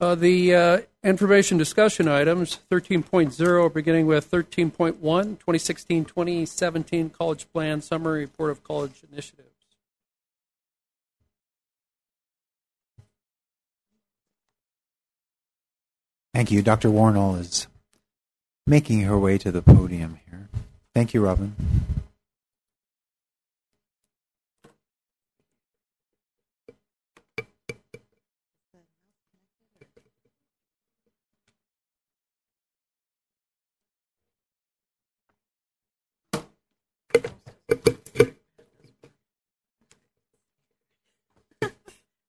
Uh, The uh, information discussion items, 13.0, beginning with 13.1, 2016-2017 College Plan Summary Report of College Initiatives. Thank you. Dr. Warnell is making her way to the podium here. Thank you, Robin.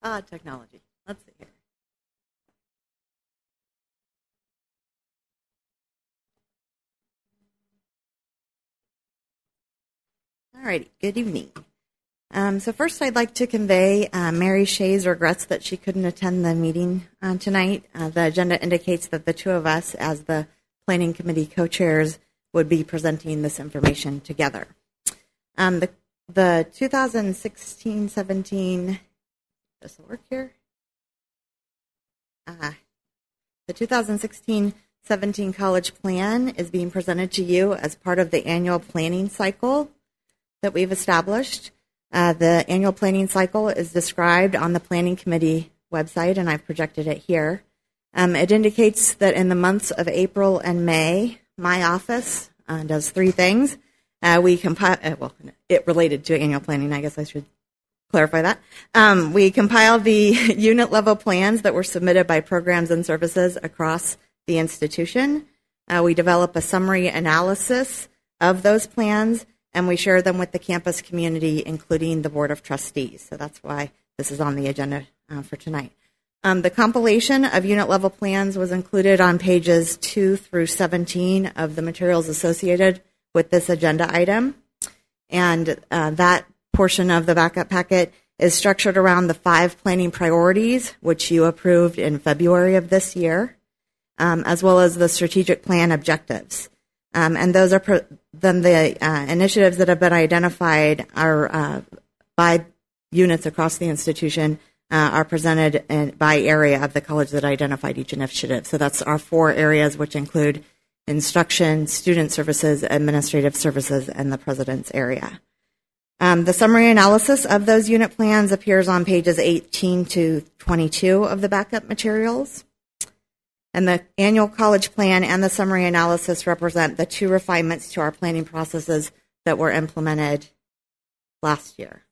Ah, technology. Let's see here. All righty. Good evening. Um, so first, I'd like to convey uh, Mary Shea's regrets that she couldn't attend the meeting uh, tonight. Uh, the agenda indicates that the two of us, as the planning committee co-chairs, would be presenting this information together. Um, the the 2016-17 does it work here? Uh, the 2016 17 college plan is being presented to you as part of the annual planning cycle that we've established. Uh, the annual planning cycle is described on the planning committee website, and I've projected it here. Um, it indicates that in the months of April and May, my office uh, does three things. Uh, we compile, uh, well, it related to annual planning, I guess I should clarify that. Um, we compiled the unit level plans that were submitted by programs and services across the institution. Uh, we develop a summary analysis of those plans and we share them with the campus community, including the Board of Trustees. So that's why this is on the agenda uh, for tonight. Um, the compilation of unit level plans was included on pages 2 through 17 of the materials associated with this agenda item. And uh, that portion of the backup packet is structured around the five planning priorities, which you approved in February of this year, um, as well as the strategic plan objectives. Um, and those are then the uh, initiatives that have been identified are uh, by units across the institution uh, are presented in, by area of the college that identified each initiative. So that's our four areas, which include instruction, student services, administrative services, and the president's area. Um, the summary analysis of those unit plans appears on pages 18 to 22 of the backup materials. And the annual college plan and the summary analysis represent the two refinements to our planning processes that were implemented last year.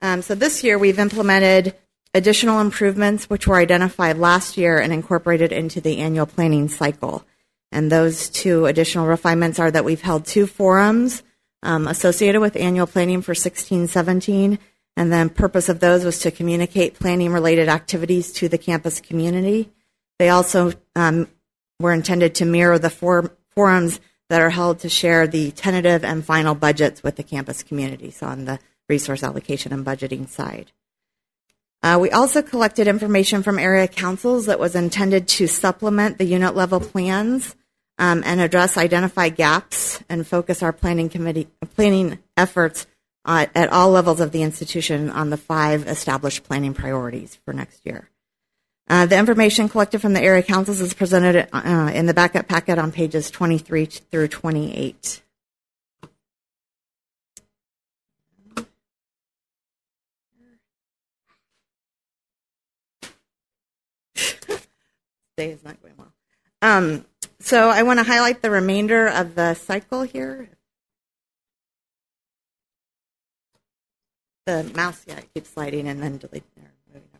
Um, so this year we've implemented additional improvements which were identified last year and incorporated into the annual planning cycle. And those two additional refinements are that we've held two forums um, associated with annual planning for 1617. And then purpose of those was to communicate planning related activities to the campus community. They also um, were intended to mirror the for- forums that are held to share the tentative and final budgets with the campus community, so on the resource allocation and budgeting side. Uh, we also collected information from area councils that was intended to supplement the unit level plans um, and address identified gaps and focus our planning committee planning efforts uh, at all levels of the institution on the five established planning priorities for next year. Uh, the information collected from the area councils is presented uh, in the backup packet on pages 23 through 28. Day is not going well. Um, so I want to highlight the remainder of the cycle here. The mouse, yeah, it keeps sliding and then deleting. everything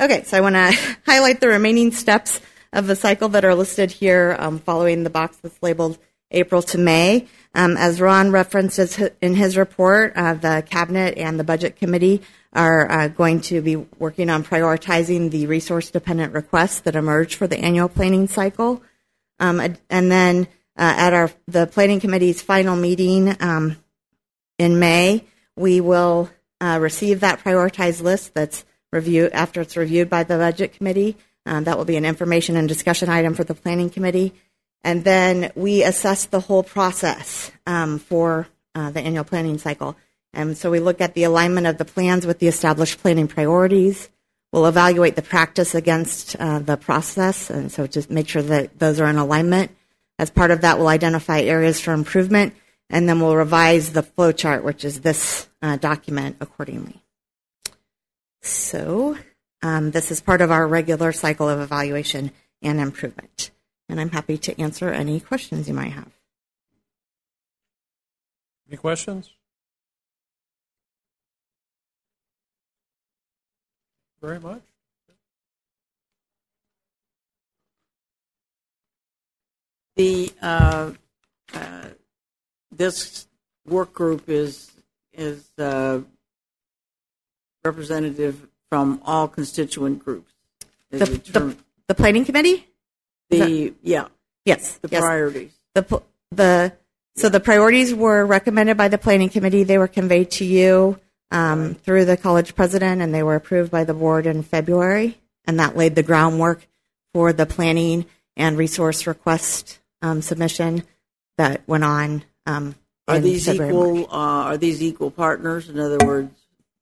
Okay, so I want to highlight the remaining steps of the cycle that are listed here um, following the box that's labeled April to May. Um, as Ron references in his report, uh, the Cabinet and the Budget Committee are uh, going to be working on prioritizing the resource dependent requests that emerge for the annual planning cycle. Um, and then uh, at our the planning committee's final meeting um, in May, we will uh, receive that prioritized list that's reviewed after it's reviewed by the budget committee. Um, that will be an information and discussion item for the planning committee. And then we assess the whole process um, for uh, the annual planning cycle And so we look at the alignment of the plans with the established planning priorities. We'll evaluate the practice against uh, the process, and so just make sure that those are in alignment. As part of that, we'll identify areas for improvement, and then we'll revise the flow chart, which is this uh, document, accordingly. So, um, this is part of our regular cycle of evaluation and improvement. And I'm happy to answer any questions you might have. Any questions? Very much. The, uh, uh, this work group is, is uh, representative from all constituent groups. The, the, determine the planning committee? The, yeah, Yes. the yes. priorities. The, the, so the priorities were recommended by the planning committee. They were conveyed to you um, through the college president, and they were approved by the board in February. And that laid the groundwork for the planning and resource request um, submission that went on. Um, Are these February, equal, uh, are these equal partners? In other words,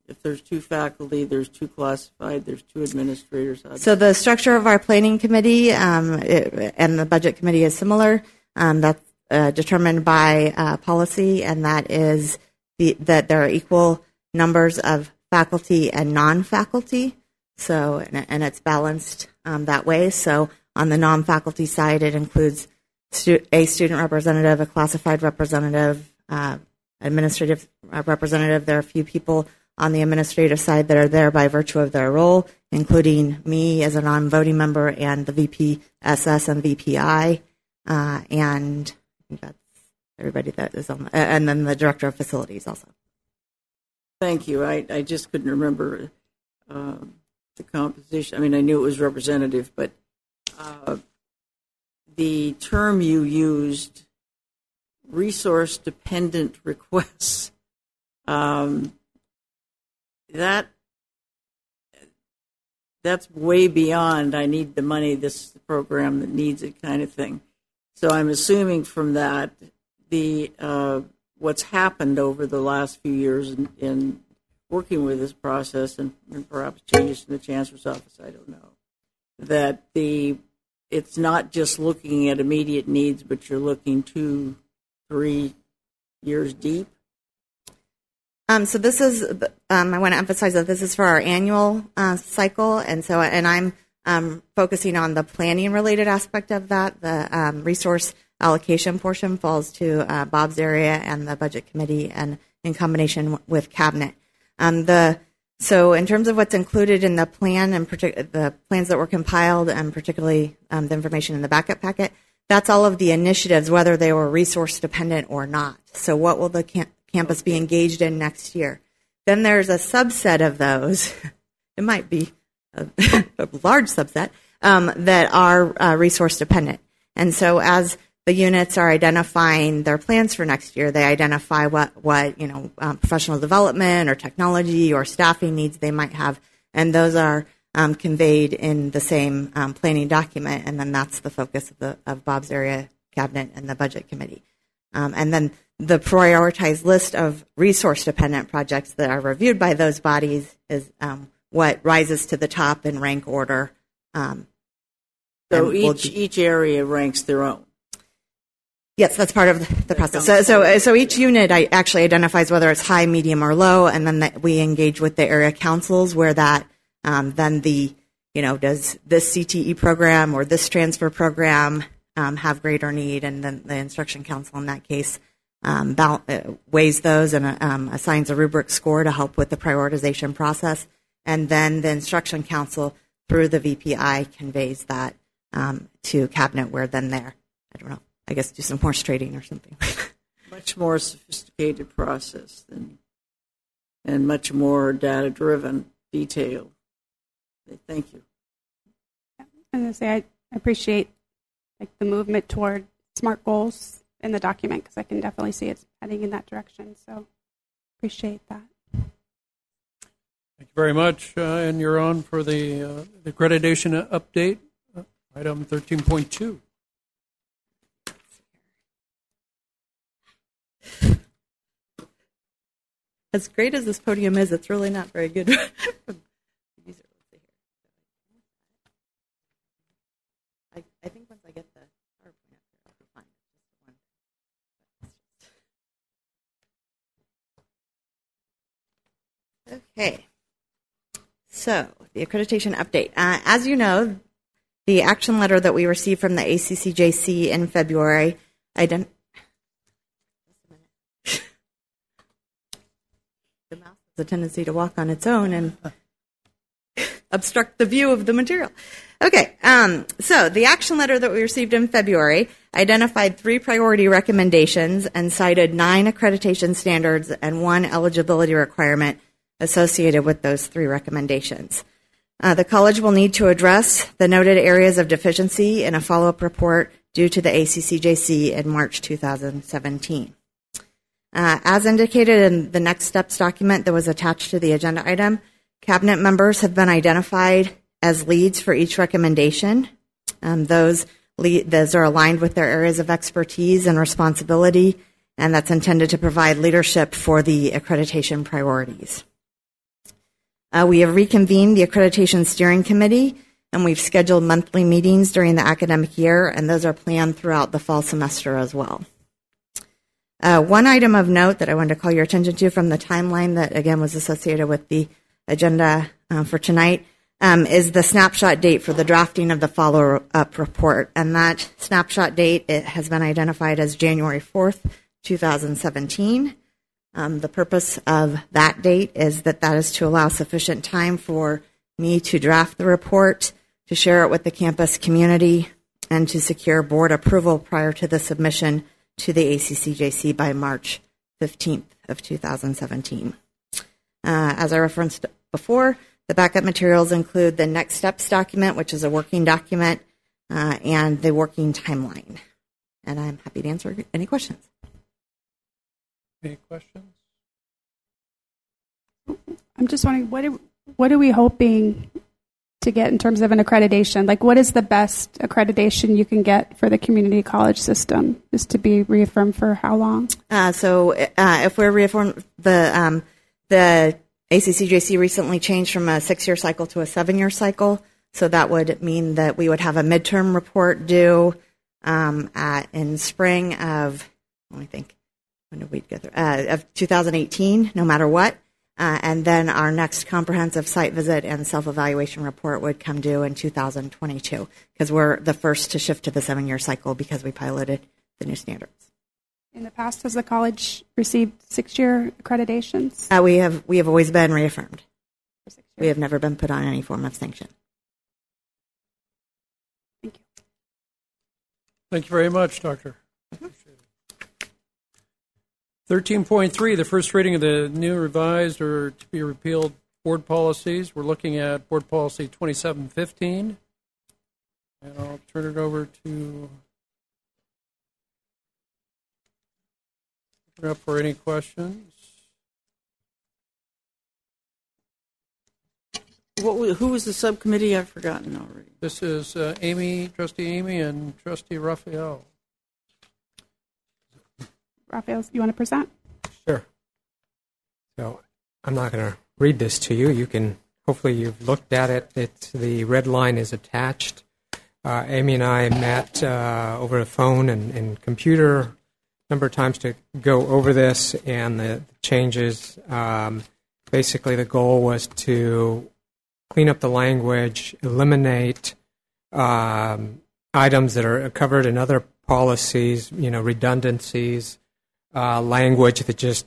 if there's two faculty, there's two classified, there's two administrators. So the structure of our planning committee um, it, and the budget committee is similar. Um, that's uh, determined by uh, policy, and that is the, that there are equal numbers of faculty and non-faculty. So and, and it's balanced um, that way. So on the non-faculty side, it includes stu- a student representative, a classified representative, uh, administrative representative. There are a few people on the administrative side that are there by virtue of their role, including me as a non-voting member and the VPSS and VPI, uh, and that's everybody that is on, the, and then the director of facilities also. Thank you. I, I just couldn't remember um, the composition. I mean, I knew it was representative, but uh, the term you used, resource dependent requests, um, that that's way beyond I need the money, this is the program that needs it kind of thing. So I'm assuming from that the uh, what's happened over the last few years in, in working with this process and, and perhaps changes in the chancellor's office, I don't know, that the it's not just looking at immediate needs, but you're looking two, three years deep. Um, so this is, um, I want to emphasize that this is for our annual uh, cycle, and so, and I'm um, focusing on the planning related aspect of that. The um, resource allocation portion falls to uh, Bob's area and the budget committee, and in combination with cabinet. Um, the so in terms of what's included in the plan and partic- the plans that were compiled, and particularly um, the information in the backup packet, that's all of the initiatives, whether they were resource dependent or not. So what will the cam- campus be engaged in next year? Then there's a subset of those. It might be a, a large subset um, that are uh, resource dependent. And so as the units are identifying their plans for next year, they identify what, what you know, um, professional development or technology or staffing needs they might have, and those are um, conveyed in the same um, planning document, and then that's the focus of the of Bob's area cabinet and the budget committee. Um, and then the prioritized list of resource dependent projects that are reviewed by those bodies is um, what rises to the top in rank order. Um, So we'll each do- each area ranks their own. Yes, that's part of the process. So, so, so each unit I actually identifies whether it's high, medium, or low, and then that we engage with the area councils where that um, then the you know does this CTE program or this transfer program um, have greater need, and then the instruction council in that case um, bal- uh, weighs those and uh, um, assigns a rubric score to help with the prioritization process, and then the instruction council through the VPI conveys that um, to cabinet, where then they're I don't know. I guess do some horse trading or something. Much more sophisticated process than, and much more data driven, detail. Thank you. I was gonna say I I appreciate like the movement toward smart goals in the document because I can definitely see it's heading in that direction. So appreciate that. Thank you very much. Uh, and you're on for the, uh, the accreditation update, uh, item 13.2. as great as this podium is, it's really not very good. I, I think once I get the. Okay. So, the accreditation update. Uh, as you know, the action letter that we received from the ACCJC in February ident- the tendency to walk on its own and obstruct the view of the material. Okay, um, so the action letter that we received in February identified three priority recommendations and cited nine accreditation standards and one eligibility requirement associated with those three recommendations. Uh, the college will need to address the noted areas of deficiency in a follow up report due to the ACCJC in March 2017. Uh, as indicated in the next steps document that was attached to the agenda item, cabinet members have been identified as leads for each recommendation. Um, those, lead, those are aligned with their areas of expertise and responsibility, and that's intended to provide leadership for the accreditation priorities. Uh, we have reconvened the accreditation steering committee, and we've scheduled monthly meetings during the academic year, and those are planned throughout the fall semester as well. Uh, one item of note that I wanted to call your attention to from the timeline that again was associated with the agenda uh, for tonight um, is the snapshot date for the drafting of the follow-up report, and that snapshot date it has been identified as January fourth, two thousand seventeen. Um, the purpose of that date is that that is to allow sufficient time for me to draft the report, to share it with the campus community, and to secure board approval prior to the submission to the ACCJC by March 15th of 2017. Uh, as I referenced before, the backup materials include the next steps document, which is a working document, uh, and the working timeline. And I'm happy to answer any questions. Any questions? I'm just wondering what are, what are we hoping to get in terms of an accreditation? Like, what is the best accreditation you can get for the community college system? Is to be reaffirmed for how long? Uh, so, uh, if we're reaffirmed, the um, the ACCJC recently changed from a six-year cycle to a seven-year cycle. So that would mean that we would have a midterm report due um, at, in spring of, let me think, when did we get through? Uh, of 2018, no matter what. Uh, and then our next comprehensive site visit and self-evaluation report would come due in 2022 because we're the first to shift to the seven-year cycle because we piloted the new standards. In the past, has the college received six-year accreditations? Uh, we have we have always been reaffirmed. For six We have never been put on any form of sanction. Thank you. Thank you very much, Doctor. 13.3, the first reading of the new revised or to be repealed board policies. We're looking at Board Policy 2715. And I'll turn it over to open up for any questions. What, wa- who was the subcommittee? I've forgotten already. This is uh, Amy, Trustee Amy, and Trustee Raphael. Raphael, you want to present? Sure. So I'm not going to read this to you. You can, hopefully, you've looked at it. It's, the red line is attached. Uh, Amy and I met uh, over the phone and, and computer a number of times to go over this and the changes. Um, basically, the goal was to clean up the language, eliminate um, items that are covered in other policies, you know, redundancies, uh, language that just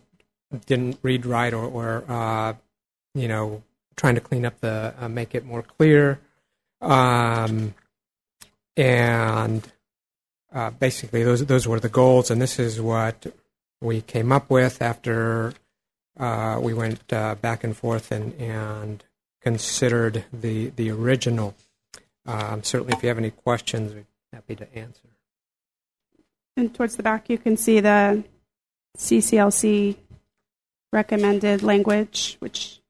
didn't read right or, or uh, you know, trying to clean up the, uh, make it more clear. Um, and uh, basically, those, those were the goals, and this is what we came up with after uh, we went uh, back and forth and, and considered the, the original. Um, certainly, if you have any questions, we're happy to answer. And towards the back, you can see the CCLC recommended language, which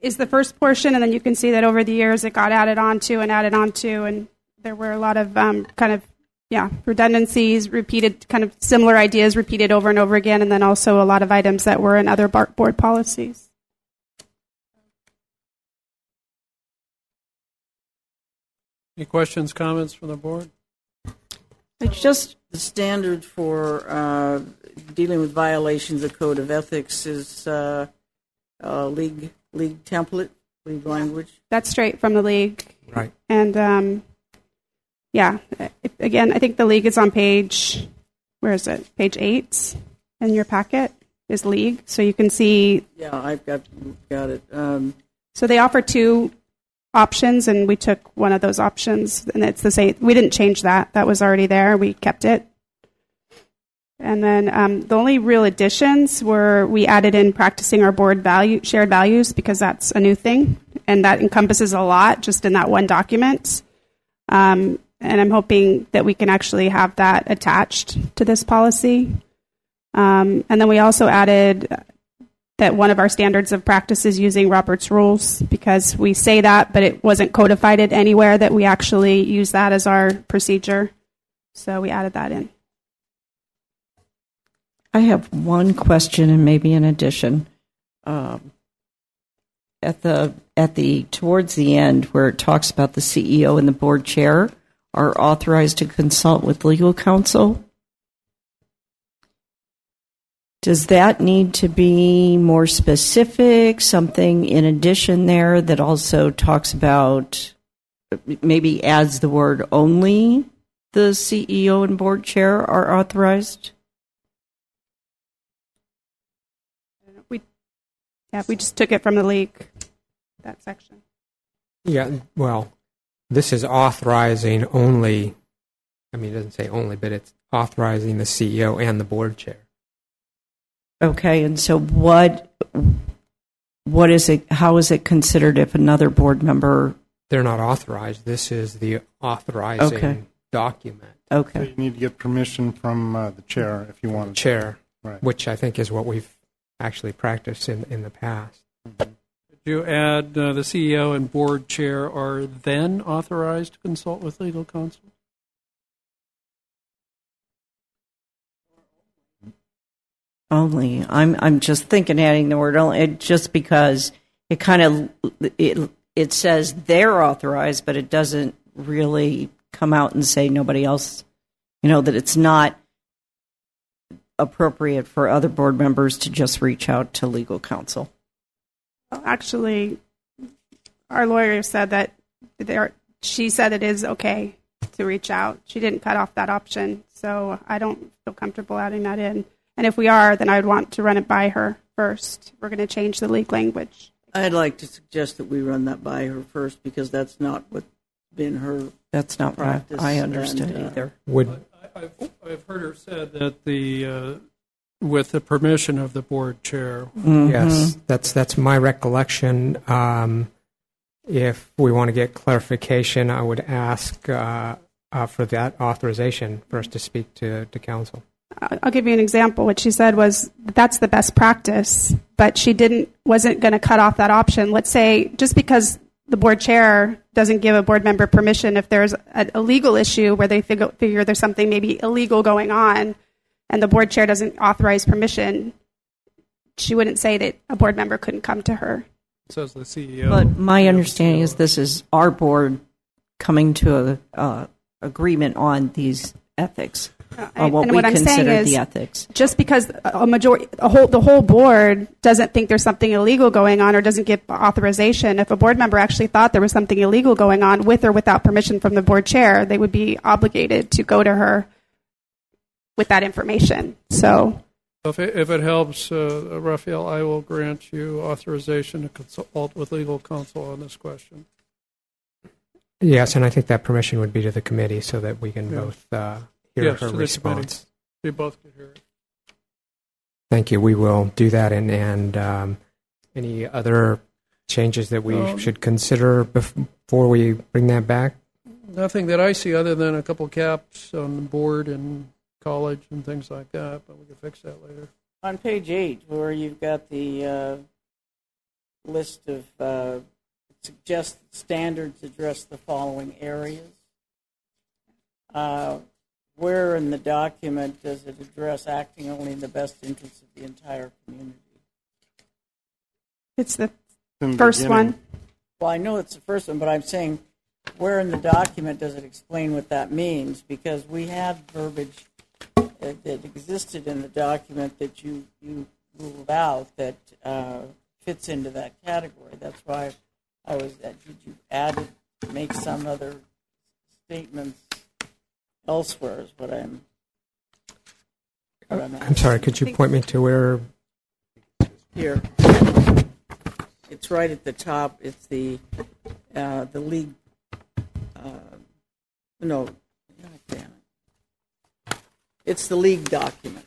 is the first portion, and then you can see that over the years it got added onto and added onto, and there were a lot of um, kind of yeah, redundancies, repeated, kind of similar ideas repeated over and over again, and then also a lot of items that were in other board policies. Any questions, comments from the board? It's just the standard for uh, dealing with violations of code of ethics is uh, uh, league league template, league language. That's straight from the league. Right. And um, yeah, if- again, I think the league is on page, where is it? Page eight in your packet is league. So you can see, Yeah, I've got got it. Um, so they offer two options, and we took one of those options, and it's the same. We didn't change that. That was already there. We kept it. And then um, the only real additions were we added in practicing our board value shared values because that's a new thing, and that encompasses a lot just in that one document. Um, and I'm hoping that we can actually have that attached to this policy. Um, and then we also added that one of our standards of practice is using Robert's rules because we say that, but it wasn't codified anywhere that we actually use that as our procedure. So we added that in. I have one question and maybe an addition. Um, at the at the towards the end where it talks about the CEO and the board chair are authorized to consult with legal counsel. Does that need to be more specific? Something in addition there that also talks about maybe adds the word only the CEO and board chair are authorized? We, yeah, we just took it from the league, that section. Yeah, well, this is authorizing only, I mean, it doesn't say only, but it's authorizing the CEO and the board chair. Okay, and so what what is it how is it considered if another board member They're not authorized. This is the authorizing Okay. document. So okay. you need to get permission from uh, the chair if you want to. Chair, Right. which I think is what we've actually practiced in, in the past. Did you add uh, the CEO and board chair are then authorized to consult with legal counsel? Only. I'm I'm just thinking adding the word only just because it kind of it it says they're authorized but it doesn't really come out and say nobody else you know that it's not appropriate for other board members to just reach out to legal counsel. Well, Actually, our lawyer said that there, she said it is okay to reach out. She didn't cut off that option, so I don't feel comfortable adding that in. And if we are, then I would want to run it by her first. We're going to change the league language. I'd like to suggest that we run that by her first because that's not what's been her. That's not what Practice I understood and, uh, either. Would I, I've, I've heard her said that the, uh, with the permission of the board chair, Mm-hmm. Yes, that's that's my recollection. Um, if we want to get clarification, I would ask uh, uh, for that authorization for us to speak to, to counsel. I- I'll give you an example. What she said was that's the best practice, but she didn't wasn't going to cut off that option. Let's say just because the board chair doesn't give a board member permission if there's a, a legal issue where they figure, figure there's something maybe illegal going on, and the board chair doesn't authorize permission, she wouldn't say that a board member couldn't come to her. says the CEO. But my understanding is this is our board coming to a uh, agreement on these ethics, Uh, on what and we what I'm saying consider is, the ethics. just because a majority, a whole, the whole board doesn't think there's something illegal going on or doesn't give authorization, if a board member actually thought there was something illegal going on with or without permission from the board chair, they would be obligated to go to her with that information. So, If it, if it helps, uh, Raphael, I will grant you authorization to consult with legal counsel on this question. Yes, and I think that permission would be to the committee so that we can Yeah. both uh, hear Yes, her to the committee. response. You both could hear it. Thank you. We will do that. And, and um, any other changes that we Um, should consider before we bring that back? Nothing that I see other than a couple caps on the board and college and things like that, but we can fix that later. On page eight, where you've got the uh, list of uh, suggested standards address the following areas. Uh, where in the document does it address acting only in the best interest of the entire community? It's the In the first beginning. one. Well, I know it's the first one, but I'm saying, where in the document does it explain what that means? Because we had verbiage that that existed in the document that you, you ruled out that uh, fits into that category. That's why I was, that did you add, it, make some other statements elsewhere is what I'm. what I'm I'm sorry, could you point me to where? Here. It's right at the top. It's the, uh, the league, uh, no, God damn it. It's the league document.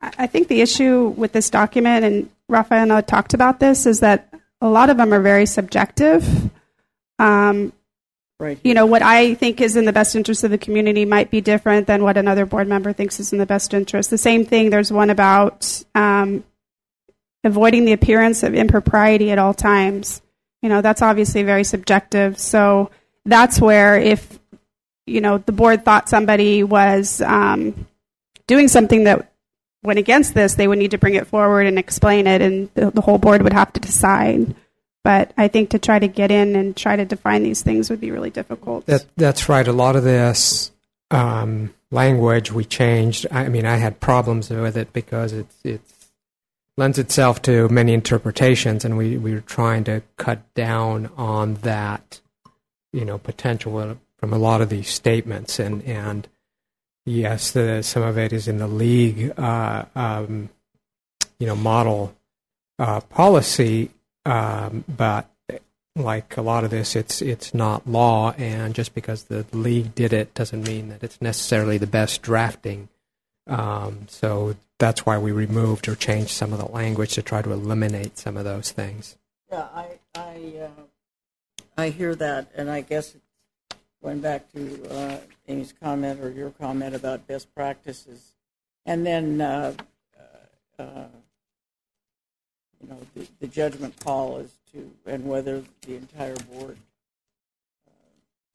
I I think the issue with this document, and Rafael and I talked about this, is that a lot of them are very subjective. Um, Right you know, what I think is in the best interest of the community might be different than what another board member thinks is in the best interest. The same thing, there's one about um, avoiding the appearance of impropriety at all times. You know, that's obviously very subjective. So that's where if, you know, the board thought somebody was um, doing something that went against this, they would need to bring it forward and explain it, and the, the whole board would have to decide. But I think to try to get in and try to define these things would be really difficult. That that's right. A lot of this um, language we changed. I mean, I had problems with it because it it's lends itself to many interpretations, and we we were trying to cut down on that, you know, potential from a lot of these statements. And and yes, the, some of it is in the league, uh, um, you know, model uh, policy, um, but like a lot of this, it's it's not law, and just because the league did it doesn't mean that it's necessarily the best drafting. Um, so that's why we removed or changed some of the language to try to eliminate some of those things. Yeah, I, I, uh, I hear that, and I guess going back to uh, Amy's comment or your comment about best practices, and then uh, uh, you know the, judgment call as to and whether the entire board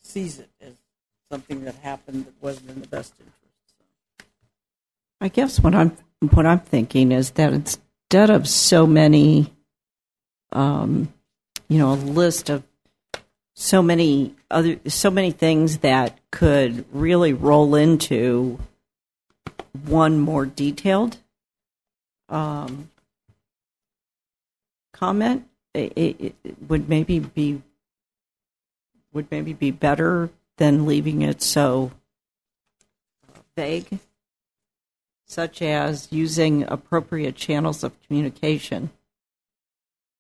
sees it as something that happened that wasn't in the best interest. I guess what I'm what I'm thinking is that instead of so many, um, you know, a list of so many other so many things that could really roll into one more detailed um, comment, it, it, it would maybe be would maybe be better than leaving it so vague such as using appropriate channels of communication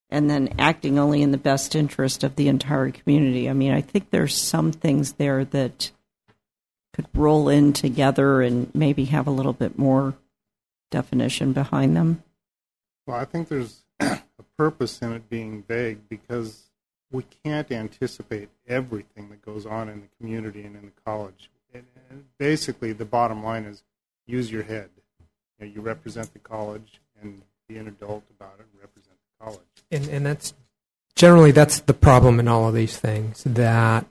and then acting only in the best interest of the entire community. I mean, I think there's some things there that could roll in together and maybe have a little bit more definition behind them. Well, I think there's a purpose in it being vague because we can't anticipate everything that goes on in the community and in the college. And basically, the bottom line is use your head. You, know, you represent the college and be an adult about it and represent the college. And and that's generally that's the problem in all of these things that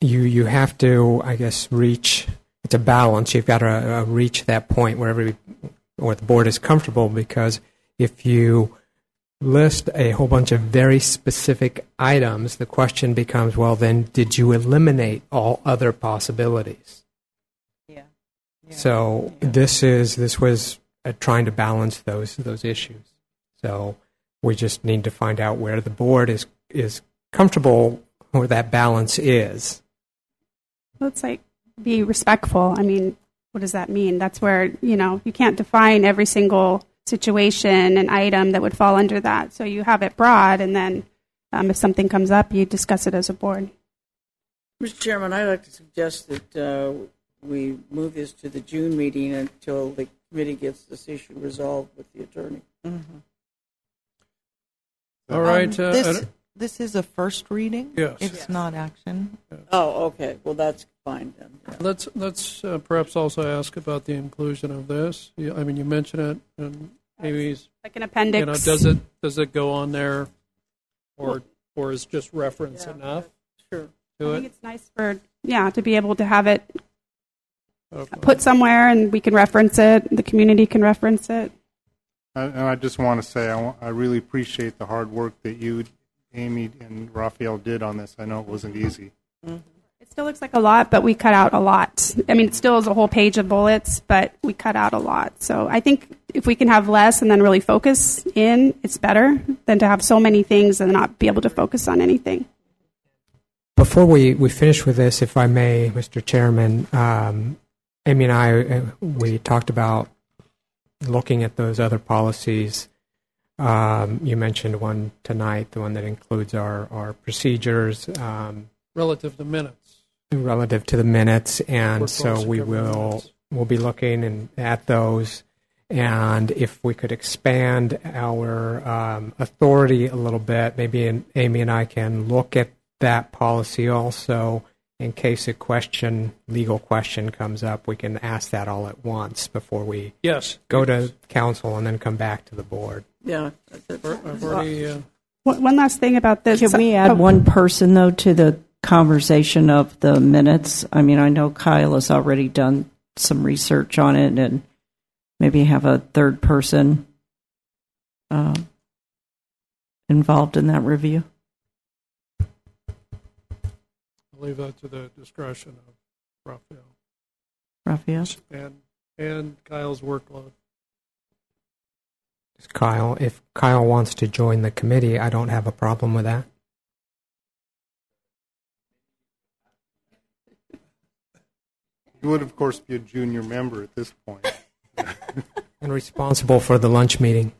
you you have to I guess reach it's a balance you've got to uh, reach that point where every where the board is comfortable because if you list a whole bunch of very specific items the question becomes well then did you eliminate all other possibilities Yeah. so this is this was uh, trying to balance those those issues. So we just need to find out where the board is is comfortable where that balance is. Well, it's like be respectful. I mean, what does that mean? That's where, you know, you can't define every single situation and item that would fall under that. So you have it broad, and then um, if something comes up, you discuss it as a board. Mr. Chairman, I'd like to suggest that uh, we move this to the June meeting until the committee gets this issue resolved with the attorney. All right. Um, uh, this, this is a first reading. Yes. It's Yes. not action. Oh, okay. Well, that's fine then. Yeah. Let's let's uh, perhaps also ask about the inclusion of this. You, I mean, you mentioned it, and Amy's. Like an appendix. You know, does it does it go on there, or or is just reference Yeah. enough Sure. to I think it's nice for, yeah, to be able to have it of, uh, put somewhere and we can reference it, the community can reference it. I- And I just want to say, I I really appreciate the hard work that you, Amy, and Raphael did on this. I know it wasn't easy. It still looks like a lot, but we cut out a lot. I mean, it still is a whole page of bullets, but we cut out a lot. So I think if we can have less and then really focus in, it's better than to have so many things and not be able to focus on anything. Before we, we finish with this, if I may, Mr. Chairman, um, Amy and I, uh, we talked about looking at those other policies. Um, you mentioned one tonight, the one that includes our, our procedures um, relative to minutes. relative to the minutes, and so we will minutes. we'll be looking and at those. And if we could expand our um, authority a little bit, maybe Amy and I can look at that policy also in case a question, legal question comes up. We can ask that all at once before we Yes. go to counsel and then come back to the board. Yeah. that's- I've already, uh, One one last thing about this. Can we add Oh, one person, though, to the conversation of the minutes? I mean, I know Kyle has already done some research on it and maybe have a third person um, involved in that review. Leave that to the discretion of Raphael Raphael? and, and Kyle's workload. Kyle, if Kyle wants to join the committee, I don't have a problem with that. You would, of course, be a junior member at this point. And responsible for the lunch meeting.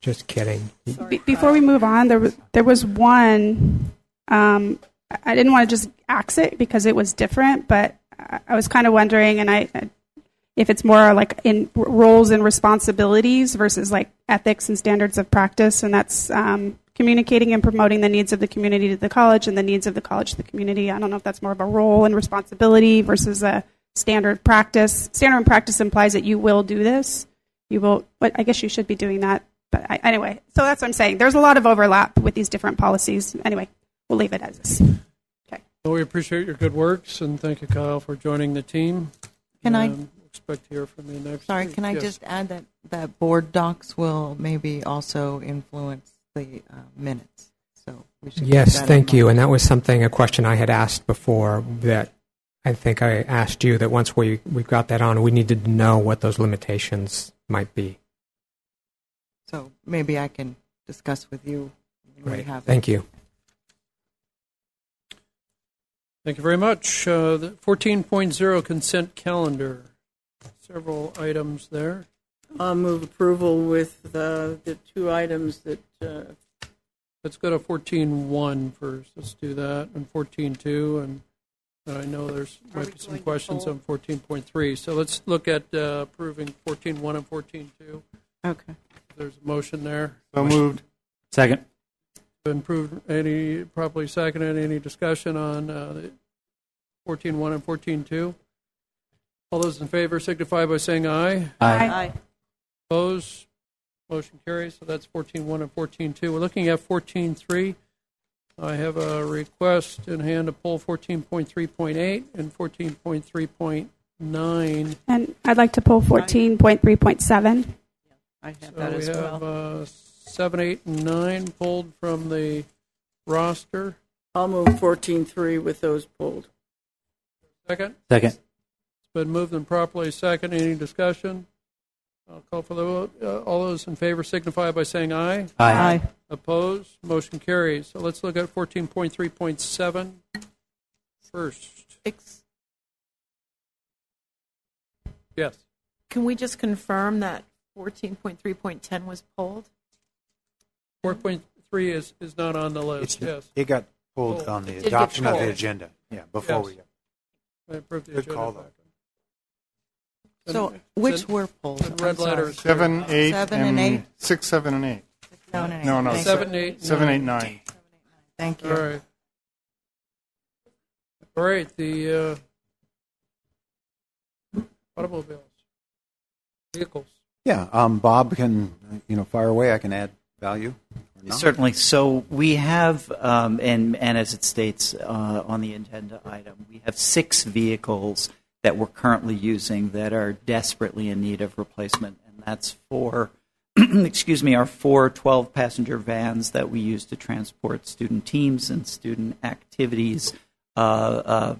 Just kidding. Be- before we move on, there was there was one. Um, I- didn't want to just axe it because it was different, but I, was kind of wondering, and I, if it's more like in roles and responsibilities versus like ethics and standards of practice, and that's um, communicating and promoting the needs of the community to the college and the needs of the college to the community. I don't know if that's more of a role and responsibility versus a standard practice. Standard and practice implies that you will do this. You will, but I guess you should be doing that. But I, anyway, so that's what I'm saying. There's a lot of overlap with these different policies. Anyway, we'll leave it as is. Okay. Well, we appreciate your good works, and thank you, Kyle, for joining the team. Can I- Expect to hear from you next Sorry, week. can I Yes. just add that, that board docs will maybe also influence the uh, minutes? So we should Yes, thank you. mind. And that was something, a question I had asked before that I think I asked you that once we, we got that on, we needed to know what those limitations might be. So maybe I can discuss with you when we Right. have it. Thank you. Thank you very much. Uh, the 14.0 consent calendar. Several items there. I'll move approval with the, the two items that, uh, Let's go to 14.1 first. Let's do that, and 14.2, and I know there's might be some questions on 14.3. So let's look at uh, approving 14.1 and 14.2. Okay. There's a motion there. So moved. Second. Been approved, any, properly seconded, any discussion on uh, the 14.1 and 14.2? All those in favor signify by saying aye. Aye. Opposed? Motion carries. So that's 14.1 and 14.2. We're looking at 14.3. I have a request in hand to pull 14.3.8 and 14.3.9. And I'd like to pull 14.3.7. I have So that we as have well. uh, 7, 8, and 9 pulled from the roster. I'll move 14-3 with those pulled. Second? Second. It's been moved and properly second. Any discussion? I'll call for the vote. Uh, All those in favor signify by saying aye. Aye. Opposed? Motion carries. So let's look at 14.3.7 first. Ex- Yes. Can we just confirm that 14.3.10 was pulled? 4.3 is, is not on the list. It's, Yes. It got pulled Pulled. on It the did get adoption of the pulled. agenda. Yeah, before Yes. we got. I approved the Good agenda call, back. So And- which and- were pulled? and red I'm sorry. letters. Seven, eight, Seven and eight? six, seven, and eight. Seven and eight. No, no, Thank Seven, you. eight, Seven, eight, nine. nine. Thank All you. right. All right, the uh, automobiles, vehicles. Yeah, um, Bob can, you know, fire away. I can add value Certainly. So we have, um, and, as it states uh, on the agenda item, we have six vehicles that we're currently using that are desperately in need of replacement. And that's for, excuse me, our four 12 passenger vans that we use to transport student teams and student activities uh, uh,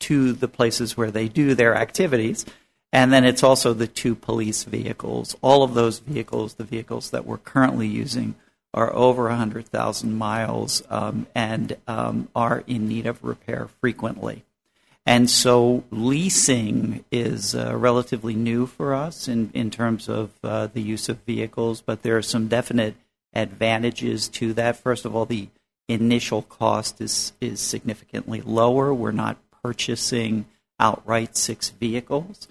to the places where they do their activities. And then it's also the two police vehicles. All of those vehicles, the vehicles that we're currently using, are over 100,000 miles um, and um, are in need of repair frequently. And so leasing is uh, relatively new for us in, in terms of uh, the use of vehicles, but there are some definite advantages to that. First of all, the initial cost is, is significantly lower. We're not purchasing outright six vehicles.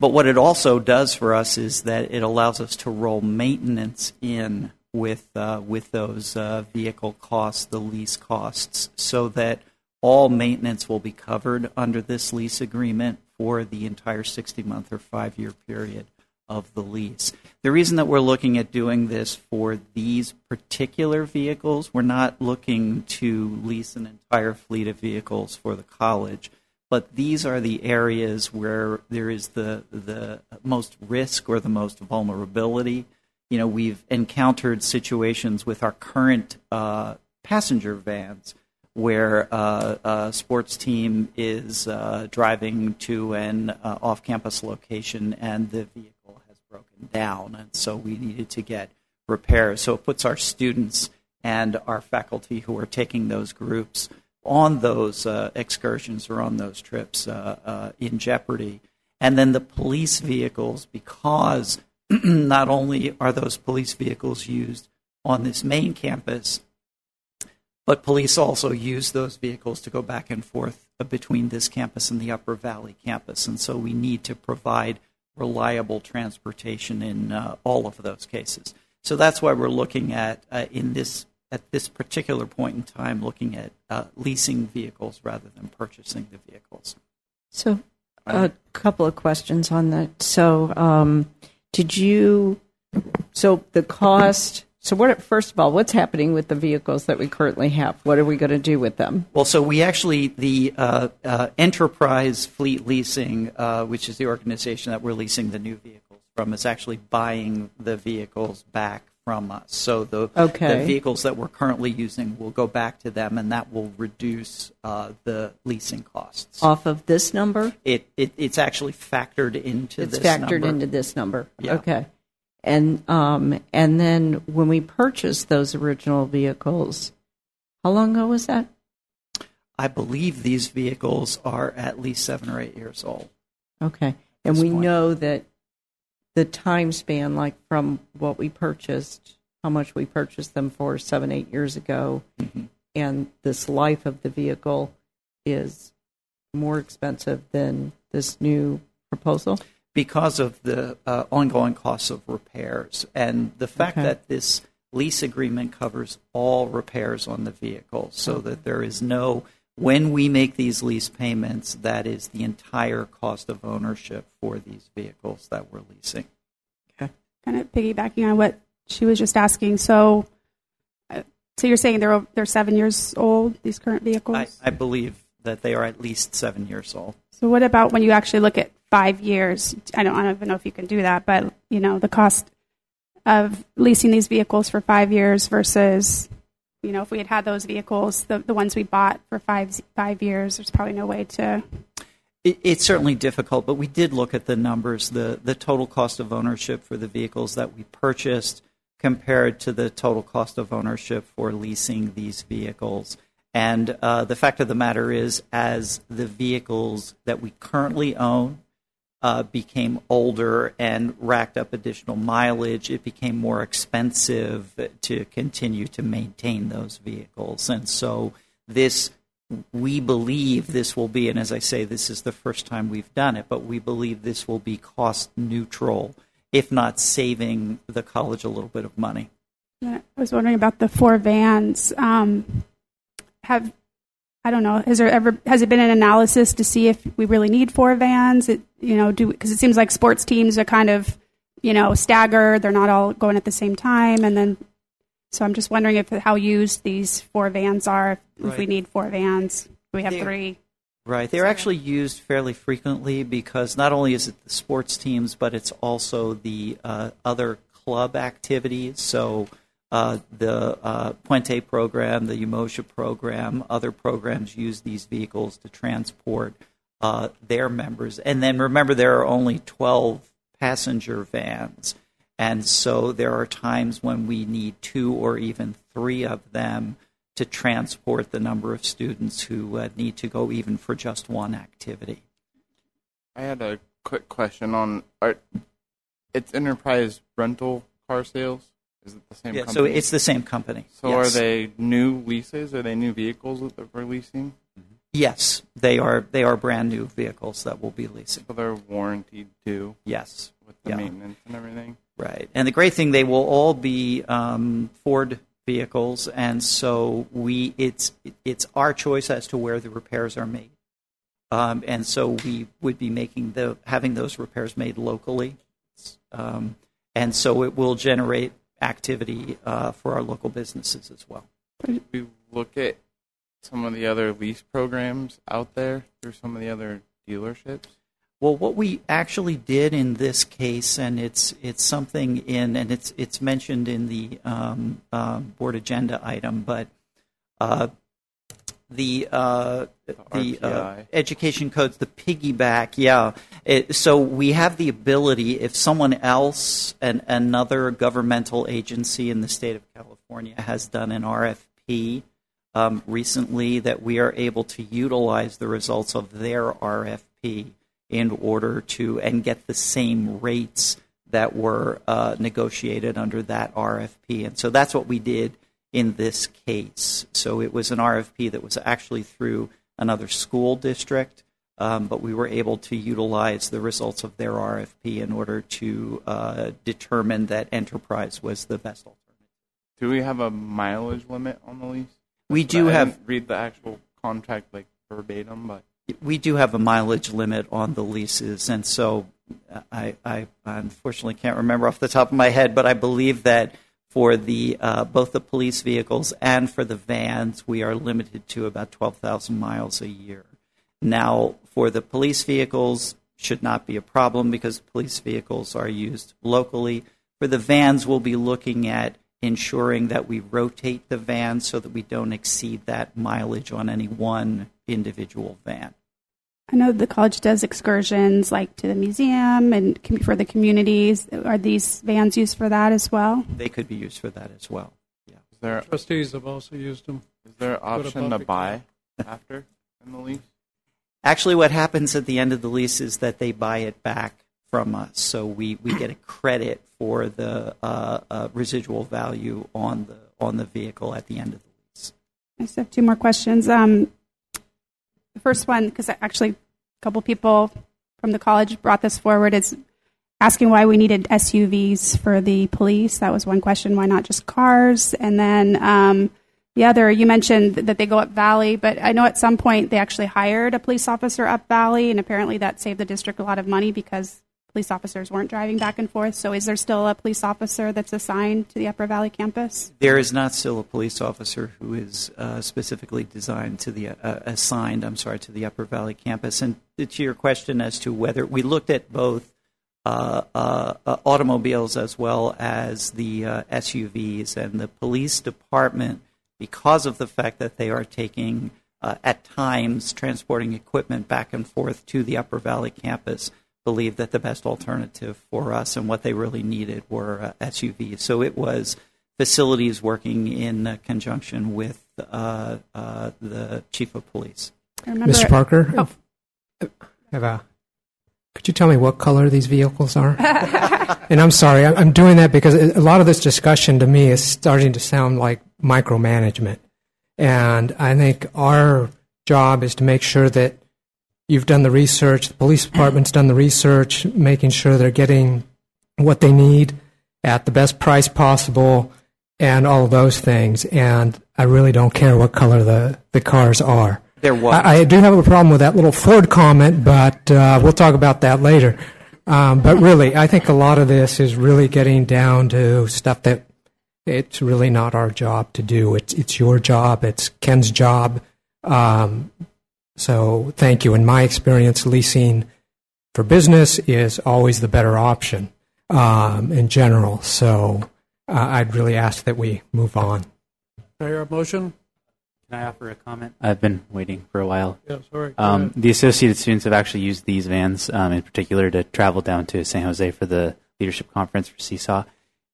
But what it also does for us is that it allows us to roll maintenance in with uh, with those uh, vehicle costs, the lease costs, so that all maintenance will be covered under this lease agreement for the entire 60 month or five year period of the lease. The reason that we're looking at doing this for these particular vehicles, we're not looking to lease an entire fleet of vehicles for the college but these are the areas where there is the the most risk or the most vulnerability. You know, we've encountered situations with our current uh, passenger vans where uh, a sports team is uh, driving to an uh, off-campus location and the vehicle has broken down, and so we needed to get repairs. So it puts our students and our faculty who are taking those groups on those uh, excursions or on those trips uh, uh, in jeopardy. And then the police vehicles, because not only are those police vehicles used on this main campus, but police also use those vehicles to go back and forth between this campus and the Upper Valley campus. And so we need to provide reliable transportation in uh, all of those cases. So that's why we're looking at, uh, in this at this particular point in time looking at uh, leasing vehicles rather than purchasing the vehicles. So, a couple of questions on that. So, um, did you? So the cost. So, what? First of all, what's happening with the vehicles that we currently have? What are we going to do with them? Well, so we actually the uh, uh, Enterprise Fleet Leasing, uh, which is the organization that we're leasing the new vehicles from, is actually buying the vehicles back from us. So the, okay. the vehicles that we're currently using will go back to them, and that will reduce uh, the leasing costs. Off of this number? It, it it's actually factored into it's this factored number. into this number. Yeah. Okay. And um, and then when we purchased those original vehicles, how long ago was that? I believe these vehicles are at least seven or eight years old. Okay. And we point. know that the time span, like from what we purchased, how much we purchased them for seven, eight years ago, Mm-hmm. and this life of the vehicle is more expensive than this new proposal. because of the uh, ongoing costs of repairs and the fact Okay. that this lease agreement covers all repairs on the vehicle so that there is no when we make these lease payments that is the entire cost of ownership for these vehicles that we're leasing Okay. kind of piggybacking on what she was just asking. So, uh, so you're saying they're they're seven years old these current vehicles. I, I believe that they are at least seven years old so what about when you actually look at five years? I don't, I don't even know if you can do that, but you know the cost of leasing these vehicles for five years versus, you know, if we had had those vehicles, the the ones we bought for five five years, there's probably no way to. It, it's certainly difficult, but we did look at the numbers, the, the total cost of ownership for the vehicles that we purchased compared to the total cost of ownership for leasing these vehicles. And uh, the fact of the matter is, as the vehicles that we currently own uh, became older and racked up additional mileage, it became more expensive to continue to maintain those vehicles. And so this we believe this will be, and as I say, this is the first time we've done it, but we believe this will be cost neutral, if not saving the college a little bit of money. I was wondering about the four vans. Um, have I don't know. Has there ever has it been an analysis to see if we really need four vans? It, you know, do because it seems like sports teams are kind of you know staggered. They're not all going at the same time, and then So I'm just wondering if how used these four vans are. If, if we need four vans, we have three. Right. They're actually used fairly frequently because not only is it the sports teams, but it's also the uh, other club activities. So the uh, Puente program, the Umoja program, other programs use these vehicles to transport uh, their members. And then remember, there are only 12 passenger vans. And so there are times when we need two or even three of them to transport the number of students who uh, need to go even for just one activity. I had a quick question on are, it's enterprise rental car sales. Is it the same Yeah, so it's the same company. So yes. are they new leases? Are they new vehicles that they're leasing? Yes, they are. They are brand new vehicles that we'll be leasing. So they're warranted too Yes, with the Yeah. maintenance and everything. right. And the great thing, they will all be um, Ford vehicles, and so we it's it's our choice as to where the repairs are made. Um, and so we would be making the having those repairs made locally, um, and so it will generate activity uh, for our local businesses as well. We look at some of the other lease programs out there through some of the other dealerships. Well, what we actually did in this case, and it's it's something in, and it's it's mentioned in the um, uh, board agenda item, but uh, the uh, the uh, education codes, the piggyback, yeah. It, so we have the ability, if someone else, and another governmental agency in the state of California has done an RFP um, recently, that we are able to utilize the results of their RFP in order to and get the same rates that were uh, negotiated under that RFP. And so that's what we did in this case. So it was an RFP that was actually through another school district, um, but we were able to utilize the results of their RFP in order to uh, determine that enterprise was the best alternative. Do we have a mileage limit on the lease? We do have read the actual contract like verbatim, but we do have a mileage limit on the leases, and so I, I unfortunately can't remember off the top of my head, but I believe that for the uh, both the police vehicles and for the vans, we are limited to about twelve thousand miles a year. Now, for the police vehicles, should not be a problem because police vehicles are used locally. For the vans, we'll be looking at ensuring that we rotate the vans so that we don't exceed that mileage on any one individual van. I know the college does excursions like to the museum and com- for the communities. Are these vans used for that as well? They could be used for that as well. is there Trustees have also used them. is there an option to buy after in the lease? Actually, what happens at the end of the lease is that they buy it back from us, so we, we get a credit for the uh, uh, residual value on the on the vehicle at the end of the lease. I just have two more questions. Um, the first one, because actually a couple people from the college brought this forward, is asking why we needed SUVs for the police. That was one question. Why not just cars? And then um, the other, you mentioned that they go up Valley, but I know at some point they actually hired a police officer up Valley, and apparently that saved the district a lot of money because police officers weren't driving back and forth. So is there still a police officer that's assigned to the Upper Valley campus? There is not still a police officer who is uh, specifically designed to the uh, assigned. I'm sorry to the Upper Valley campus. And to your question as to whether we looked at both uh, uh, uh, automobiles as well as the uh, SUVs and the police department, because of the fact that they are taking at times transporting equipment back and forth to the Upper Valley campus, believed that the best alternative for us and what they really needed were uh, SUVs. So it was facilities working in uh, conjunction with uh, uh, the chief of police. Mr. Parker, Oh. have a, could you tell me what color these vehicles are? and I'm sorry, I'm doing that because a lot of this discussion to me is starting to sound like micromanagement. And I think our job is to make sure that you've done the research, the police department's done the research, making sure they're getting what they need at the best price possible and all of those things. And I really don't care what color the, the cars are. There was. I, I do have a problem with that little Ford comment, but uh, we'll talk about that later. Um, but really, I think a lot of this is really getting down to stuff that it's really not our job to do. It's it's your job. It's Ken's job. Um, so thank you. In my experience, leasing for business is always the better option um, in general. So uh, I'd really ask that we move on. Can I hear a motion? Can I offer a comment? I've been waiting for a while. Yeah, sorry. Um, the associated students have actually used these vans um, in particular to travel down to San Jose for the leadership conference for Seesaw,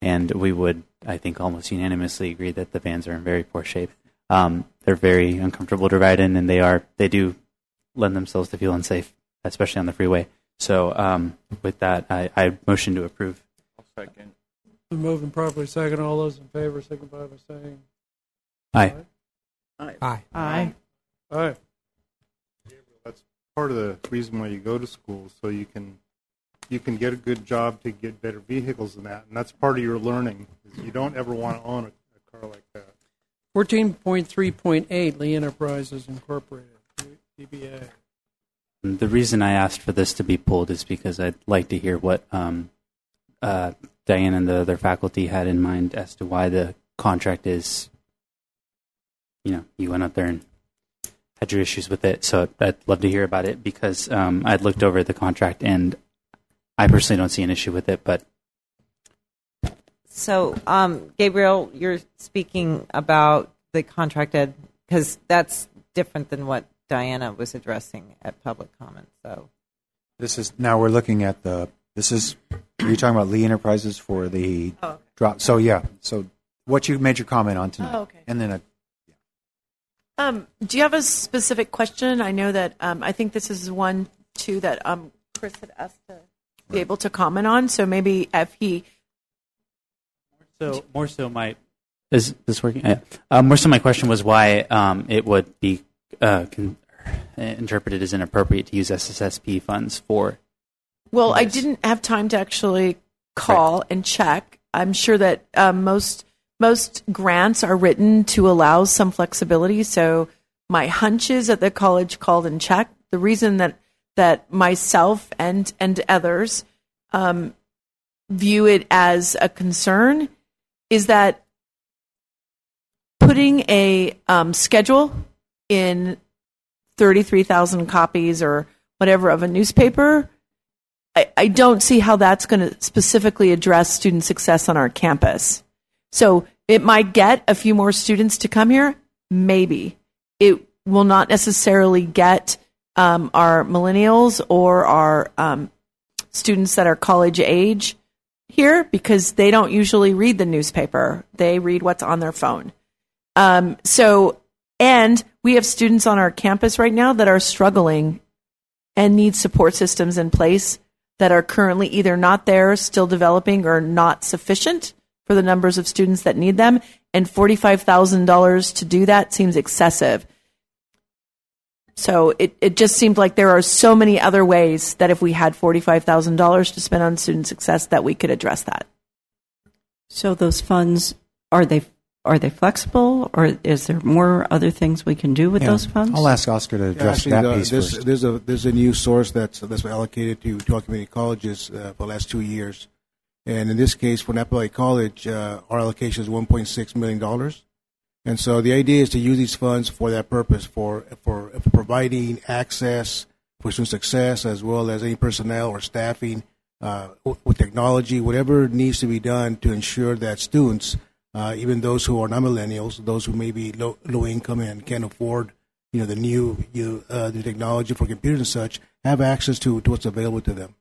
and we would, I think, almost unanimously agree that the vans are in very poor shape. Um, they're very uncomfortable to ride in, and they are they do lend themselves to feel unsafe, especially on the freeway. So, um, with that, I, I motion to approve. Second. Been moved and properly second. All those in favor signify by saying Aye. Aye. Aye. aye. That's part of the reason why you go to school, so you can you can get a good job to get better vehicles than that, and that's part of your learning. is You don't ever want to own a, a car like that. 14.3.8, Lee Enterprises Incorporated, DBA. The reason I asked for this to be pulled is because I'd like to hear what um, uh, Diane and the other faculty had in mind as to why the contract is. You know, you went up there and had your issues with it, so I'd love to hear about it because um, I'd looked over the contract and I personally don't see an issue with it, but So, um, Gabriel, you're speaking about the contracted because that's different than what Diana was addressing at public comment. So, This is now we're looking at the. This is. Are you talking about Lee Enterprises for the Oh, okay. drop? So yeah. So what you made your comment on tonight, Oh, okay. and then a, Um, do you have a specific question? I know that um, I think this is one too that um, Chris had asked to be able to comment on. So maybe if he, So more so, my is this working? Yeah. Uh, more so, my question was why um, it would be uh, con- interpreted as inappropriate to use SSSP funds for. well, I didn't have time to actually call and check. I'm sure that um, most most grants are written to allow some flexibility. So my hunch is that the college called and checked. The reason that that myself and and others um, view it as a concern is that putting a um, schedule in 33,000 copies or whatever of a newspaper, I, I don't see how that's going to specifically address student success on our campus. So it might get a few more students to come here, maybe. It will not necessarily get um, our millennials or our um, students that are college age here because they don't usually read the newspaper. They read what's on their phone. Um, so, and we have students on our campus right now that are struggling and need support systems in place that are currently either not there, still developing, or not sufficient for the numbers of students that need them. And $45,000 to do that seems excessive. So it, it just seemed like there are so many other ways that if we had $45,000 to spend on student success that we could address that. So those funds are they are they flexible, or is there more other things we can do with yeah, those funds? I'll ask Oscar to Yeah, address actually, that the- piece this, first. There's a there's a new source that's that's been allocated to to our community colleges uh, for the last two years, and in this case, for Napa Valley College, uh, our allocation is 1.6 million dollars, and so the idea is to use these funds for that purpose for for, providing access for student success as well as any personnel or staffing uh, with technology, whatever needs to be done to ensure that students, uh, even those who are not millennials, those who may be low, low income and can't afford you know the new you uh, the technology for computers and such have access to, to what's available to them.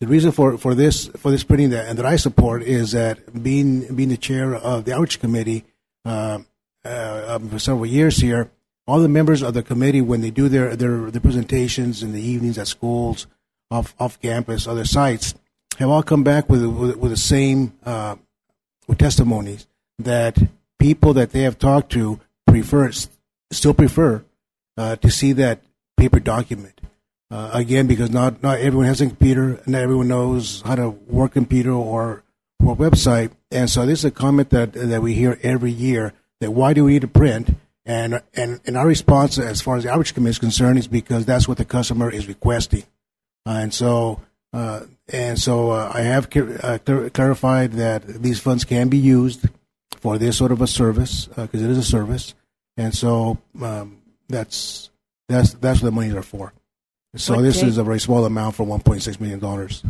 The reason for, for this for this printing that and that I support is that being being the chair of the outreach committee uh, um, for several years here, all the members of the committee when they do their their, their presentations in the evenings at schools, off off campus, other sites, have all come back with with, with the same uh, with testimonies that people that they have talked to prefer still prefer uh, to see that paper document. Uh, again, because not not everyone has a computer, not everyone knows how to work computer or or website, and so this is a comment that that we hear every year that why do we need to print? And and and our response, as far as the outreach committee is concerned, is because that's what the customer is requesting, uh, and so. Uh, and so uh, I have uh, clarified that these funds can be used for this sort of a service because it is a service, and so um, that's that's that's what the monies are for. So What this date- is a very small amount for 1.6 million dollars.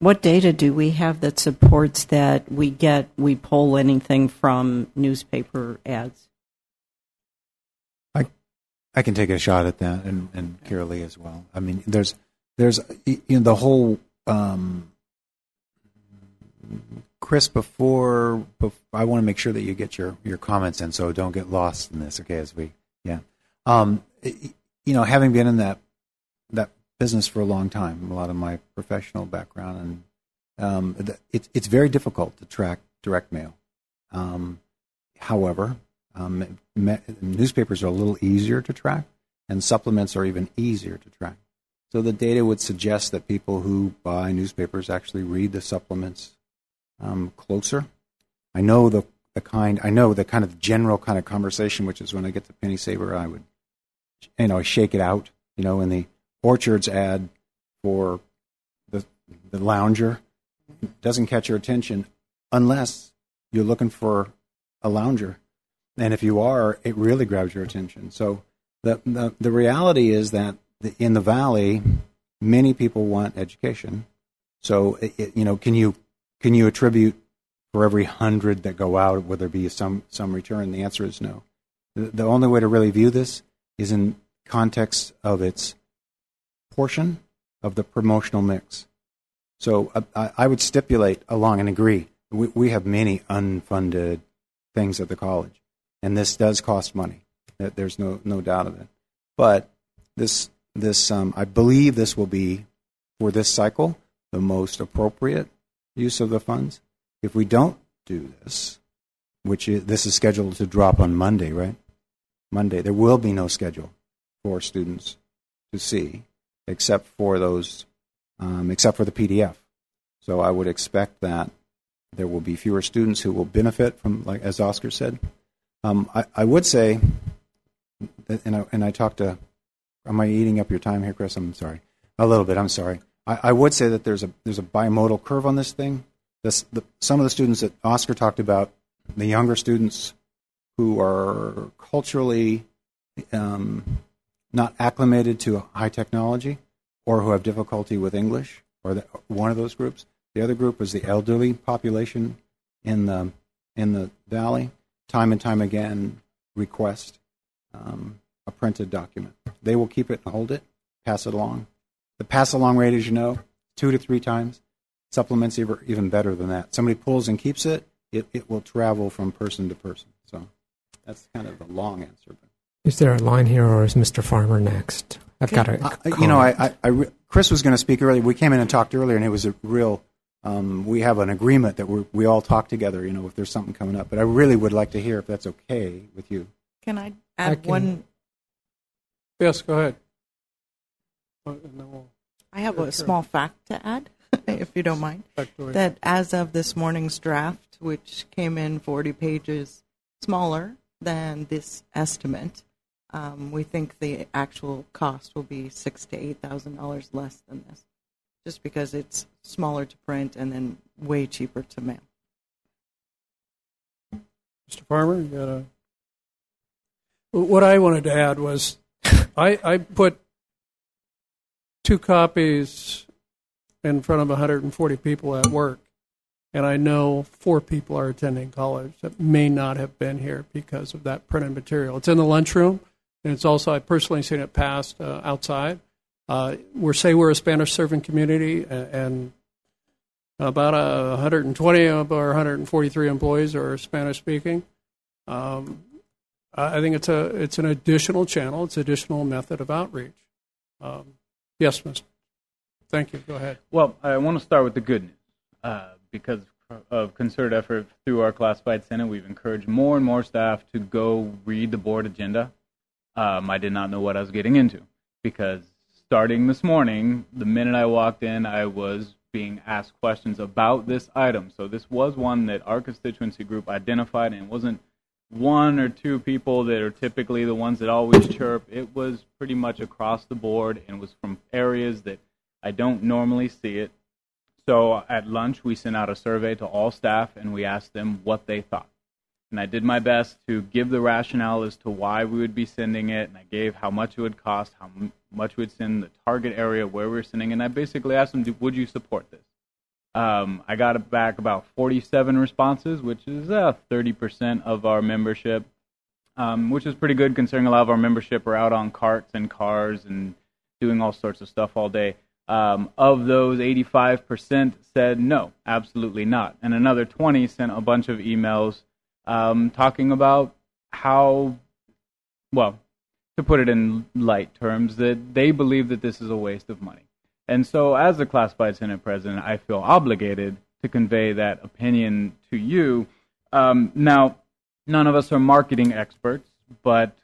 What data do we have that supports that we get, we pull anything from newspaper ads? I I can take a shot at that, and and Carol Lee as well. I mean, there's there's you know the whole um, Chris before, bef I want to make sure that you get your your comments in, so don't get lost in this. Okay, as we yeah, um, you know, having been in that business for a long time, a lot of my professional background, and um, it's very difficult to track direct mail. Um, however, um, me- newspapers are a little easier to track, and supplements are even easier to track. So the data would suggest that people who buy newspapers actually read the supplements um, closer. I know the the kind. I know the kind of general kind of conversation, which is when I get the Penny Saver, I would, you know, shake it out. You know, in the Orchards ad for the the lounger doesn't catch your attention unless you're looking for a lounger and if you are, it really grabs your attention. So the the, the reality is that in the valley, many people want education. So it- you know, can you can you attribute for every hundred that go out, will there be some some return? The answer is no. The, the only way to really view this is in context of its portion of the promotional mix. So uh, I, I would stipulate along and agree. We, we have many unfunded things at the college, and this does cost money. There's no no doubt of it. But this this um, I believe this will be for this cycle the most appropriate use of the funds. If we don't do this, which is, this is scheduled to drop on Monday, right? Monday, there will be no schedule for students to see, except for those, um, except for the PDF. So I would expect that there will be fewer students who will benefit from, like as Oscar said. Um, I, I would say, that, and I, and I talked to, am I eating up your time here, Chris? I'm sorry, a little bit. I'm sorry. I, I would say that there's a there's a bimodal curve on this thing. This, the, some of the students that Oscar talked about, the younger students who are culturally um, not acclimated to high technology or who have difficulty with English, or the, one of those groups. The other group is the elderly population in the in the valley. Time and time again, request um, a printed document. They will keep it and hold it, pass it along. The pass along rate, as you know, two to three times. Supplements even even better than that. Somebody pulls and keeps it, it, it will travel from person to person. So that's kind of the long answer. Is there a line here, or is Mr. Farmer next? I've got a. Uh, you know, I, I, I re- Chris was going to speak earlier. We came in and talked earlier, and it was a real. Um, we have an agreement that we we all talk together. You know, if there's something coming up, but I really would like to hear if that's okay with you. Can I I add can- one? Yes, go ahead. And then we'll- I have a small fact to add, if you don't mind. Factoid. That as of this morning's draft, which came in 40 pages smaller than this estimate, um, we think the actual cost will be six to eight thousand dollars less than this, just because it's smaller to print and then way cheaper to mail. Mr. Farmer, you got a. What I wanted to add was, I, I put two copies in front of 140 people at work, and I know four people are attending college that may not have been here because of that printed material. It's in the lunchroom, and it's also I personally seen it passed uh, outside. Uh, we're say we're a Spanish serving community, and about uh, 120 of our 143 employees are Spanish speaking. Um, I I think it's a it's an additional channel. It's an additional method of outreach. Um, yes, Mr. Thank you. Go ahead. Well, I want to start with the good news. Uh, because of concerted effort through our classified senate, we've encouraged more and more staff to go read the board agenda. Um, I did not know what I was getting into because starting this morning, the minute I walked in, I was being asked questions about this item. So this was one that our constituency group identified, and wasn't one or two people that are typically the ones that always chirp. It was pretty much across the board, and was from areas that I don't normally see it. So at lunch, we sent out a survey to all staff, and we asked them what they thought. And I did my best to give the rationale as to why we would be sending it, and I gave how much it would cost, how m- much we'd send, the target area where we were sending, and I basically asked them, "Would you support this?" Um, I got back about 47 responses, which is uh, 30% of our membership, um, which is pretty good considering a lot of our membership are out on carts and cars and doing all sorts of stuff all day. Um, of those, 85% said no, absolutely not. And another 20 sent a bunch of emails um, talking about how, well, to put it in light terms, that they believe that this is a waste of money. And so, as the classified Senate president, I feel obligated to convey that opinion to you. Um, now, none of us are marketing experts, but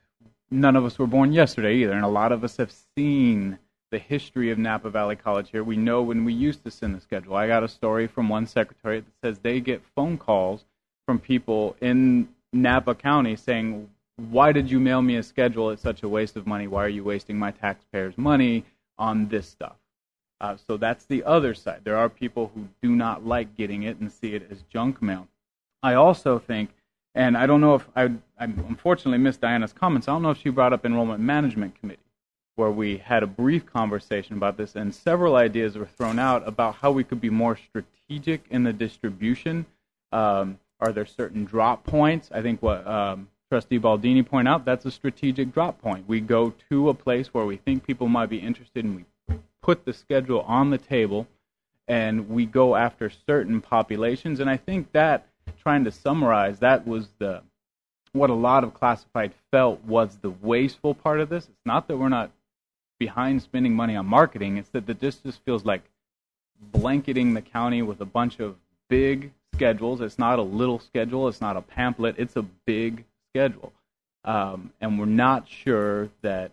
none of us were born yesterday either. And a lot of us have seen the history of Napa Valley College here. We know when we used to send the schedule. I got a story from one secretary that says they get phone calls from people in Napa County saying, Why did you mail me a schedule? It's such a waste of money. Why are you wasting my taxpayers' money on this stuff? Uh, so that's the other side. There are people who do not like getting it and see it as junk mail. I also think, and I don't know if I, I unfortunately missed Diana's comments. I don't know if she brought up enrollment management committee, where we had a brief conversation about this, and several ideas were thrown out about how we could be more strategic in the distribution. Um, are there certain drop points? I think what um, Trustee Baldini pointed out, that's a strategic drop point. We go to a place where we think people might be interested, and we put the schedule on the table, and we go after certain populations. And I think that, trying to summarize, that was the what a lot of classified felt was the wasteful part of this. It's not that we're not behind spending money on marketing; it's that this just feels like blanketing the county with a bunch of big schedules. It's not a little schedule. It's not a pamphlet. It's a big schedule, um, and we're not sure that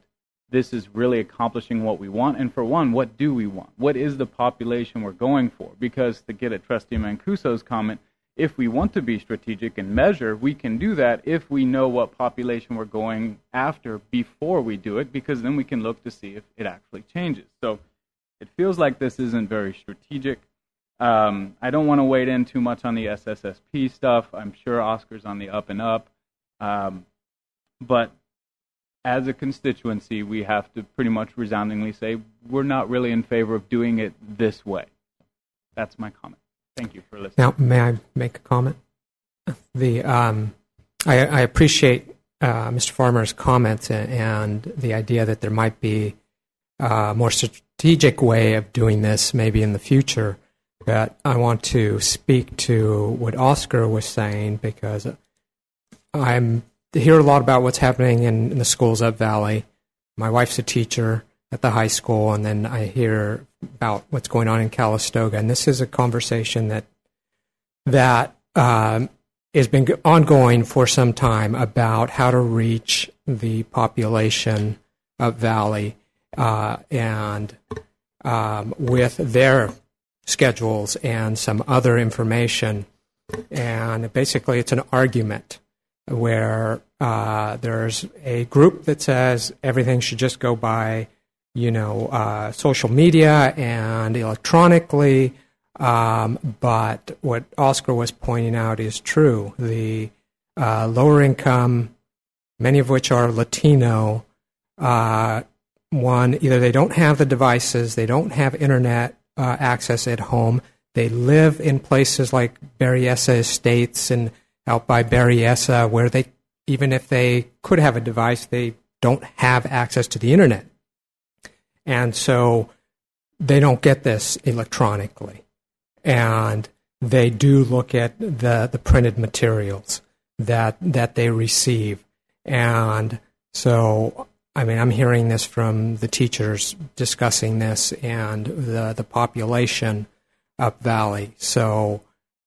this is really accomplishing what we want. And for one, what do we want? What is the population we're going for? Because to get at Trustee Mancuso's comment, if we want to be strategic and measure, we can do that if we know what population we're going after before we do it, because then we can look to see if it actually changes. So it feels like this isn't very strategic. Um, I don't want to wade in too much on the SSSP stuff. I'm sure Oscar's on the up and up. Um, but as a constituency, we have to pretty much resoundingly say we're not really in favor of doing it this way. That's my comment. Thank you for listening. Now, may I make a comment? The um, I, I appreciate uh, Mr. Farmer's comments and, and the idea that there might be a more strategic way of doing this, maybe in the future. But I want to speak to what Oscar was saying because I'm hear a lot about what's happening in, in the schools up Valley. My wife's a teacher at the high school, and then I hear about what's going on in Calistoga. And this is a conversation that that um, has been ongoing for some time about how to reach the population of Valley uh, and um, with their schedules and some other information. And basically, it's an argument where uh, there's a group that says everything should just go by, you know, uh, social media and electronically. Um, but what Oscar was pointing out is true. The uh, lower income, many of which are Latino, uh, one, either they don't have the devices, they don't have internet uh, access at home, they live in places like Berryessa Estates and out by Berryessa, where they, even if they could have a device, they don't have access to the internet. And so they don't get this electronically. And they do look at the, the printed materials that, that they receive. And so, I mean, I'm hearing this from the teachers discussing this and the, the population up Valley. So,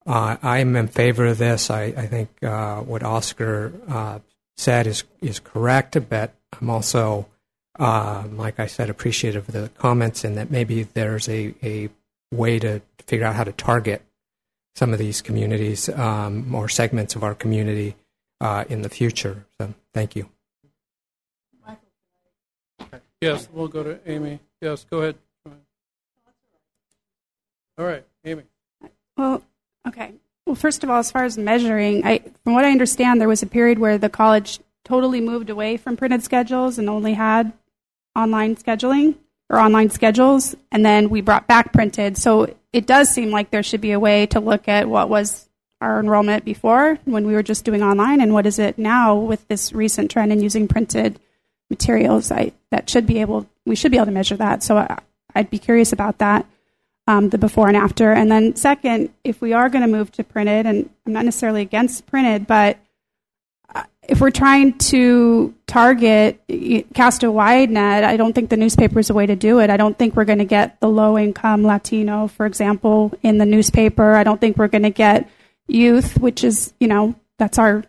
uh, I'm in favor of this. I, I think uh, what Oscar uh, said is is correct, but I'm also, like I said, appreciative of the comments and that maybe there's a, a way to figure out how to target some of these communities um, or segments of our community uh, in the future. So, thank you. Yes, we'll go to Amy. Yes, go ahead. All right, Amy. Well, okay. Well, first of all, as far as measuring, I, from what I understand, there was a period where the college totally moved away from printed schedules and only had online scheduling or online schedules, and then we brought back printed. So it does seem like there should be a way to look at what was our enrollment before when we were just doing online and what is it now with this recent trend in using printed materials. I, that should be able, we should be able to measure that. So I, I'd be curious about that um, the before and after. And then, second, if we are going to move to printed, and I'm not necessarily against printed, but uh, if we're trying to target, cast a wide net, I don't think the newspaper is a way to do it. I don't think we're going to get the low income Latino, for example, in the newspaper. I don't think we're going to get youth, which is, you know, that's our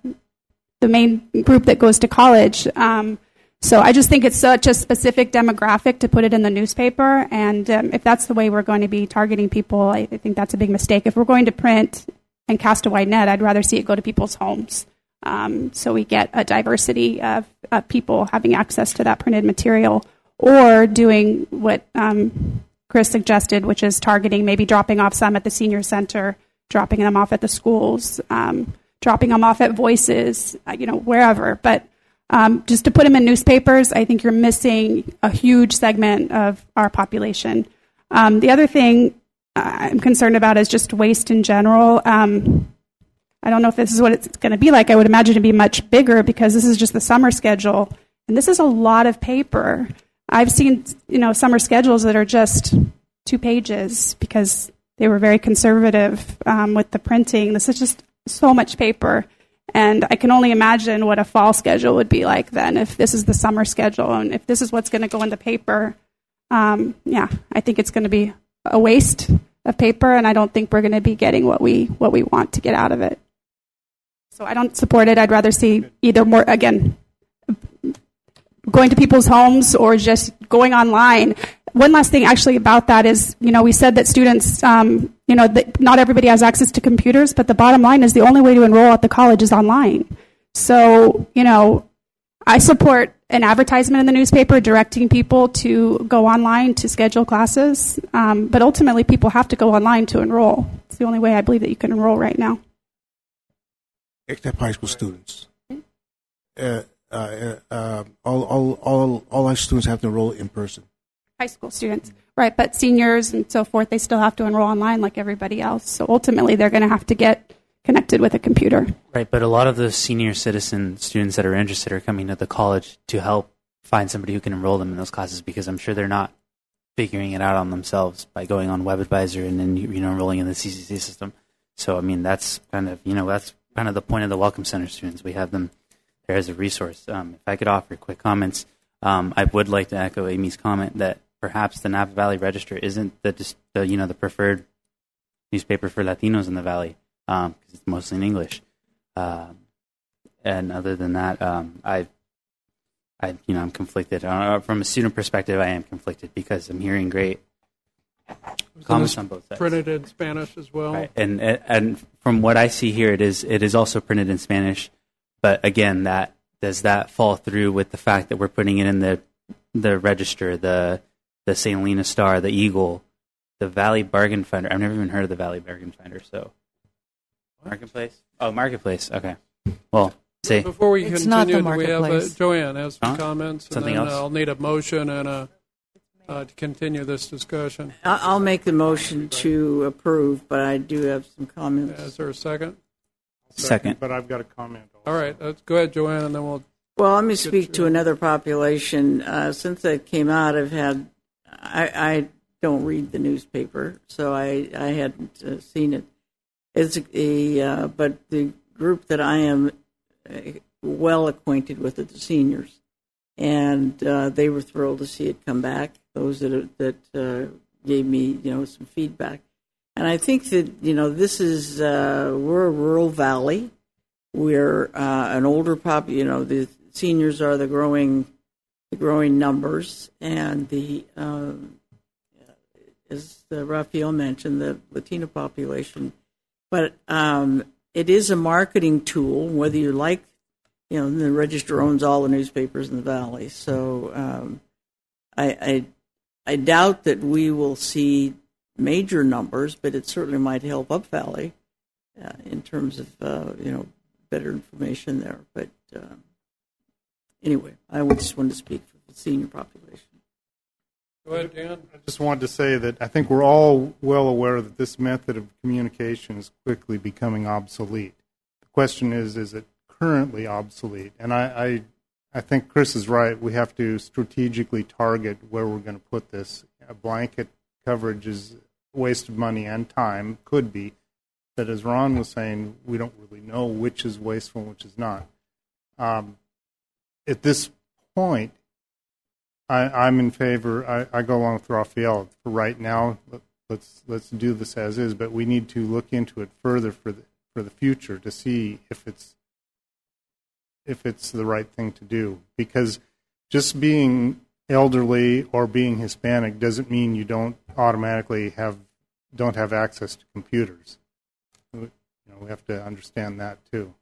the main group that goes to college. Um, so I just think it's such a specific demographic to put it in the newspaper. And um, if that's the way we're going to be targeting people, I, I, think that's a big mistake. If we're going to print and cast a wide net, I'd rather see it go to people's homes. Um, so we get a diversity of, of, people having access to that printed material or doing what um, Chris suggested, which is targeting maybe dropping off some at the senior center, dropping them off at the schools, um, dropping them off at voices, uh, you know, wherever. But um, just to put them in newspapers, I think you're missing a huge segment of our population. Um, the other thing I'm concerned about is just waste in general. Um, I don't know if this is what it's going to be like. I would imagine it'd be much bigger because this is just the summer schedule, and this is a lot of paper. I've seen you know summer schedules that are just two pages because they were very conservative um, with the printing. This is just so much paper. And I can only imagine what a fall schedule would be like then if this is the summer schedule and if this is what's going to go in the paper. Um, yeah, I think it's going to be a waste of paper, and I don't think we're going to be getting what we what we want to get out of it. So I don't support it. I'd rather see either more again going to people's homes or just going online one last thing actually about that is, you know, we said that students, um, you know, that not everybody has access to computers, but the bottom line is the only way to enroll at the college is online. So, you know, I support an advertisement in the newspaper directing people to go online to schedule classes, um, but ultimately people have to go online to enroll. It's the only way I believe that you can enroll right now. Except high school students. Uh, uh, uh, all, all, all, all high students have to enroll in person high school students, right? But seniors and so forth, they still have to enroll online like everybody else. So ultimately, they're going to have to get connected with a computer. Right, but a lot of the senior citizen students that are interested are coming to the college to help find somebody who can enroll them in those classes because I'm sure they're not figuring it out on themselves by going on WebAdvisor and then you know enrolling in the CCC system. So I mean that's kind of you know that's kind of the point of the Welcome Center students. We have them there as a resource. Um, if I could offer quick comments, um, I would like to echo Amy's comment that perhaps the Napa Valley Register isn't the, the you know the preferred newspaper for Latinos in the valley because um, it's mostly in English. Um, and other than that, um, I, I you know I'm conflicted uh, from a student perspective. I am conflicted because I'm hearing great comments on both sides. Printed in Spanish as well, right. and and from what I see here, it is it is also printed in Spanish. But again, that does that fall through with the fact that we're putting it in the the register, the the St. Helena Star, the Eagle, the Valley Bargain Finder. I've never even heard of the Valley Bargain Finder. So, Marketplace. Oh, Marketplace. Okay. Well, see. Before we It's continue, not the do we have uh, marketplace. Joanne has some Huh? comments, and Something then else? I'll need a motion and a uh, to continue this discussion. I- I'll make the motion to approve, but I do have some comments. Is there a second? Second. But I've got a comment. All right, let's go ahead, Joanne, and then we'll. Well, let me speak to another population. Uh, since I came out, I've had I, don't read the newspaper, so I I hadn't uh, seen it. It's a uh, but the group that I am uh, well acquainted with are the seniors, and uh, they were thrilled to see it come back. Those that that uh, gave me you know some feedback, and I think that you know this is uh, we're a rural valley. We're an older pop. You know the seniors are the growing the growing numbers and the um, as Raphael mentioned the Latino population, but um, it is a marketing tool. Whether you like, you know, the register owns all the newspapers in the valley, so um, I, I I doubt that we will see major numbers, but it certainly might help Up Valley uh, in terms of uh, you know better information there. But uh, anyway, I just wanted to speak for the senior population. Go ahead, Dan. I just wanted to say that I think we're all well aware that this method of communication is quickly becoming obsolete. The question is, is it currently obsolete? And I, I, I think Chris is right. We have to strategically target where we're going to put this. A blanket coverage is a waste of money and time, could be. But as Ron was saying, we don't really know which is wasteful and which is not. Um, at this point, I, I'm in favor. I, I go along with Raphael. For right now, let, let's let's do this as is. But we need to look into it further for the for the future to see if it's if it's the right thing to do. Because just being elderly or being Hispanic doesn't mean you don't automatically have don't have access to computers. You know, we have to understand that too.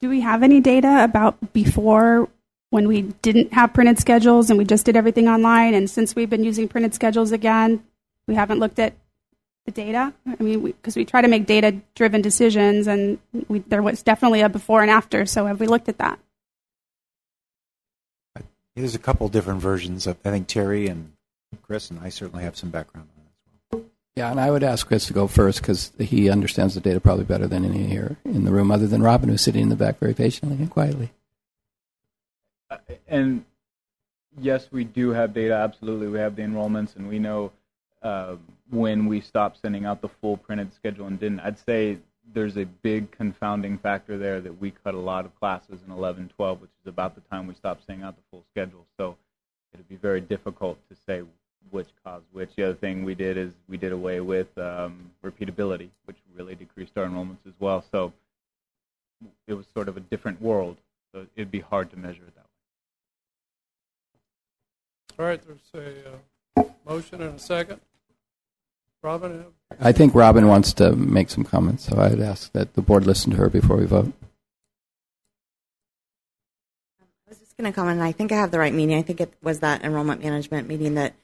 Do we have any data about before when we didn't have printed schedules and we just did everything online? And since we've been using printed schedules again, we haven't looked at the data. I mean, because we, we, try to make data driven decisions, and we, there was definitely a before and after. So have we looked at that? There's a couple different versions. Of, I think Terry and Chris and I certainly have some background Yeah, and I would ask Chris to go first because he understands the data probably better than any here in the room, other than Robin, who's sitting in the back very patiently and quietly. Uh, and yes, we do have data. Absolutely, we have the enrollments, and we know uh, when we stopped sending out the full printed schedule and didn't. I'd say there's a big confounding factor there that we cut a lot of classes in 11, 12, which is about the time we stopped sending out the full schedule. So it'd be very difficult to say which caused which. The other thing we did is we did away with um, repeatability, which really decreased our enrollments as well. So it was sort of a different world. So it'd be hard to measure it that way. All right, there's a uh, motion and a second. Robin? I think Robin wants to make some comments, so I'd ask that the board listen to her before we vote. I was just going to comment, I think I have the right meeting. I think it was that enrollment management meeting that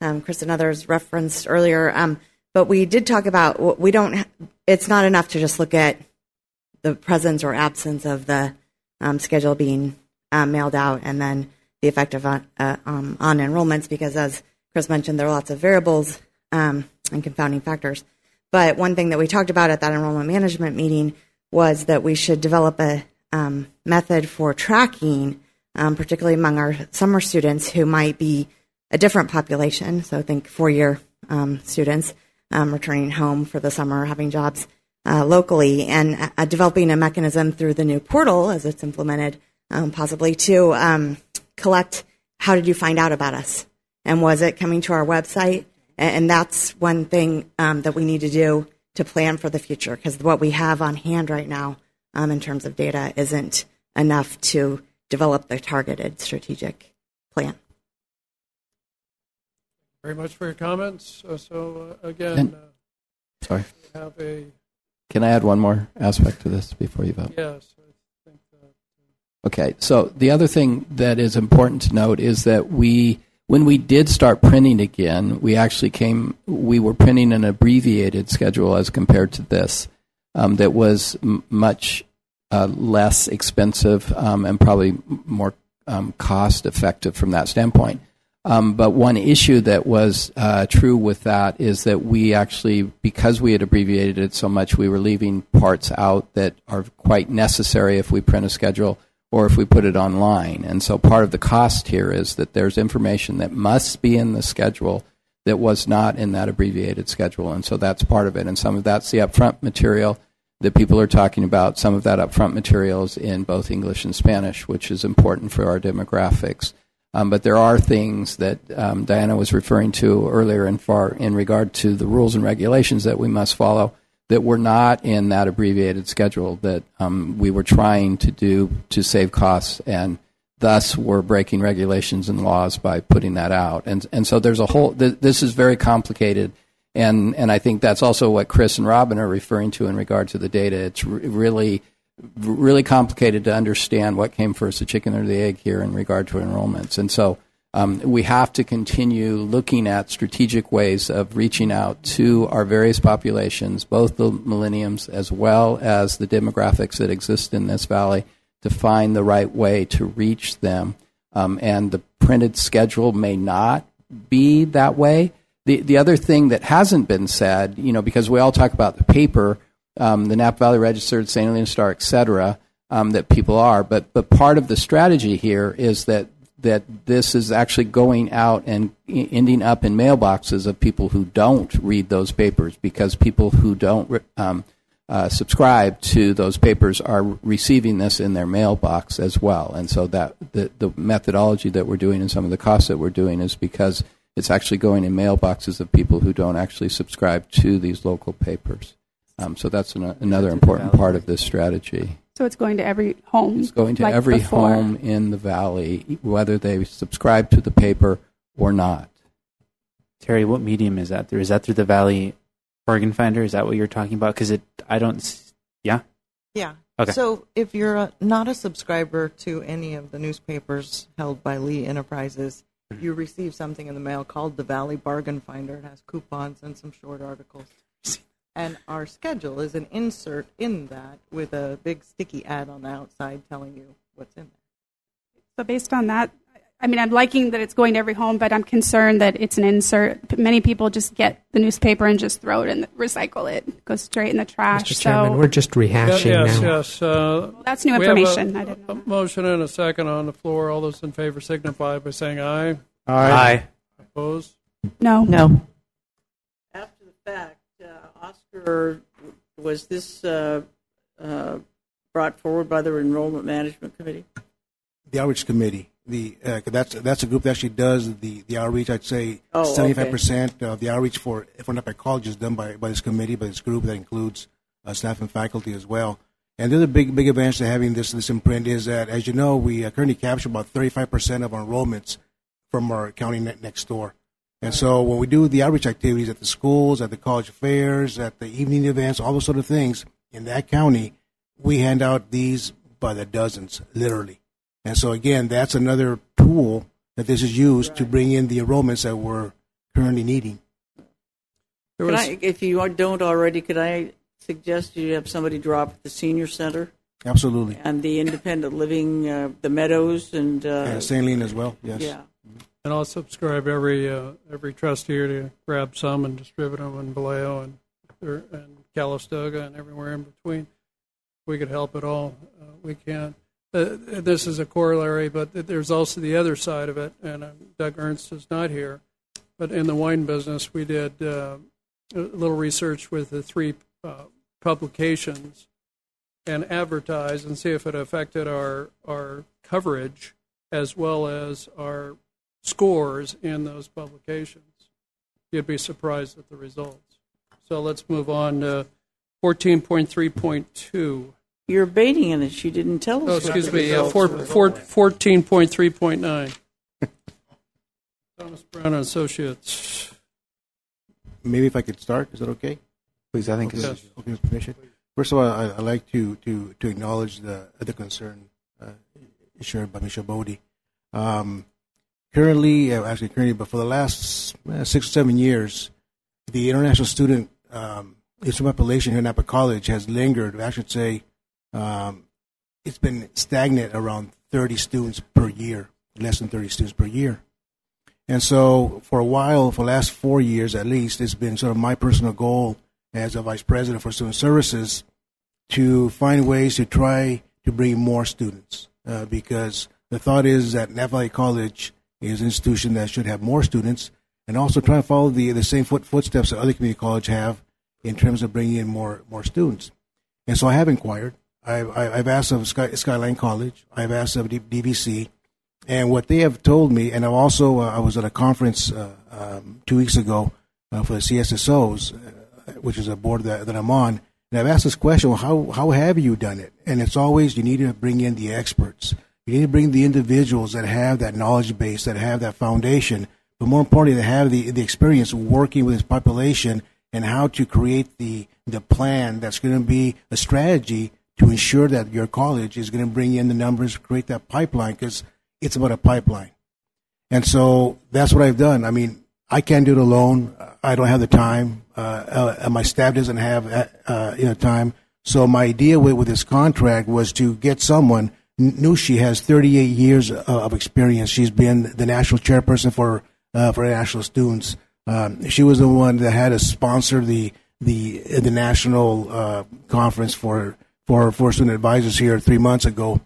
um, Chris and others referenced earlier. Um, but we did talk about we don't. It's not enough to just look at the presence or absence of the um, schedule being um, mailed out, and then the effect of uh, um, on enrollments, because as Chris mentioned, there are lots of variables um, and confounding factors. But one thing that we talked about at that enrollment management meeting was that we should develop a method for tracking, particularly among our summer students who might be a different population. So I think four year um, students um, returning home for the summer, having jobs uh, locally, and uh, developing a mechanism through the new portal as it's implemented, um, possibly to um, collect how did you find out about us? And was it coming to our website? And that's one thing um, that we need to do to plan for the future because what we have on hand right now um, in terms of data isn't enough to develop the targeted strategic plan. Very much for your comments. Uh, so, uh, again, uh, sorry. a. Can I add one more aspect to this before you vote? Yes. Okay, so the other thing that is important to note is that we when we did start printing again, we actually came, we were printing an abbreviated schedule as compared to this um, that was m- much uh, less expensive um, and probably more um, cost effective from that standpoint. Um, but one issue that was uh, true with that is that we actually, because we had abbreviated it so much, we were leaving parts out that are quite necessary if we print a schedule or if we put it online. And so part of the cost here is that there's information that must be in the schedule that was not in that abbreviated schedule. And so that's part of it. And some of that's the upfront material that people are talking about. Some of that upfront material is in both English and Spanish, which is important for our demographics. Um, but there are things that um, Diana was referring to earlier in far in regard to the rules and regulations that we must follow that were not in that abbreviated schedule that um, we were trying to do to save costs and thus we're breaking regulations and laws by putting that out. And and so there's a whole th- this is very complicated. And and I think that's also what Chris and Robin are referring to in regard to the data. It's re- really really complicated to understand what came first the chicken or the egg here in regard to enrollments and so Um, we have to continue looking at strategic ways of reaching out to our various populations, both the millenniums as well as the demographics that exist in this valley, to find the right way to reach them. Um, and the printed schedule may not be that way. The, the other thing that hasn't been said, you know, because we all talk about the paper, um, the Napa Valley Register, St. Helena Star, et cetera, um, that people are, but, but part of the strategy here is that that this is actually going out and ending up in mailboxes of people who don't read those papers because people who don't um, uh, subscribe to those papers are receiving this in their mailbox as well. And so that the, the methodology that we're doing and some of the costs that we're doing is because it's actually going in mailboxes of people who don't actually subscribe to these local papers. Um, so that's an, another important part of this strategy. So it's going to every home. It's going to like every before. home in the valley, whether they subscribe to the paper or not. Terry, what medium is that through? Is that through the Valley Bargain Finder? Is that what you're talking about? Because it, I don't. Yeah. Yeah. Okay. So if you're uh not a subscriber to any of the newspapers held by Lee Enterprises, Mm-hmm. you receive something in the mail called the Valley Bargain Finder. It has coupons and some short articles. And our schedule is an insert in that with a big sticky ad on the outside telling you what's in there. So based on that, I mean, I'm liking that it's going to every home, but I'm concerned that it's an insert. Many people just get the newspaper and just throw it and recycle it, It goes straight in the trash. Mr. Chairman, so we're just rehashing yes, now. yes. Uh, that's new we have a- information. I didn't a motion and a second on the floor. All those in favor signify by saying aye. Aye. Opposed? No. No. After the fact, uh, Oscar, was this uh, uh, brought forward by the Enrollment Management Committee? The outreach committee. The uh, that's that's a group that actually does the, the outreach. I'd say Oh, seventy five percent of the outreach for for Napa College is done by, by this committee, by this group that includes uh, staff and faculty as well. And the other big big advantage to having this this imprint is that, as you know, we uh, currently capture about thirty five percent of our enrollments from our county ne- next door. And so when we do the outreach activities at the schools, at the college fairs, at the evening events, all those sort of things in that county, we hand out these by the dozens, literally. And so again, that's another tool that this is used to bring in the enrollments that we're currently needing. Can was- I, if you don't already, could I suggest you have somebody drop at the senior center Absolutely. and the independent living, uh, the Meadows, and uh, And St. Lean as well, yes. Yeah. And I'll subscribe every uh, every trustee to grab some and distribute them in Vallejo and and Calistoga and everywhere in between. We could help at all, uh, we can. Uh, this is a corollary, but there's also the other side of it. And uh, Doug Ernst is not here, but in the wine business, we did uh, a little research with the three uh, publications and advertise and see if it affected our our coverage as well as our scores in those publications. You'd be surprised at the results. So let's move on to 14.3.2. You're baiting in it. You didn't tell us. Oh, excuse me, uh, results four, were. four, 14.3.9. Thomas Brown and Associates. Maybe if I could start, is that okay? Please, I think okay. it's- okay, with permission. First of all, I, I'd like to, to, to acknowledge the, the concern uh, shared by Michelle Bodie. Um, currently, uh, actually currently, but for the last uh, six or seven years, the international student um, student population here at Napa College has lingered. I should say, um, it's been stagnant around 30 students per year, less than 30 students per year. And so, for a while, for the last four years at least, it's been sort of my personal goal as a vice president for student services to find ways to try to bring more students. Uh, because the thought is that Napa College is an institution that should have more students and also try to follow the, the same foot, footsteps that other community colleges have in terms of bringing in more, more students. And so I have inquired. I've, I've asked of Sky, Skyline College. I've asked of DVC. And what they have told me, and I've also, uh, I was at a conference uh, um, two weeks ago uh, for the CSSOs, uh, which is a board that, that I'm on, and I've asked this question, well, how, how have you done it? And it's always you need to bring in the experts. You need to bring the individuals that have that knowledge base, that have that foundation, but more importantly, that have the, the experience working with this population and how to create the, the plan that's going to be a strategy to ensure that your college is going to bring in the numbers, create that pipeline, because it's about a pipeline. And so that's what I've done. I mean, I can't do it alone. I don't have the time. Uh, uh, my staff doesn't have uh, uh, you know time. So my idea with, with this contract was to get someone. Nushi has 38 years of experience. She's been the national chairperson for uh, for national students. Um, she was the one that had to sponsor the the the national uh, conference for for for student advisors here three months ago,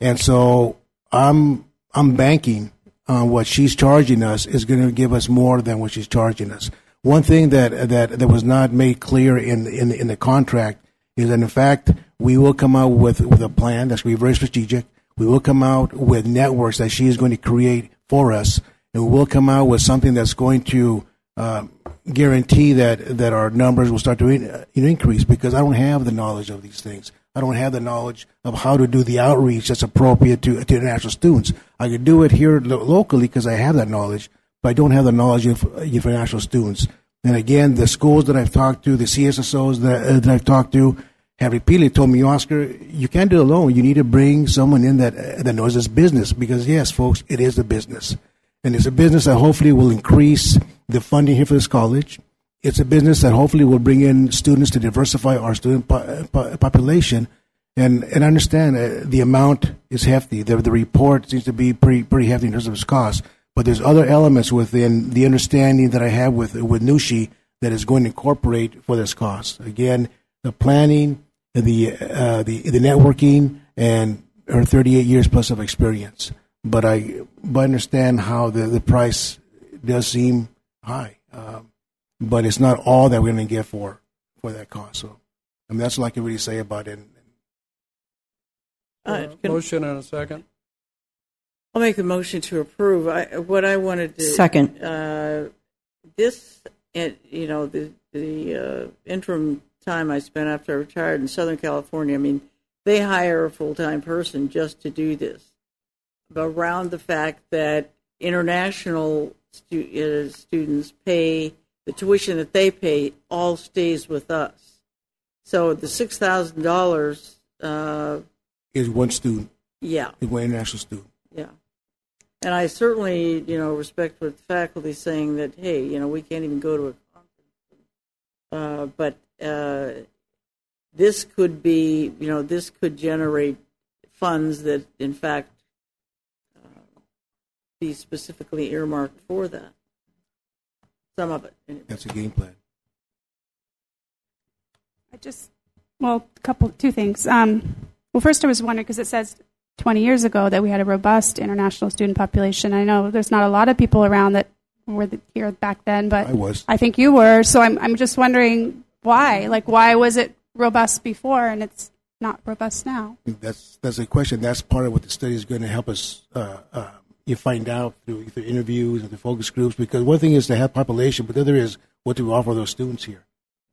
and so I'm I'm banking on what she's charging us is going to give us more than what she's charging us. One thing that that that was not made clear in in in the contract is that in fact we will come out with with a plan that's going to be very strategic. We will come out with networks that she is going to create for us, and we will come out with something that's going to uh, guarantee that that our numbers will start to in, uh, increase because I don't have the knowledge of these things. I don't have the knowledge of how to do the outreach that's appropriate to, to international students. I could do it here lo- locally because I have that knowledge, but I don't have the knowledge of, of international students. And again, the schools that I've talked to, the CSSOs that, uh, that I've talked to, have repeatedly told me, Oscar, you can't do it alone. You need to bring someone in that uh, that knows this business because yes, folks, it is a business, and it's a business that hopefully will increase the funding here for this college. It's a business that hopefully will bring in students to diversify our student po- po- population. And and understand uh, the amount is hefty. The, the report seems to be pretty pretty hefty in terms of its cost. But there's other elements within the understanding that I have with with Nushi that is going to incorporate for this cost. Again, the planning, the uh, the the networking, and her 38 years plus of experience. But I but I understand how the the price does seem high. Um, but it's not all that we're going to get for for that cost. So, I mean, that's all I can really say about it. Uh, motion and a second. I'll make the motion to approve. I, what I wanted to Second. Uh, this, it, you know, the the uh, interim time I spent after I retired in Southern California. I mean, they hire a full time person just to do this. Around the fact that international stu- uh, students pay the tuition that they pay all stays with us. So the six thousand uh, dollars. Is one student. Yeah. Is one international student. Yeah. And I certainly, you know, respect what the faculty saying that, hey, you know, we can't even go to a conference. Uh, but uh, this could be, you know, this could generate funds that, in fact, uh, be specifically earmarked for that. Some of it. Anyway. That's a game plan. I just, well, a couple, two things. Um, well, first, I was wondering because it says 20 years ago that we had a robust international student population. I know there's not a lot of people around that were here back then, but I was. I think you were. So I'm, I'm just wondering why. Like, why was it robust before and it's not robust now? That's that's a question. That's part of what the study is going to help us. Uh, uh, you find out through, through interviews and the focus groups. Because one thing is to have population, but the other is what do we offer those students here?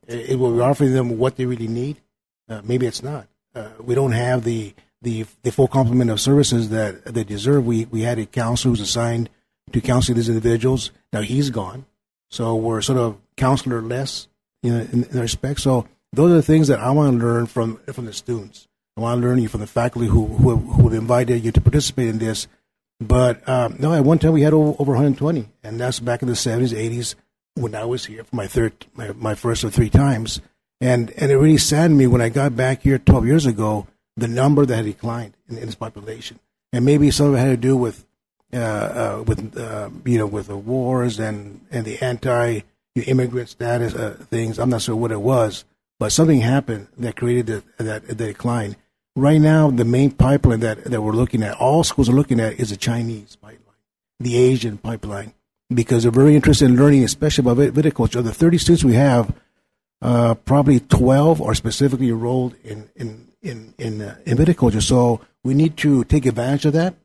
It, it will we offer them what they really need? Uh, maybe it's not. Uh, we don't have the the the full complement of services that they deserve. We we had a counselor who's assigned to counsel these individuals. Now he's gone, so we're sort of counselor less in, in, in respect. So those are the things that I want to learn from from the students. I want to learn you from the faculty who who who invited you to participate in this. But um, no, at one time we had over, over 120, and that's back in the 70s, 80s when I was here for my third, my, my first or three times. And and it really saddened me when I got back here 12 years ago the number that had declined in, in its population, and maybe some of it had to do with uh, uh, with uh, you know with the wars and and the anti immigrant status uh, things. I'm not sure what it was, but something happened that created the, that the decline. Right now, the main pipeline that, that we're looking at, all schools are looking at, is the Chinese pipeline, the Asian pipeline, because they're very interested in learning, especially about viticulture. The 30 students we have, uh, probably 12 are specifically enrolled in in in in, uh, in viticulture. So we need to take advantage of that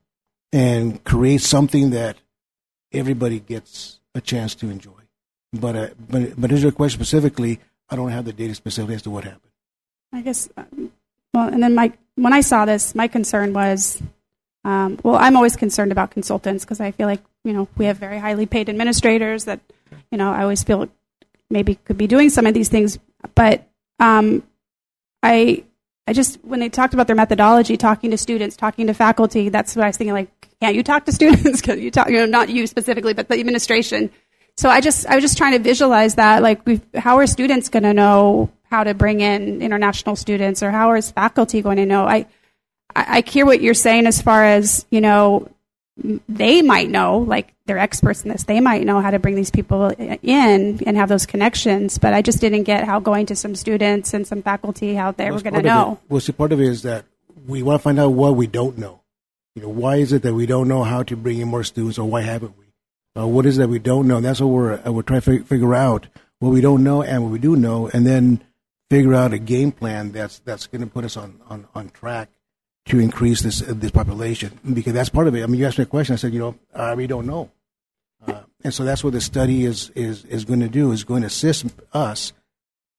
and create something that everybody gets a chance to enjoy. But uh, but but is your question specifically? I don't have the data specifically as to what happened. I guess. Um, well, and then my when I saw this, my concern was, um, well, I'm always concerned about consultants because I feel like you know we have very highly paid administrators that, you know, I always feel maybe could be doing some of these things, but um, I I just when they talked about their methodology, talking to students, talking to faculty, that's what I was thinking. Like, can't you talk to students? Because you talk, you know, not you specifically, but the administration. So I just, I was just trying to visualize that. Like, how are students going to know how to bring in international students, or how is faculty going to know? I, I, I hear what you're saying as far as you know, they might know, like they're experts in this. They might know how to bring these people in and have those connections. But I just didn't get how going to some students and some faculty how they Well, were going to know. It, well, see, part of it is that we want to find out what we don't know. You know, why is it that we don't know how to bring in more students, or why haven't we? Uh, what is it that we don't know? And that's what we're uh, we're trying to fig- figure out what we don't know and what we do know, and then figure out a game plan that's that's going to put us on, on, on track to increase this uh, this population. Because that's part of it. I mean, you asked me a question. I said, you know, I really don't know. Uh, and so that's what the study is is is going to do. Is going to assist us,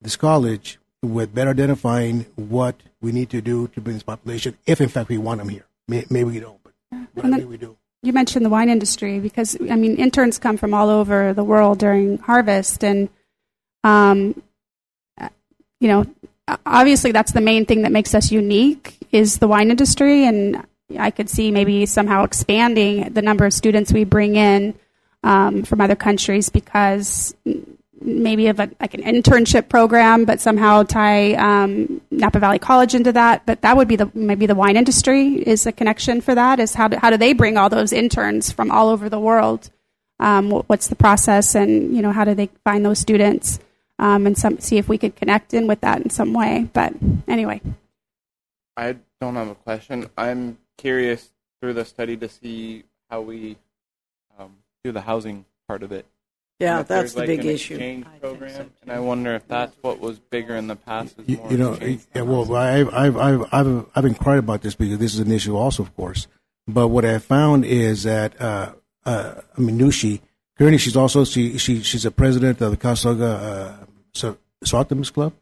this college, with better identifying what we need to do to bring this population, if in fact we want them here. May- Maybe we don't, but, but I think we do. You mentioned the wine industry because I mean interns come from all over the world during harvest, and um, uh, you know, obviously that's the main thing that makes us unique is the wine industry, and I could see maybe somehow expanding the number of students we bring in um, from other countries because maybe of a, like an internship program, but somehow tie um, Napa Valley College into that. But that would be the maybe the wine industry is a connection for that. Is how do, how do they bring all those interns from all over the world? Um, what's the process, and you know how do they find those students? Um, and some, see if we could connect in with that in some way. But anyway, I don't have a question. I'm curious through the study to see how we um, do the housing part of it. Yeah, if that's the like, big an issue. exchange program, and I wonder if that's what was bigger in the past. Is You, more you know, yeah, well, I've, I've, I've, I've, I've inquired about this because this is an issue also, of course. But what I found is that, uh, uh, I mean, Nushi, currently she's also, she, she, she's a president of the Calistoga, uh, Club.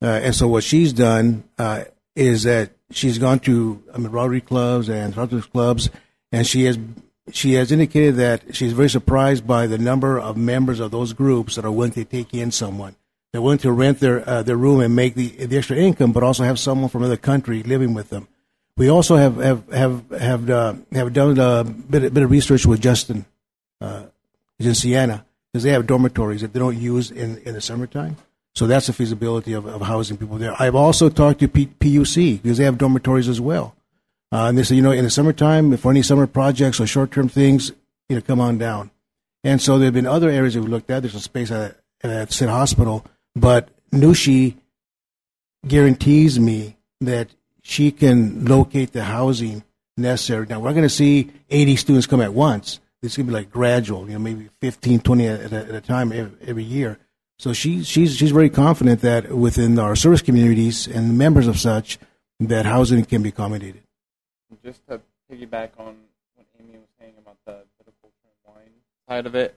Uh, and so what she's done, uh, is that she's gone to, I mean, Rotary clubs and Rotary clubs, and she has, she has indicated that she's very surprised by the number of members of those groups that are willing to take in someone. They're willing to rent their uh, their room and make the, the extra income, but also have someone from another country living with them. We also have have have have, uh, have done a bit, bit of research with Justin, he's in Siena, because they have dormitories that they don't use in, in the summertime. So that's the feasibility of, of housing people there. I've also talked to P, PUC because they have dormitories as well. Uh, and they say, you know, in the summertime, if for any summer projects or short term things, you know, come on down. And so there have been other areas that we looked at. There's a space at, at Hospital, but Nushi guarantees me that she can locate the housing necessary. Now, we're going to see 80 students come at once. It's to be like gradual, you know, maybe 15, 20 at a, at a time every, every year. So she's, she's, she's very confident that within our service communities and members of such, that housing can be accommodated. Just to piggyback on what Amy was saying about the viticulture and wine side of it,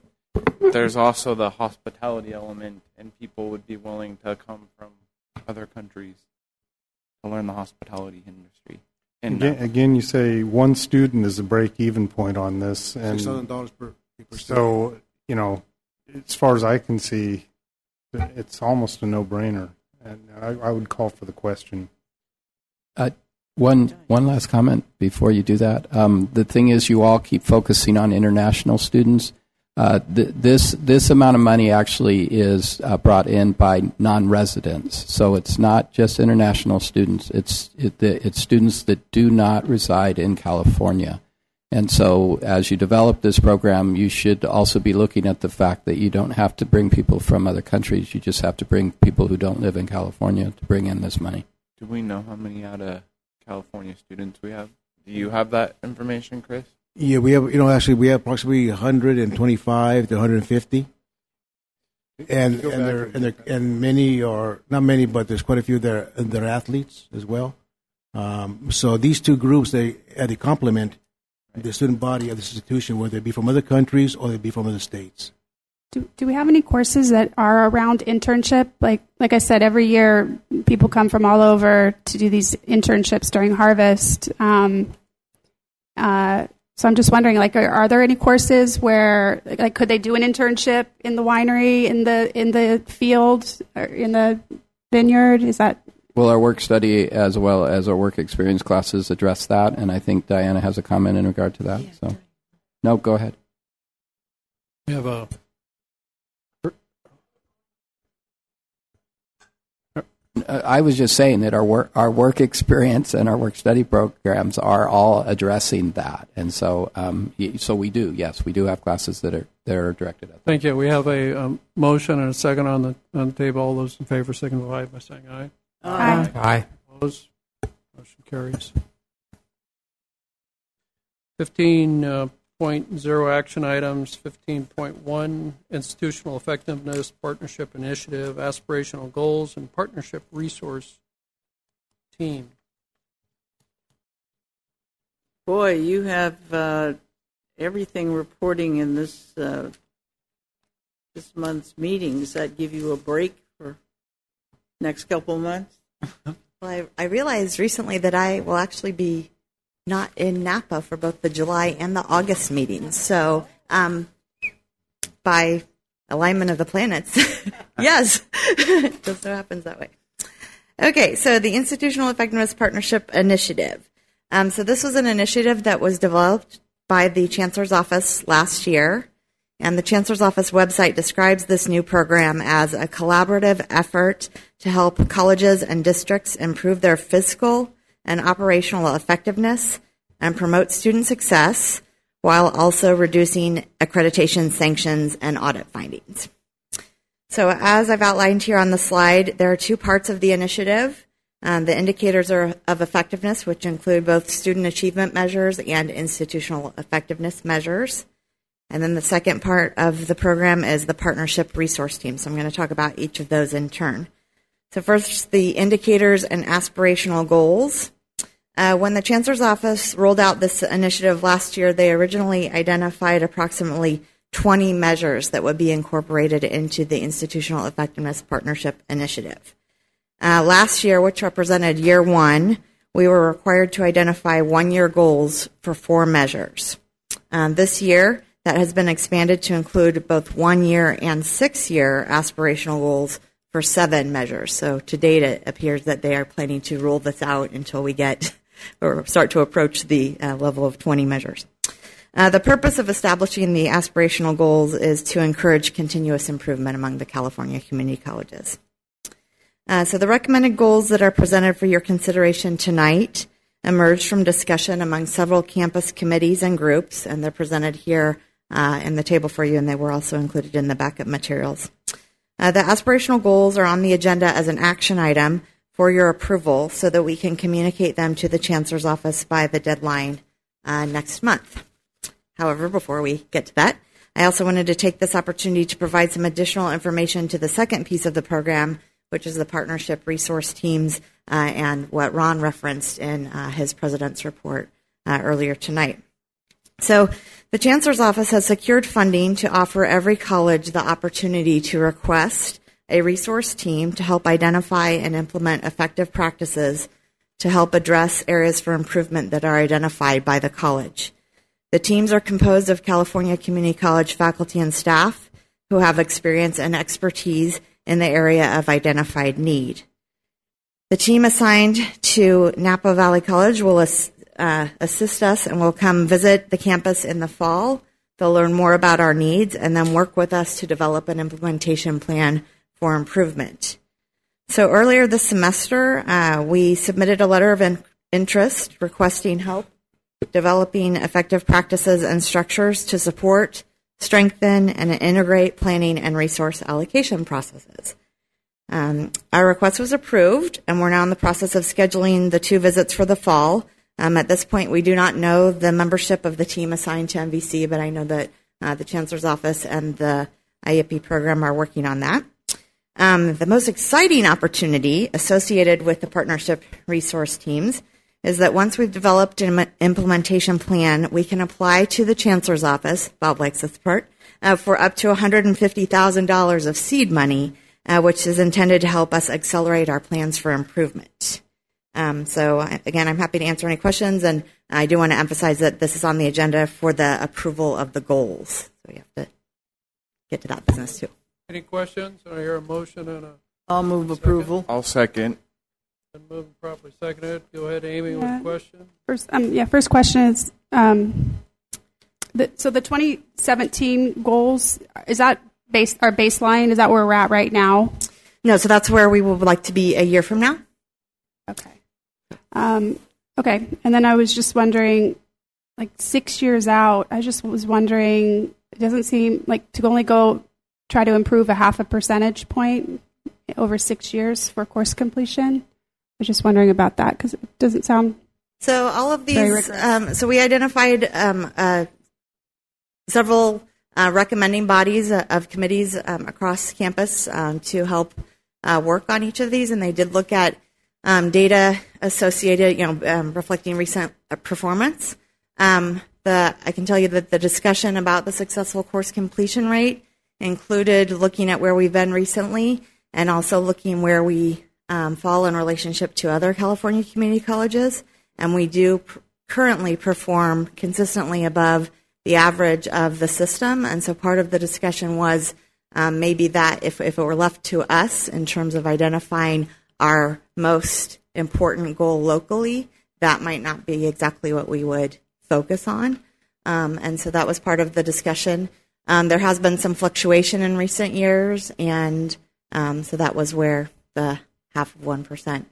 there's also the hospitality element, and people would be willing to come from other countries to learn the hospitality industry. And Again, uh, again, you say one student is a break-even point on this, and $6,000 per, per so you know, as far as I can see, it's almost a no-brainer, and I, I would call for the question. Uh, one one last comment before you do that. Um, the thing is, you all keep focusing on international students. Uh, th- this this amount of money actually is uh, brought in by non-residents, so it's not just international students. It's it, the, it's students that do not reside in California. And so, as you develop this program, you should also be looking at the fact that you don't have to bring people from other countries. You just have to bring people who don't live in California to bring in this money. do we know how many out of California students we have? Do you have that information, Chris? Yeah, we have, you know, actually, we have approximately 125 to 150. And, and, back there, and and, there, and many are, not many, but there's quite a few that are, that are athletes as well. Um, so these two groups, they, uh, they complement the student body of the institution, whether it be from other countries or they be from other states. Do, do we have any courses that are around internship? Like like I said, every year people come from all over to do these internships during harvest. Um, uh, so I'm just wondering, like, are, are there any courses where, like, could they do an internship in the winery, in the in the field, or in the vineyard? Is that Well, our work study as well as our work experience classes address that, and I think Diana has a comment in regard to that. So, no, go ahead. We have a I was just saying that our work, our work experience and our work study programs are all addressing that, and so um, so we do. Yes, we do have classes that are that are directed at. That. Thank you. We have a um, motion and a second on the on the table. All those in favor signify by saying aye. Aye. Aye. Opposed? Motion carries. Fifteen uh, point zero action items. Fifteen point one institutional effectiveness partnership initiative aspirational goals and partnership resource team. Boy, you have uh, everything reporting in this uh, this month's meeting. Does that give you a break for next couple months? Well, I, I realized recently that I will actually be not in Napa for both the July and the August meetings. So, um, by alignment of the planets, yes, just so happens that way. Okay, so the Institutional Effectiveness Partnership Initiative. Um, so this was an initiative that was developed by the Chancellor's Office last year. And the Chancellor's Office website describes this new program as a collaborative effort to help colleges and districts improve their fiscal and operational effectiveness and promote student success while also reducing accreditation sanctions and audit findings. So, as I've outlined here on the slide, there are two parts of the initiative. Um, the indicators are of effectiveness, which include both student achievement measures and institutional effectiveness measures. And then the second part of the program is the partnership resource team. So I'm going to talk about each of those in turn. So first, the indicators and aspirational goals. Uh, when the Chancellor's Office rolled out this initiative last year, they originally identified approximately 20 measures that would be incorporated into the Institutional Effectiveness Partnership Initiative. Uh, last year, which represented year one, we were required to identify one year goals for four measures. Um, this year, that has been expanded to include both one year and six year aspirational goals for seven measures. So to date, it appears that they are planning to roll this out until we get or start to approach the uh, level of 20 measures. Uh, the purpose of establishing the aspirational goals is to encourage continuous improvement among the California community colleges. Uh, so the recommended goals that are presented for your consideration tonight emerged from discussion among several campus committees and groups, and they're presented here uh, in the table for you, and they were also included in the backup materials. Uh, the aspirational goals are on the agenda as an action item for your approval so that we can communicate them to the Chancellor's Office by the deadline uh, next month. However, before we get to that, I also wanted to take this opportunity to provide some additional information to the second piece of the program, which is the partnership resource teams uh, and what Ron referenced in uh, his president's report uh, earlier tonight. So, the Chancellor's Office has secured funding to offer every college the opportunity to request a resource team to help identify and implement effective practices to help address areas for improvement that are identified by the college. The teams are composed of California Community College faculty and staff who have experience and expertise in the area of identified need. The team assigned to Napa Valley College will uh, assist us and will come visit the campus in the fall. They'll learn more about our needs and then work with us to develop an implementation plan for improvement. So earlier this semester, uh, we submitted a letter of in- interest requesting help developing effective practices and structures to support, strengthen, and integrate planning and resource allocation processes. Um, our request was approved, and we're now in the process of scheduling the two visits for the fall. Um, at this point, we do not know the membership of the team assigned to NVC, but I know that uh, the Chancellor's Office and the IEP program are working on that. Um, the most exciting opportunity associated with the partnership resource teams is that once we've developed an implementation plan, we can apply to the Chancellor's Office, Bob likes this part, uh, for up to $150,000 of seed money, uh, which is intended to help us accelerate our plans for improvement. Um, so, again, I'm happy to answer any questions, and I do want to emphasize that this is on the agenda for the approval of the goals. So we have to get to that business too. Any questions? I hear a motion and a. I'll move approval. I'll second. Been moved and properly seconded. Go ahead, Amy, with Yeah. a question. First, um, yeah. First question is, um, the, so the 2017 goals is that base our baseline? Is that where we're at right now? No, so that's where we would like to be a year from now. Um, okay, and then I was just wondering, like six years out, I just was wondering. It doesn't seem like to only go try to improve a half a percentage point over six years for course completion. I was just wondering about that because it doesn't sound So all of these, um, so we identified um, uh, several uh, recommending bodies uh, of committees um, across campus um, to help uh, work on each of these, and they did look at um, data associated, you know, um, reflecting recent uh, performance. Um, the I can tell you that the discussion about the successful course completion rate included looking at where we've been recently, and also looking where we um, fall in relationship to other California community colleges. And we do pr- currently perform consistently above the average of the system. And so part of the discussion was um, maybe that if, if it were left to us in terms of identifying our most important goal locally, that might not be exactly what we would focus on. Um, and so that was part of the discussion. Um, there has been some fluctuation in recent years, and um, so that was where the half of 1%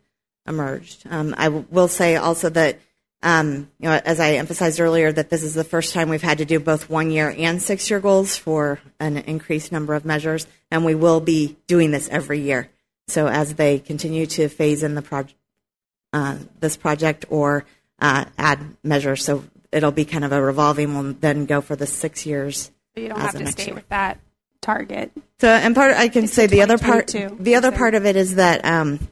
emerged. Um, I w- will say also that, um, you know, as I emphasized earlier, that this is the first time we've had to do both one year and six year goals for an increased number of measures, and we will be doing this every year. So as they continue to phase in the project, uh, this project or uh, add measures, so it'll be kind of a revolving. We'll then go for the six years. you don't have to stay year. with that target. So, and part I can say the other part, 2022. the other part of it is that, um,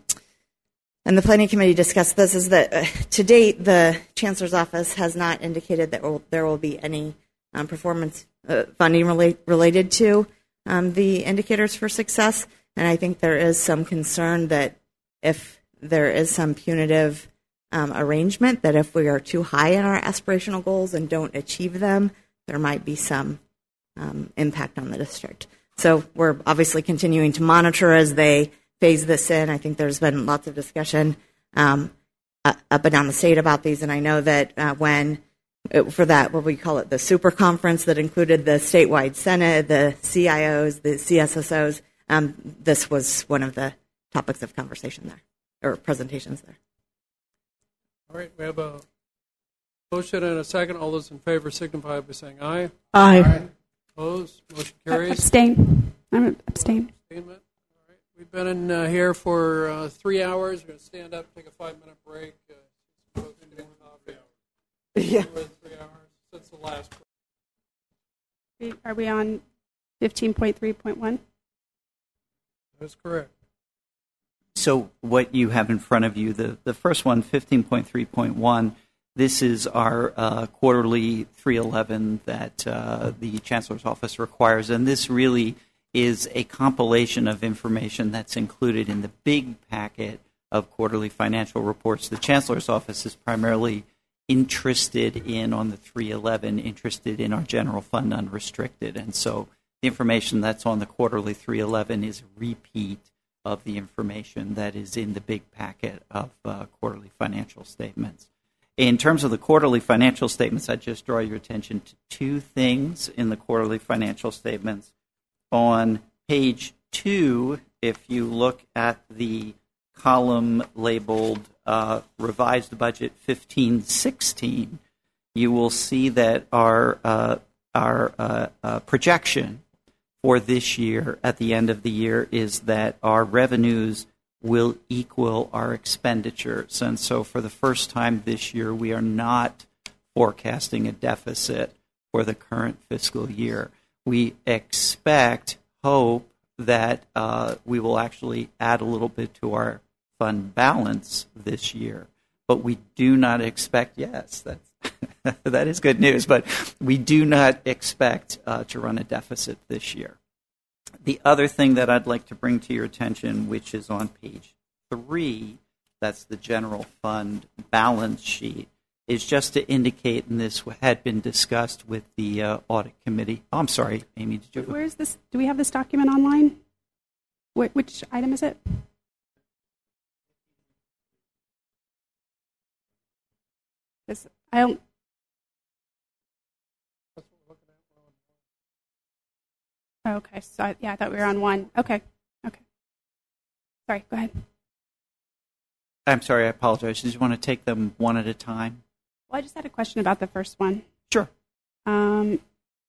and the planning committee discussed this, is that uh, to date the chancellor's office has not indicated that will, there will be any um, performance uh, funding relate, related to um, the indicators for success, and I think there is some concern that if there is some punitive um, arrangement, that if we are too high in our aspirational goals and don't achieve them, there might be some um, impact on the district. So we're obviously continuing to monitor as they phase this in. I think there's been lots of discussion um, uh, up and down the state about these, and I know that uh, when it, for that what we call it the super conference that included the statewide senate, the CIOs, the CSSOs, um, this was one of the topics of conversation there or presentations there. All right, we have a motion and a second. All those in favor signify by saying aye. Aye. Opposed? Motion carries. Abstain. I'm abstain. Abstainment. All right. We've been in uh, here for uh, three hours. We're going to stand up, take a five-minute break. Uh, folks can get coffee. Yeah. Three hours since the last. Are we on 15.3.1? That's correct. So what you have in front of you, the, the first one, 15.3.1, this is our uh, quarterly 311 that uh, the Chancellor's Office requires, and this really is a compilation of information that's included in the big packet of quarterly financial reports. The Chancellor's Office is primarily interested in, on the 311, interested in our general fund unrestricted, and so the information that's on the quarterly 311 is a repeat of the information that is in the big packet of uh, quarterly financial statements. In terms of the quarterly financial statements, I just draw your attention to two things in the quarterly financial statements. On page two, if you look at the column labeled uh, revised budget 1516, you will see that our uh, our uh, uh, projection for this year at the end of the year is that our revenues will equal our expenditures. And so for the first time this year, we are not forecasting a deficit for the current fiscal year. We expect, hope that uh, we will actually add a little bit to our fund balance this year. But we do not expect, yes, that's, that is good news, but we do not expect uh, to run a deficit this year. The other thing that I'd like to bring to your attention, which is on page three, that's the general fund balance sheet, is just to indicate, and this had been discussed with the uh, audit committee. Oh, I'm sorry, Amy, did you? Where is this? Do we have this document online? Wh- which item is it? 'Cause I don't. Okay, so I, yeah, I thought we were on one. Okay, okay. Sorry, go ahead. I'm sorry, I apologize. Did you want to take them one at a time? Well, I just had a question about the first one. Sure. Um,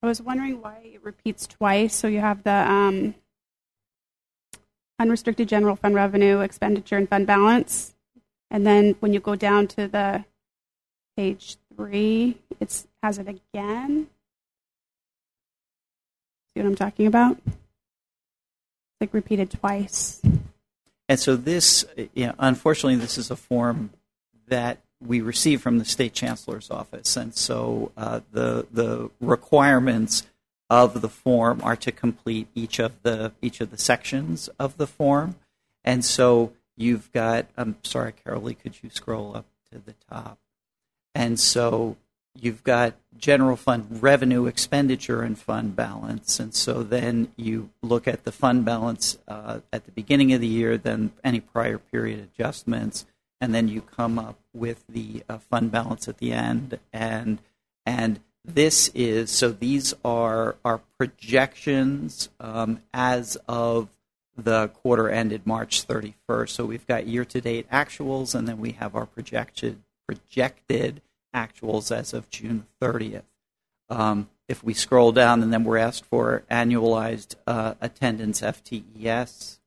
I was wondering why it repeats twice. So you have the um, unrestricted general fund revenue, expenditure, and fund balance, and then when you go down to the page three, it has it again. See what I'm talking about? It's like repeated twice. And so this, you know, unfortunately, this is a form that we receive from the state chancellor's office, and so uh, the the requirements of the form are to complete each of the each of the sections of the form, and so you've got. I'm sorry, Carolee, could you scroll up to the top? And so you've got general fund revenue, expenditure, and fund balance. And so then you look at the fund balance uh, at the beginning of the year, then any prior period adjustments, and then you come up with the uh, fund balance at the end. And and this is so these are our projections um, as of the quarter ended March 31st. So we've got year to date actuals, and then we have our projected projected actuals as of June 30th. Um, if we scroll down, and then we're asked for annualized uh, attendance FTES.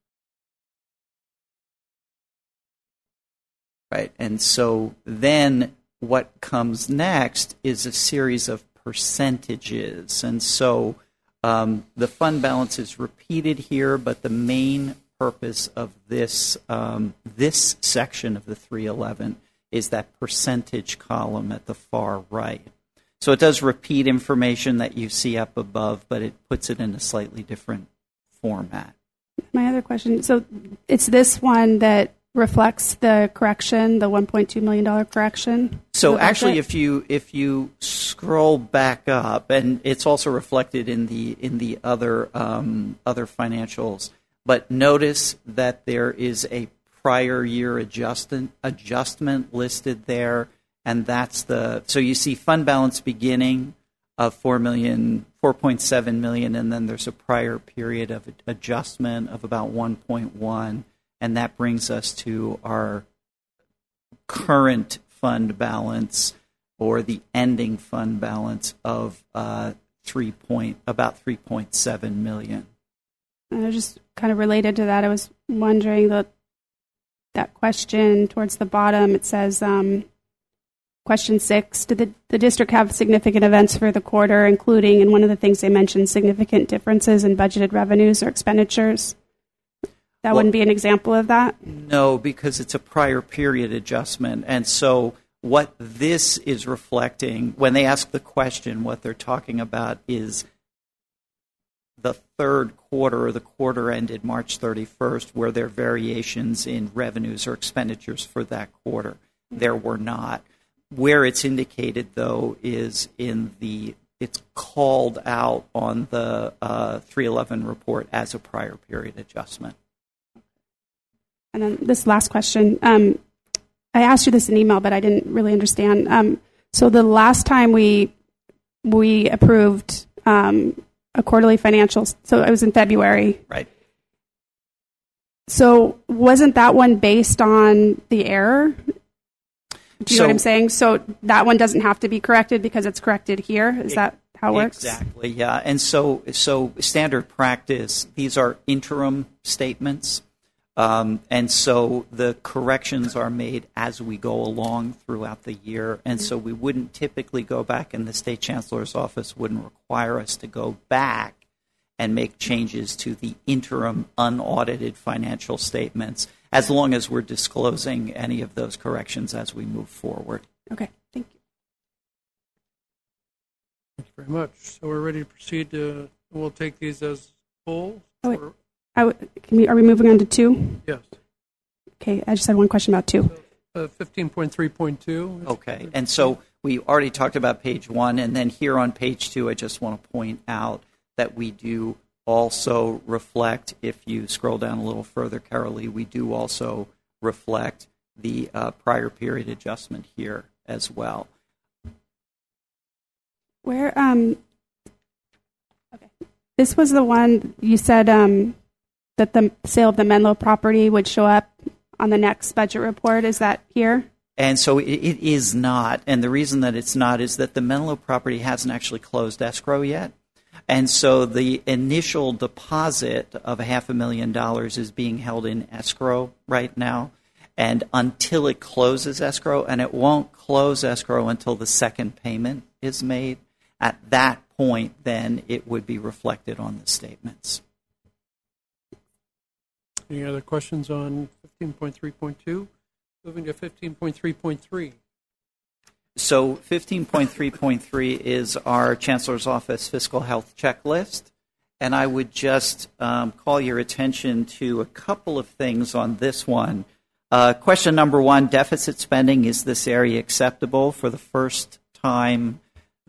Right, and so then what comes next is a series of percentages. And so um, the fund balance is repeated here, but the main purpose of this um, this section of the 311 is that percentage column at the far right. So it does repeat information that you see up above, but it puts it in a slightly different format. My other question so it's this one that reflects the correction, the $1.2 million correction? So actually, if you if you scroll back up, and it's also reflected in the in the other um, other financials, but notice that there is a prior year adjustment adjustment listed there, and that's the so you see fund balance beginning of four million, four point seven million, and then there's a prior period of adjustment of about one point one, and that brings us to our current fund balance or the ending fund balance of uh, three point about three point seven million. And I just kind of related to that. I was wondering that that question towards the bottom. It says, um, question six: Did the, the district have significant events for the quarter, including? And one of the things they mentioned significant differences in budgeted revenues or expenditures. That Well- wouldn't be an example of that. No, because it's a prior period adjustment. And so what this is reflecting, when they ask the question, what they're talking about is the third quarter the quarter ended March 31st, were there variations in revenues or expenditures for that quarter? There were not. Where it's indicated, though, is in the it's called out on the uh, 311 report as a prior period adjustment. And then this last question. Um, I asked you this in email, but I didn't really understand. Um, so the last time we we approved um, a quarterly financial, so it was in February. Right. So wasn't that one based on the error? Do you know what I'm saying? So that one doesn't have to be corrected because it's corrected here. Is that how it works? Exactly, yeah. And so, so standard practice, these are interim statements. Um, and so the corrections are made as we go along throughout the year. And so we wouldn't typically go back, and the state chancellor's office wouldn't require us to go back and make changes to the interim unaudited financial statements as long as we're disclosing any of those corrections as we move forward. Okay, thank you. Thank you very much. So we're ready to proceed to, we'll take these as full. I w- can we, are we moving on to two? Yes. Okay, I just had one question about two. Uh, 15.3.2. Okay, and so we already talked about page one, and then here on page two, I just want to point out that we do also reflect, if you scroll down a little further, Carolee, we do also reflect the uh, prior period adjustment here as well. Where um okay. This was the one you said um that the sale of the Menlo property would show up on the next budget report. Is that here? And so it, it is not. And the reason that it's not is that the Menlo property hasn't actually closed escrow yet. And so the initial deposit of a half a million dollars is being held in escrow right now. And until it closes escrow, and it won't close escrow until the second payment is made, at that point, then it would be reflected on the statements. Any other questions on 15.3.2? Moving to 15.3.3. So 15.3.3 is our Chancellor's Office fiscal health checklist. And I would just um, call your attention to a couple of things on this one. Uh, question number one deficit spending is this area acceptable? For the first time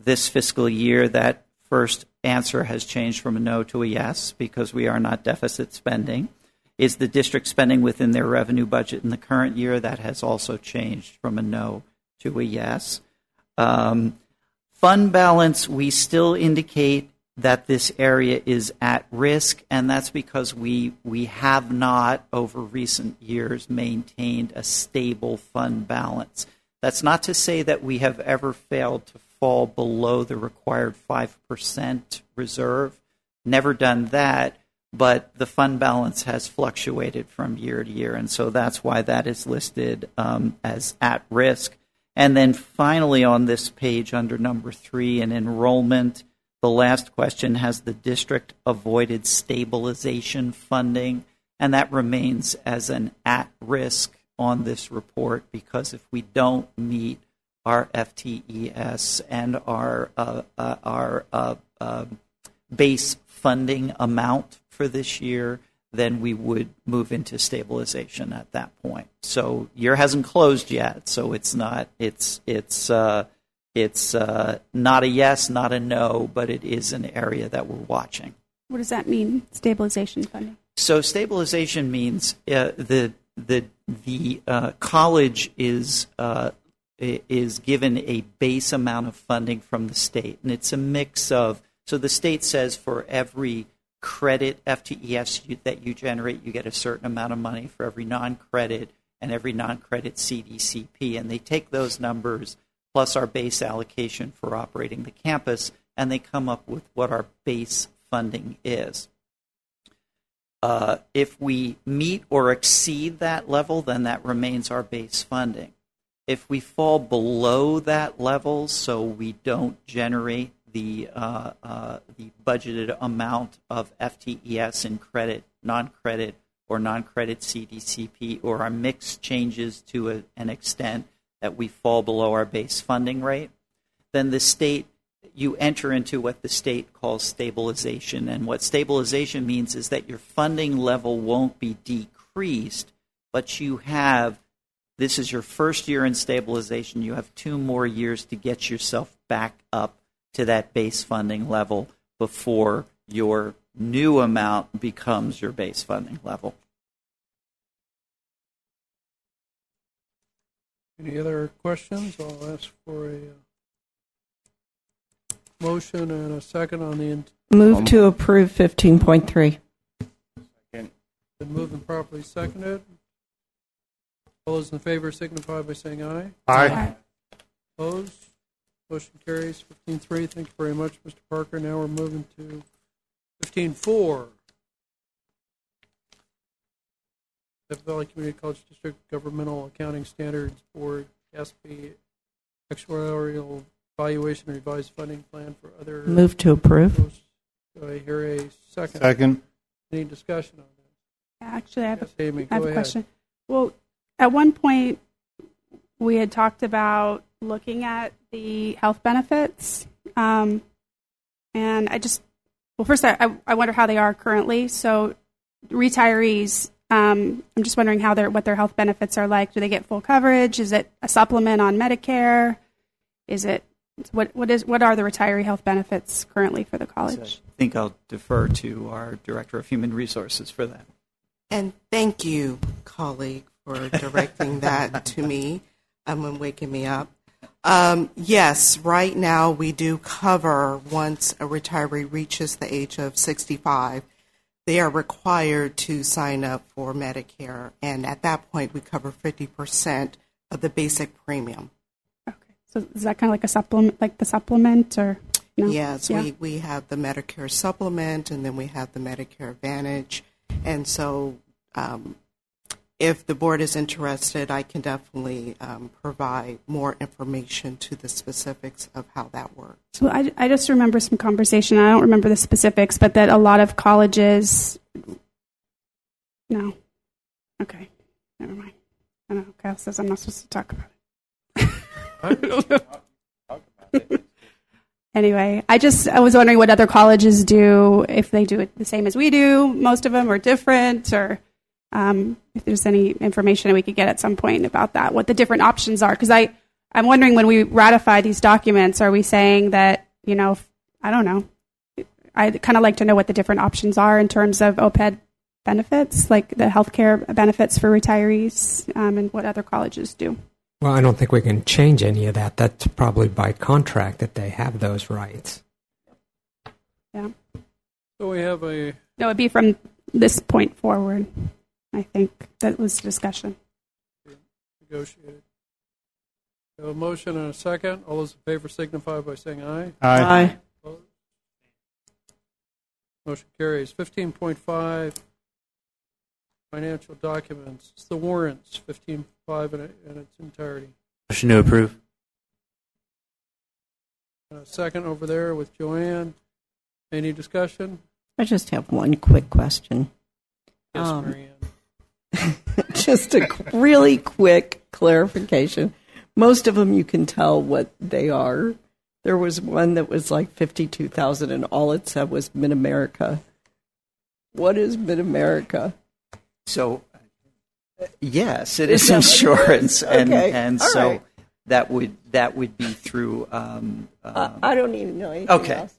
this fiscal year, that first answer has changed from a no to a yes because we are not deficit spending. Is the district spending within their revenue budget in the current year? That has also changed from a no to a yes. Um, fund balance, we still indicate that this area is at risk, and that's because we we have not over recent years maintained a stable fund balance. That's not to say that we have ever failed to fall below the required five percent reserve. Never done that, but the fund balance has fluctuated from year to year, and so that's why that is listed um, as at risk. And then finally, on this page under number three, in enrollment, the last question has the district avoided stabilization funding? And that remains as an at risk on this report because if we don't meet our FTES and our, uh, uh, our uh, base funding amount for this year, then we would move into stabilization at that point. So year hasn't closed yet, so it's not it's it's uh, it's uh, not a yes, not a no, but it is an area that we're watching. What does that mean? Stabilization funding. So stabilization means uh, the the the uh, college is uh, is given a base amount of funding from the state, and it's a mix of. So the state says for every credit FTES that you generate, you get a certain amount of money for every non credit and every non credit CDCP. And they take those numbers plus our base allocation for operating the campus, and they come up with what our base funding is. Uh, if we meet or exceed that level, then that remains our base funding. If we fall below that level, so we don't generate the uh, uh, the budgeted amount of FTES in credit, non-credit, or non-credit CDCP, or our mix changes to an extent that we fall below our base funding rate, then the state you enter into what the state calls stabilization. And what stabilization means is that your funding level won't be decreased, but you have this is your first year in stabilization. You have two more years to get yourself back up to that base funding level before your new amount becomes your base funding level. Any other questions? I'll ask for a uh, motion and a second on the. In- Move to approve 15.3. Been moved and properly seconded. All those in favor signify by saying aye. Aye. Opposed? Motion carries 15-3. Thank you very much, Mr. Parker. Now we're moving to 15-4. Death Valley Community College District Governmental Accounting Standards Board, SB Actuarial Evaluation and Revised Funding Plan for other. Move to approve. Do I hear a second? Second. Any discussion on that? Actually, I have, Yes, Amy, I have a ahead. question. Well, at one point, we had talked about looking at the health benefits. Um, and I just, well, first, I, I- I wonder how they are currently. So, retirees, um, I'm just wondering how their what their health benefits are like. Do they get full coverage? Is it a supplement on Medicare? Is it what what is what are the retiree health benefits currently for the college? I think I'll defer to our Director of Human Resources for that. And thank you, colleague, for directing that to me um, and waking me up. Um, yes, right now we do cover once a retiree reaches the age of 65, they are required to sign up for Medicare, and at that point we cover 50% of the basic premium. Okay, so is that kind of like a supplement, like the supplement, or no? Yes, Yeah. we, we have the Medicare supplement and then we have the Medicare Advantage. And so um, if the board is interested, I can definitely um, provide more information to the specifics of how that works. So I, I just remember some conversation. I don't remember the specifics, but that a lot of colleges. No. Okay. Never mind. I know Kyle says I'm not supposed to talk about it. anyway, I just I was wondering what other colleges do if they do it the same as we do. Most of them are different, or um, if there's any information that we could get at some point about that, what the different options are. Because I I'm wondering when we ratify these documents, are we saying that you know I don't know. I kind of like to know what the different options are in terms of OPEB benefits, like the healthcare benefits for retirees, um, and what other colleges do. Well, I don't think we can change any of that. That's probably by contract that they have those rights. Yeah. So we have a No, it'd be from this point forward. I think that was discussion. negotiated. We have a motion and a second. All those in favor signify by saying aye. Aye. Aye. Opposed? Motion carries. Fifteen point five, financial documents. It's the warrants, fifteen five in, it- in its entirety. Motion to approve. And a second over there with Joanne. Any discussion? I just have one quick question. Yes, Um, Marianne. just a really quick clarification. Most of them you can tell what they are. There was one that was like 52,000 and all it said was Mid America. What is Mid America? So, uh, yes, it Is is that what it insurance, is? and Okay, and all so right. that would that would be through. Um, I, um, I don't even know anything Okay. else.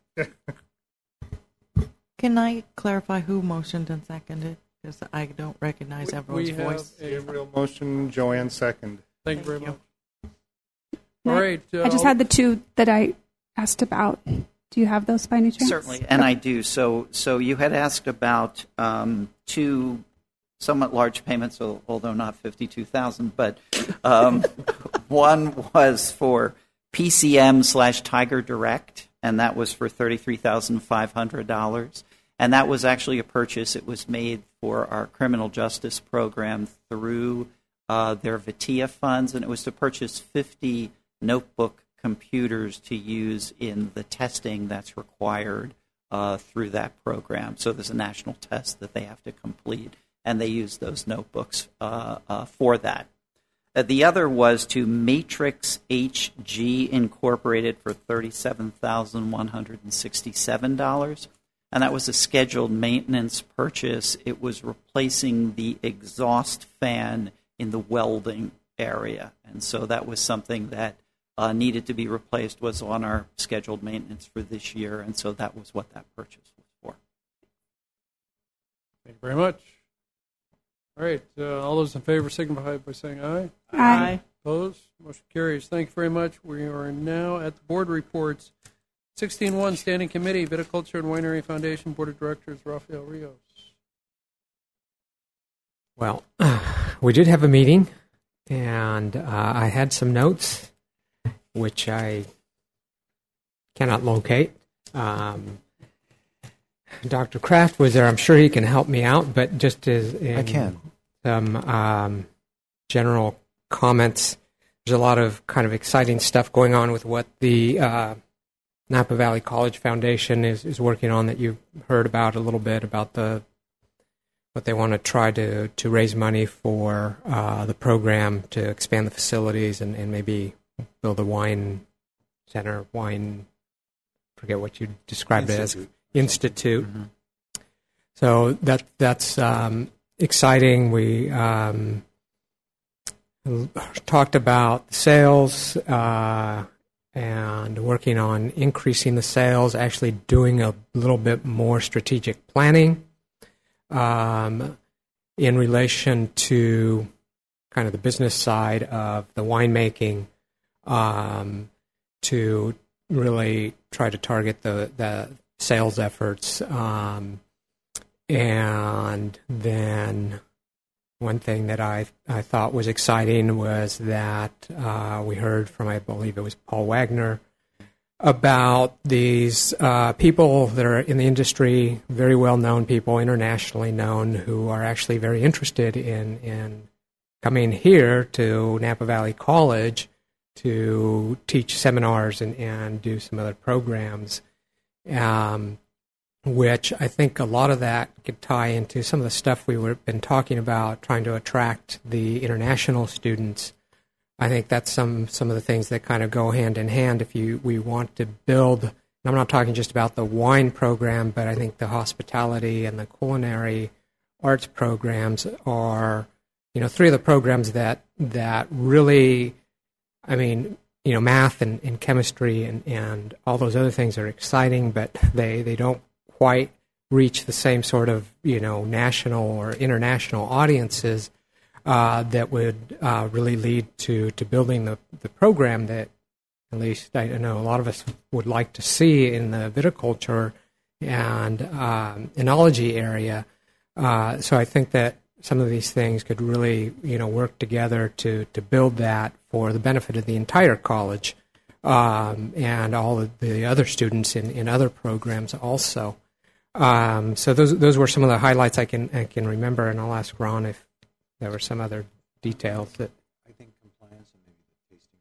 Can I clarify who motioned and seconded? Because I don't recognize everyone's we have voice. a- Gabriel motion, Joanne second. Thank you very much. All right. uh, I just had the two that I asked about. Do you have those by any chance? Certainly, and I do. So, so you had asked about um, two somewhat large payments, al- although not fifty-two thousand. But um, one was for PCM slash Tiger Direct, and that was for thirty-three thousand five hundred dollars. And that was actually a purchase. It was made for our criminal justice program through uh, their VTEA funds, and it was to purchase 50 notebook computers to use in the testing that's required uh, through that program. So there's a national test that they have to complete, and they use those notebooks uh, uh, for that. Uh, the other was to Matrix HG Incorporated for $37,167. And that was a scheduled maintenance purchase. It was replacing the exhaust fan in the welding area. And so that was something that uh, needed to be replaced, was on our scheduled maintenance for this year. And so that was what that purchase was for. Thank you very much. All right. Uh, all those in favor signify by saying aye. Aye. Opposed? Motion carries. Thank you very much. We are now at the board reports. 16-1, Standing Committee, Viticulture and Winery Foundation Board of Directors, Rafael Rios. Well, we did have a meeting, and uh, I had some notes, which I cannot locate. Um, Dr. Kraft was there. I'm sure he can help me out, but just as in I can. some um, general comments, there's a lot of kind of exciting stuff going on with what the uh, Napa Valley College Foundation is, is working on that you've heard about a little bit about the what they want to try to, to raise money for uh, the program to expand the facilities and, and maybe build a wine center, wine, forget what you described it as, Institute. institute. So that that's um, exciting. We um, talked about sales uh, and working on increasing the sales, actually doing a little bit more strategic planning um, in relation to kind of the business side of the winemaking. um, to really try to target the, the sales efforts. Um, and then one thing that I, I thought was exciting was that uh, we heard from, I believe it was Paul Wagner, about these uh, people that are in the industry, very well known people, internationally known, who are actually very interested in, in coming here to Napa Valley College to teach seminars and, and do some other programs. Um, which I think a lot of that could tie into some of the stuff we have been talking about, trying to attract the international students. I think that's some some of the things that kind of go hand in hand. If you we want to build, I'm not talking just about the wine program, but I think the hospitality and the culinary arts programs are, you know, three of the programs that that really, I mean, you know, math and, and chemistry and, and all those other things are exciting, but they, they don't quite reach the same sort of you know national or international audiences uh, that would uh, really lead to to building the the program that at least I know a lot of us would like to see in the viticulture and um, enology area. Uh, so I think that some of these things could really you know work together to to build that for the benefit of the entire college. Um, and all of the other students in, in other programs also. Um, so those those were some of the highlights I can I can remember, and I'll ask Ron if there were some other details that. I think compliance and maybe the tasting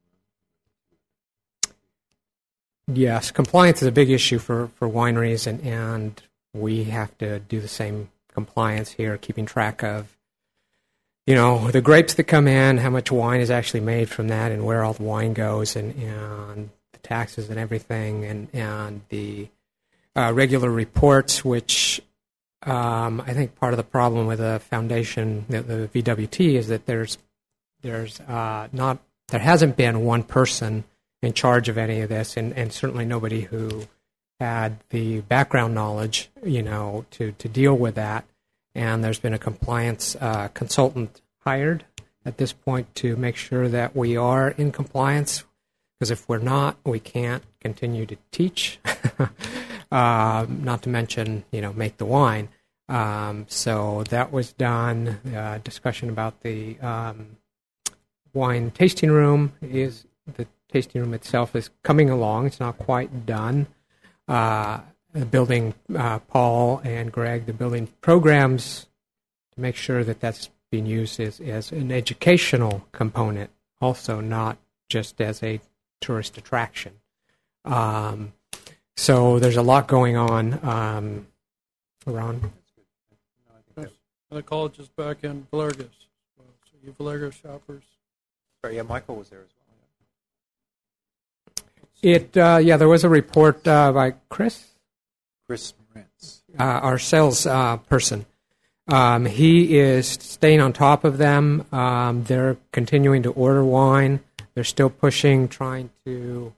Yes, compliance is a big issue for, for wineries, and, and we have to do the same compliance here, keeping track of, you know, the grapes that come in, how much wine is actually made from that, and where all the wine goes, and, and the taxes and everything, and, and the uh, regular reports, which um, I think part of the problem with the foundation, the, the VWT, is that there's there's uh, not there hasn't been one person in charge of any of this, and, and certainly nobody who had the background knowledge, you know, to, to deal with that. And there's been a compliance uh, consultant hired at this point to make sure that we are in compliance. Because if we're not, we can't continue to teach. uh, not to mention, you know, make the wine. Um, so that was done. Uh, discussion about the um, wine tasting room is the tasting room itself is coming along. It's not quite done. Uh, the building, uh, Paul and Greg, the building programs to make sure that that's being used as, as an educational component, also not just as a tourist attraction. Um, so there's a lot going on. Um, Ron? The college is back in Vallerga's. So you Vallerga's shoppers. Sorry, yeah, Michael was there as well. It uh, yeah, there was a report uh, by Chris, Chris Moritz. uh, our sales uh, person. Um, he is staying on top of them. Um, they're continuing to order wine. They're still pushing, trying to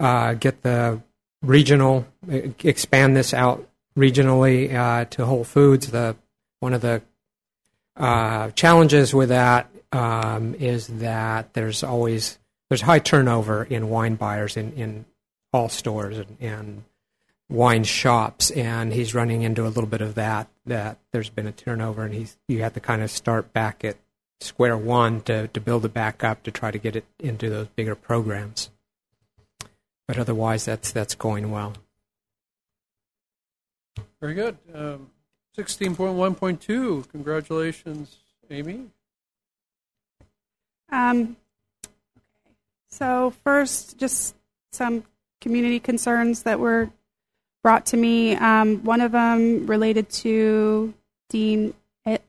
uh, get the regional, expand this out regionally uh, to Whole Foods. The one of the uh, challenges with that um, is that there's always there's high turnover in wine buyers in, in all stores and, and wine shops, and he's running into a little bit of that. That there's been a turnover, and he's you have to kind of start back at square one to to build it back up to try to get it into those bigger programs. But otherwise, that's that's going well. Very good. Um, 16.1.2. Congratulations, Amy. Um, so first, just some community concerns that were brought to me. Um, one of them related to Dean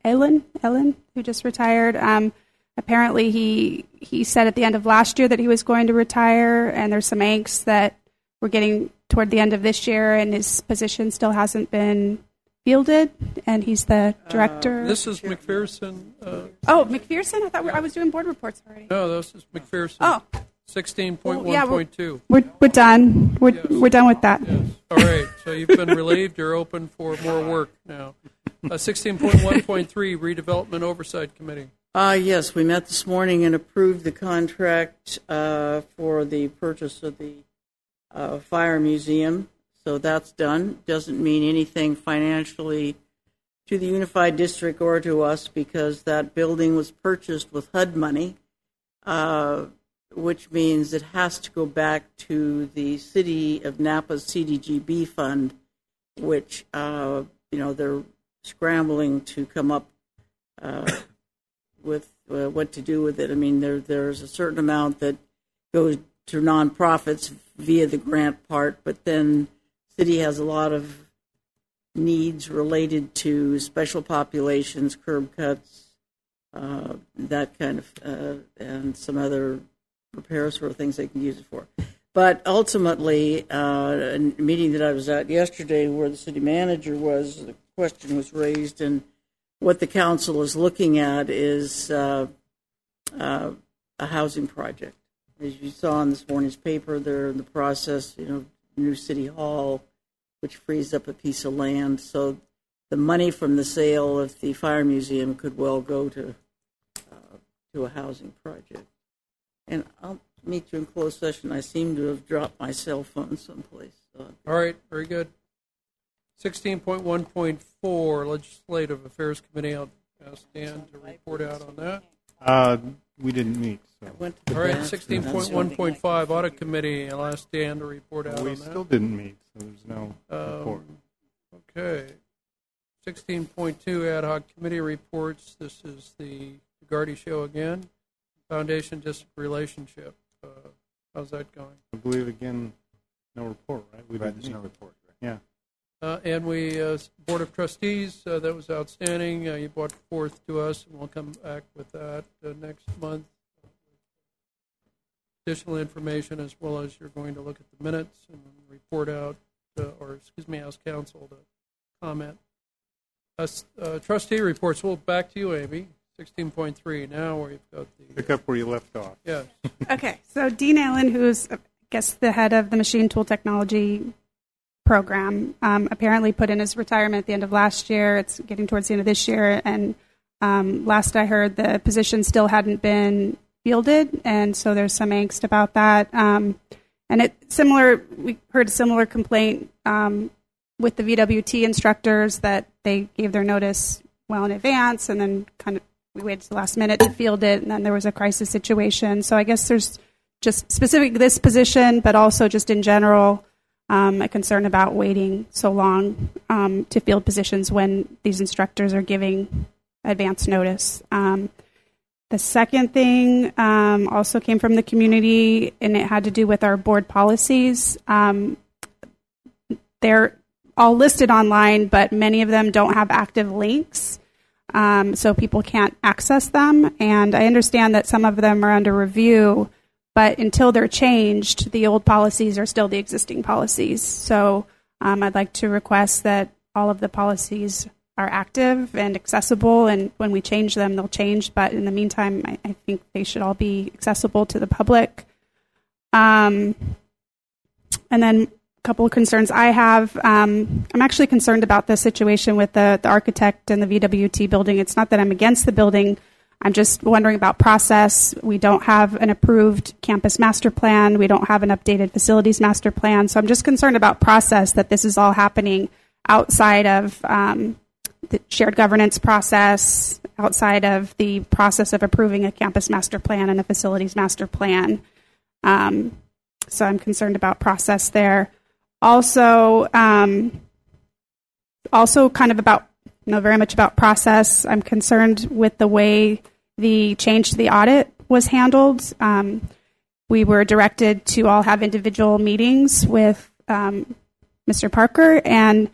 Ellen, Ellen, who just retired. Um, apparently, he he said at the end of last year that he was going to retire, and there's some angst that we're getting toward the end of this year, and his position still hasn't been fielded, and he's the director. Uh, this is McPherson. Uh, oh, McPherson. I thought we, I was doing board reports already. no, this is McPherson. Oh. 16.1.2. We're, we're done. We're, we're done with that. Yes. All right, so you've been relieved. You're open for more work now. Uh, 16.1.3 Redevelopment Oversight Committee. Uh, yes, we met this morning and approved the contract uh, for the purchase of the uh, fire museum. So that's done. Doesn't mean anything financially to the Unified District or to us because that building was purchased with HUD money, uh, which means it has to go back to the City of Napa's CDGB fund, which, uh, you know, they're scrambling to come up uh, with uh, what to do with it. I mean, there there's a certain amount that goes to nonprofits via the grant part, but then city has a lot of needs related to special populations, curb cuts, uh, that kind of, uh, and some other repairs for things they can use it for. But ultimately, uh, a meeting that I was at yesterday where the city manager was, the question was raised, and what the council is looking at is uh, uh, a housing project. As you saw in this morning's paper, they're in the process, you know, new city hall, which frees up a piece of land. So the money from the sale of the fire museum could well go to uh, to a housing project. And I'll meet you in closed session. I seem to have dropped my cell phone someplace. So All right, very good. 16.1.4 Legislative Affairs Committee. I'll ask Dan to report out on that. Uh, we didn't meet. So. All right, 16.1.5 Audit Committee. I'll ask Dan to report out we on that. still didn't meet, so there's no report. Um, okay. 16.2 Ad Hoc Committee Reports. This is the Gardy Show again. Foundation District Relationship. Uh, how's that going? I believe again, no report, right? We Right, didn't there's no meet. report. Yeah. Uh, and we, uh, Board of Trustees, uh, that was outstanding. Uh, you brought forth to us, and we'll come back with that uh, next month. Additional information, as well as you're going to look at the minutes and report out, uh, or excuse me, ask counsel to comment. Us, uh, trustee reports. Well, back to you, Amy. 16.3. Now we've got the. Pick up where you left off. Yes. Okay, so Dean Allen, who's I guess the head of the machine tool technology program, um, apparently put in his retirement at the end of last year. It's getting towards the end of this year, and um, last I heard, the position still hadn't been fielded, and so there's some angst about that. Um, and it similar, we heard a similar complaint um, with the VWT instructors that they gave their notice well in advance, and then kind of we waited to the last minute to field it, and then there was a crisis situation. So I guess there's just specific this position, but also just in general, um, a concern about waiting so long um, to field positions when these instructors are giving advance notice. Um, the second thing um, also came from the community, and it had to do with our board policies. Um, they're all listed online, but many of them don't have active links um, so people can't access them. And I understand that some of them are under review, but until they're changed, the old policies are still the existing policies. So um, I'd like to request that all of the policies are active and accessible, and when we change them, they'll change. But in the meantime, I, I think they should all be accessible to the public. Um, and then a couple of concerns I have. Um, I'm actually concerned about the situation with the, the architect and the VWT building. It's not that I'm against the building. I'm just wondering about process. We don't have an approved campus master plan. We don't have an updated facilities master plan. So I'm just concerned about process that this is all happening outside of um, the shared governance process, outside of the process of approving a campus master plan and a facilities master plan. Um, so I'm concerned about process there. Also, um, also kind of about, know, very much about process. I'm concerned with the way the change to the audit was handled. Um, we were directed to all have individual meetings with um, Mr. Parker, and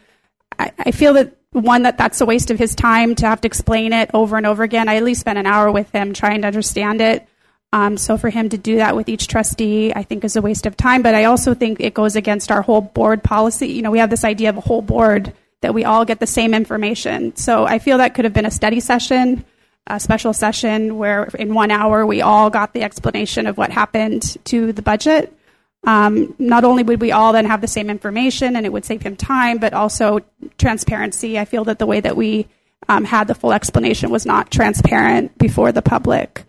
I, I feel that one that that's a waste of his time to have to explain it over and over again. I at least spent an hour with him trying to understand it. Um, so for him to do that with each trustee, I think is a waste of time. But I also think it goes against our whole board policy. You know, we have this idea of a whole board that we all get the same information. So I feel that could have been a study session, a special session where in one hour we all got the explanation of what happened to the budget. Um, not only would we all then have the same information and it would save him time, but also transparency. I feel that the way that we um, had the full explanation, was not transparent before the public.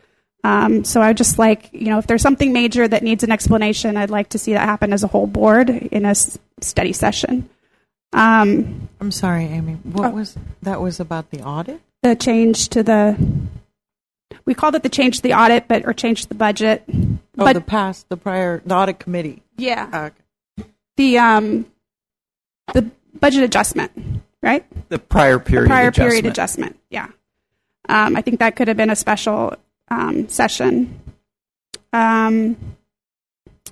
Um, so I would just like, you know, if there's something major that needs an explanation, I'd like to see that happen as a whole board in a s- study session. Um, I'm sorry, Amy. What Oh. was that? Was about the audit? the change to the, we called it the change to the audit, but or change to the budget. Oh, but the past, the prior, the audit committee. yeah, the um, the budget adjustment, right? The prior period the prior adjustment. period adjustment. Yeah, um, I think that could have been a special um, session. Um,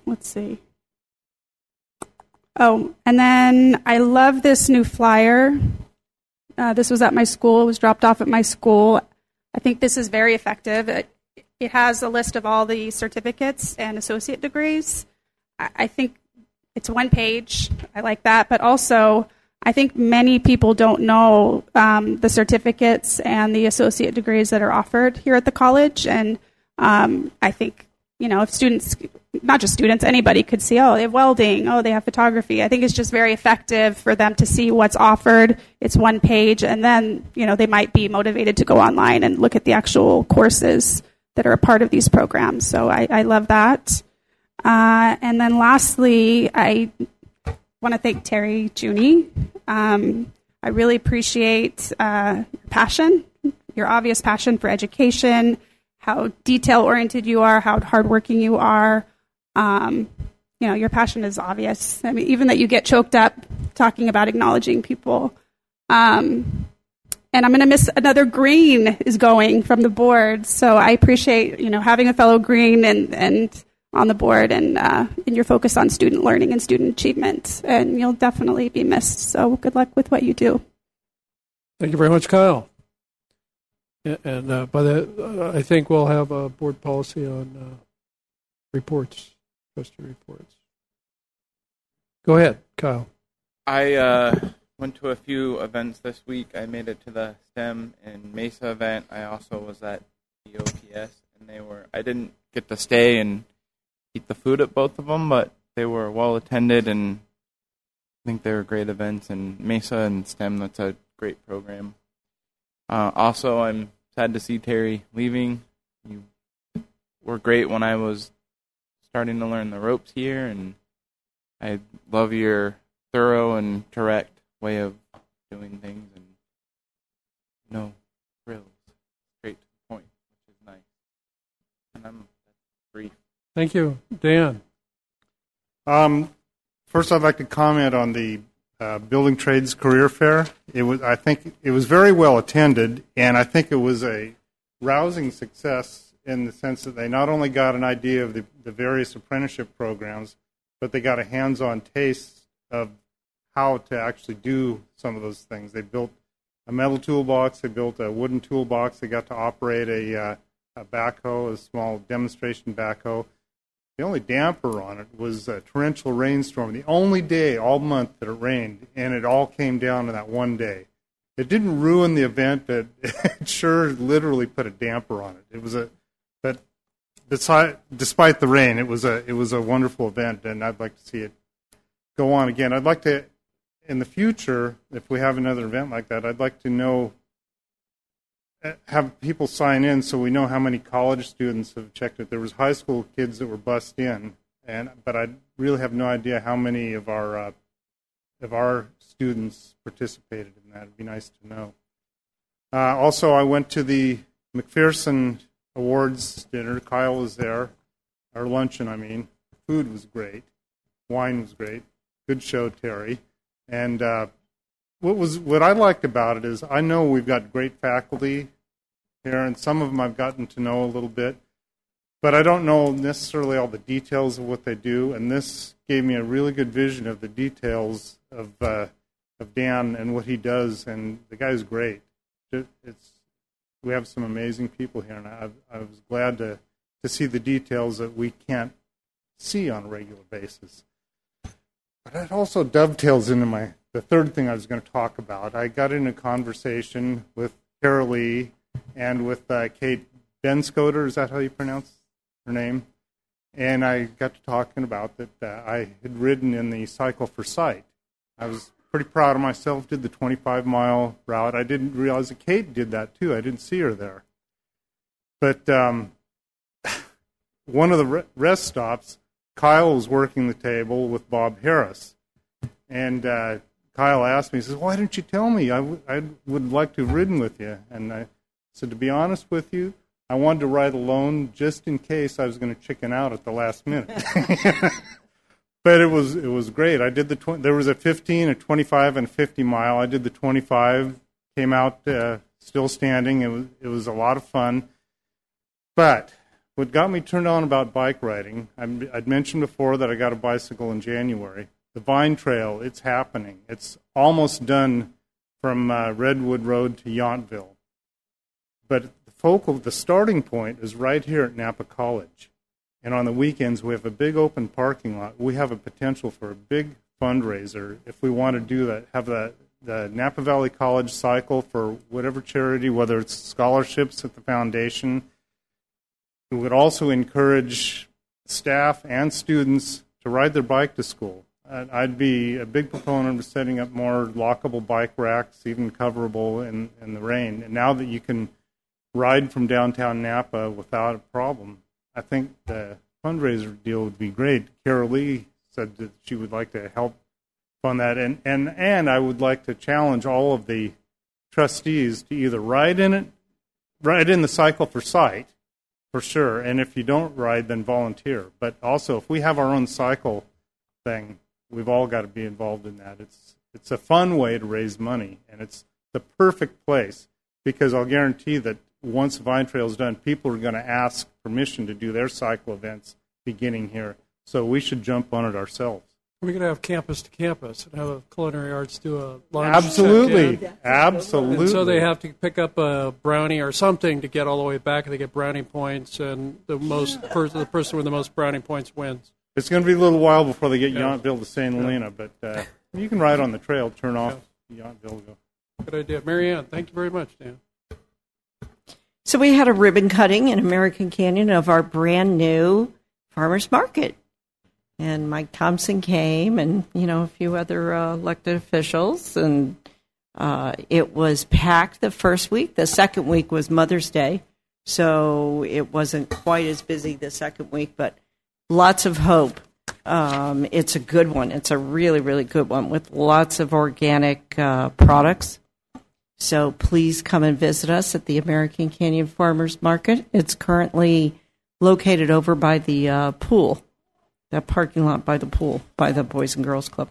let's see. Oh, and then I love this new flyer. Uh, this was at my school. It was dropped off at my school. I think this is very effective. It, it has a list of all the certificates and associate degrees. I, I think it's one page. I like that. But also, I think many people don't know um, the certificates and the associate degrees that are offered here at the college. And um, I think, you know, if students, not just students, anybody could see, oh, they have welding, oh, they have photography. I think it's just very effective for them to see what's offered. It's one page, and then, you know, they might be motivated to go online and look at the actual courses that are a part of these programs. So I, I love that. Uh, and then lastly, I want to thank Terry Junie. Um, I really appreciate uh, your passion, your obvious passion for education, how detail oriented you are, how hardworking you are. Um, you know, your passion is obvious. I mean, even that you get choked up talking about acknowledging people. Um, and I'm going to miss another green is going from the board. So I appreciate you know having a fellow green and and on the board and uh, your focus on student learning and student achievement. And you'll definitely be missed. So good luck with what you do. Thank you very much, Kyle. And uh, by the, uh, I think we'll have a board policy on uh, reports, trustee reports. Go ahead, Kyle. I uh, went to a few events this week. I made it to the STEM and Mesa event. I also was at the OPS, and they were. I didn't get to stay and eat the food at both of them, but they were well attended, and I think they were great events. And Mesa and STEM, that's a great program. Uh, also, I'm sad to see Terry leaving. You were great when I was starting to learn the ropes here, and I love your thorough and direct way of doing things, and no frills, straight to the point, which is nice. And I'm brief. Thank you, Dan. Um, first, I'd like to comment on the uh, Building Trades Career Fair. It was, I think, it was very well attended, and I think it was a rousing success in the sense that they not only got an idea of the, the various apprenticeship programs, but they got a hands-on taste of how to actually do some of those things. They built a metal toolbox, they built a wooden toolbox, they got to operate a, uh, a backhoe, a small demonstration backhoe. The only damper on it was a torrential rainstorm. The only day all month that it rained, and it all came down in that one day. It didn't ruin the event, but it sure literally put a damper on it. It was a, but despite the rain, it was a it was a wonderful event, and I'd like to see it go on again. I'd like to, in the future, if we have another event like that, I'd like to know have people sign in so we know how many college students have checked it. There was high school kids that were bussed in, and but I really have no idea how many of our uh, of our students participated in that. It'd be nice to know. Uh, also, I went to the McPherson Awards dinner. Kyle was there, our luncheon. I mean, food was great, wine was great, good show, Terry, and. Uh, what was what I liked about it is I know we've got great faculty here, and some of them I've gotten to know a little bit, but I don't know necessarily all the details of what they do. And this gave me a really good vision of the details of uh, of Dan and what he does. And the guy's great. It's we have some amazing people here, and I, I was glad to to see the details that we can't see on a regular basis. But it also dovetails into my the third thing I was going to talk about. I got in a conversation with Carol Lee and with uh, Kate Benscoter. Is that how you pronounce her name? And I got to talking about that uh, I had ridden in the Cycle for Sight. I was pretty proud of myself. Did the 25 mile route. I didn't realize that Kate did that too. I didn't see her there. But um, one of the rest stops, Kyle was working the table with Bob Harris, and uh, Kyle asked me, he says, "Why didn't you tell me? I, w- I would like to have ridden with you." And I said, "To be honest with you." I wanted to ride alone just in case I was going to chicken out at the last minute. but it was it was great. I did the tw- there was a 15, a 25, and a 50 mile. I did the 25. Came out uh, still standing. It was it was a lot of fun. But what got me turned on about bike riding, i would mentioned before that I got a bicycle in January. The Vine Trail, it's happening. It's almost done from uh, Redwood Road to Yountville. But the focal, the starting point is right here at Napa College. And on the weekends, we have a big open parking lot. We have a potential for a big fundraiser if we want to do that, have the, the Napa Valley College cycle for whatever charity, whether it's scholarships at the foundation we would also encourage staff and students to ride their bike to school. I'd be a big proponent of setting up more lockable bike racks, even coverable in, in the rain. And now that you can ride from downtown Napa without a problem, I think the fundraiser deal would be great. Carol Lee said that she would like to help fund that, and and and I would like to challenge all of the trustees to either ride in it, ride in the cycle for sight, for sure. And if you don't ride, then volunteer. But also, if we have our own cycle thing, we've all got to be involved in that. It's it's a fun way to raise money, and it's the perfect place because I'll guarantee that once Vine Trail is done, people are going to ask permission to do their cycle events beginning here. So we should jump on it ourselves. We're going to have campus to campus and have a culinary arts do a lunch. Absolutely, check-in. absolutely. And so they have to pick up a brownie or something to get all the way back. And they get brownie points, and the most per- the person with the most brownie points wins. It's going to be a little while before they get Yeah. Yountville to St. Helena, but uh, you can ride on the trail, turn off Yountville, go. Good idea, Marianne. Thank you very much, Dan. So we had a ribbon cutting in American Canyon of our brand new farmers market. And Mike Thompson came and, you know, a few other uh, elected officials. And uh, it was packed the first week. The second week was Mother's Day. So it wasn't quite as busy the second week, but lots of hope. Um, it's a good one. It's a really, really good one with lots of organic uh, products. So please come and visit us at the American Canyon Farmers Market. It's currently located over by the uh, pool, that parking lot by the pool, by the Boys and Girls Club.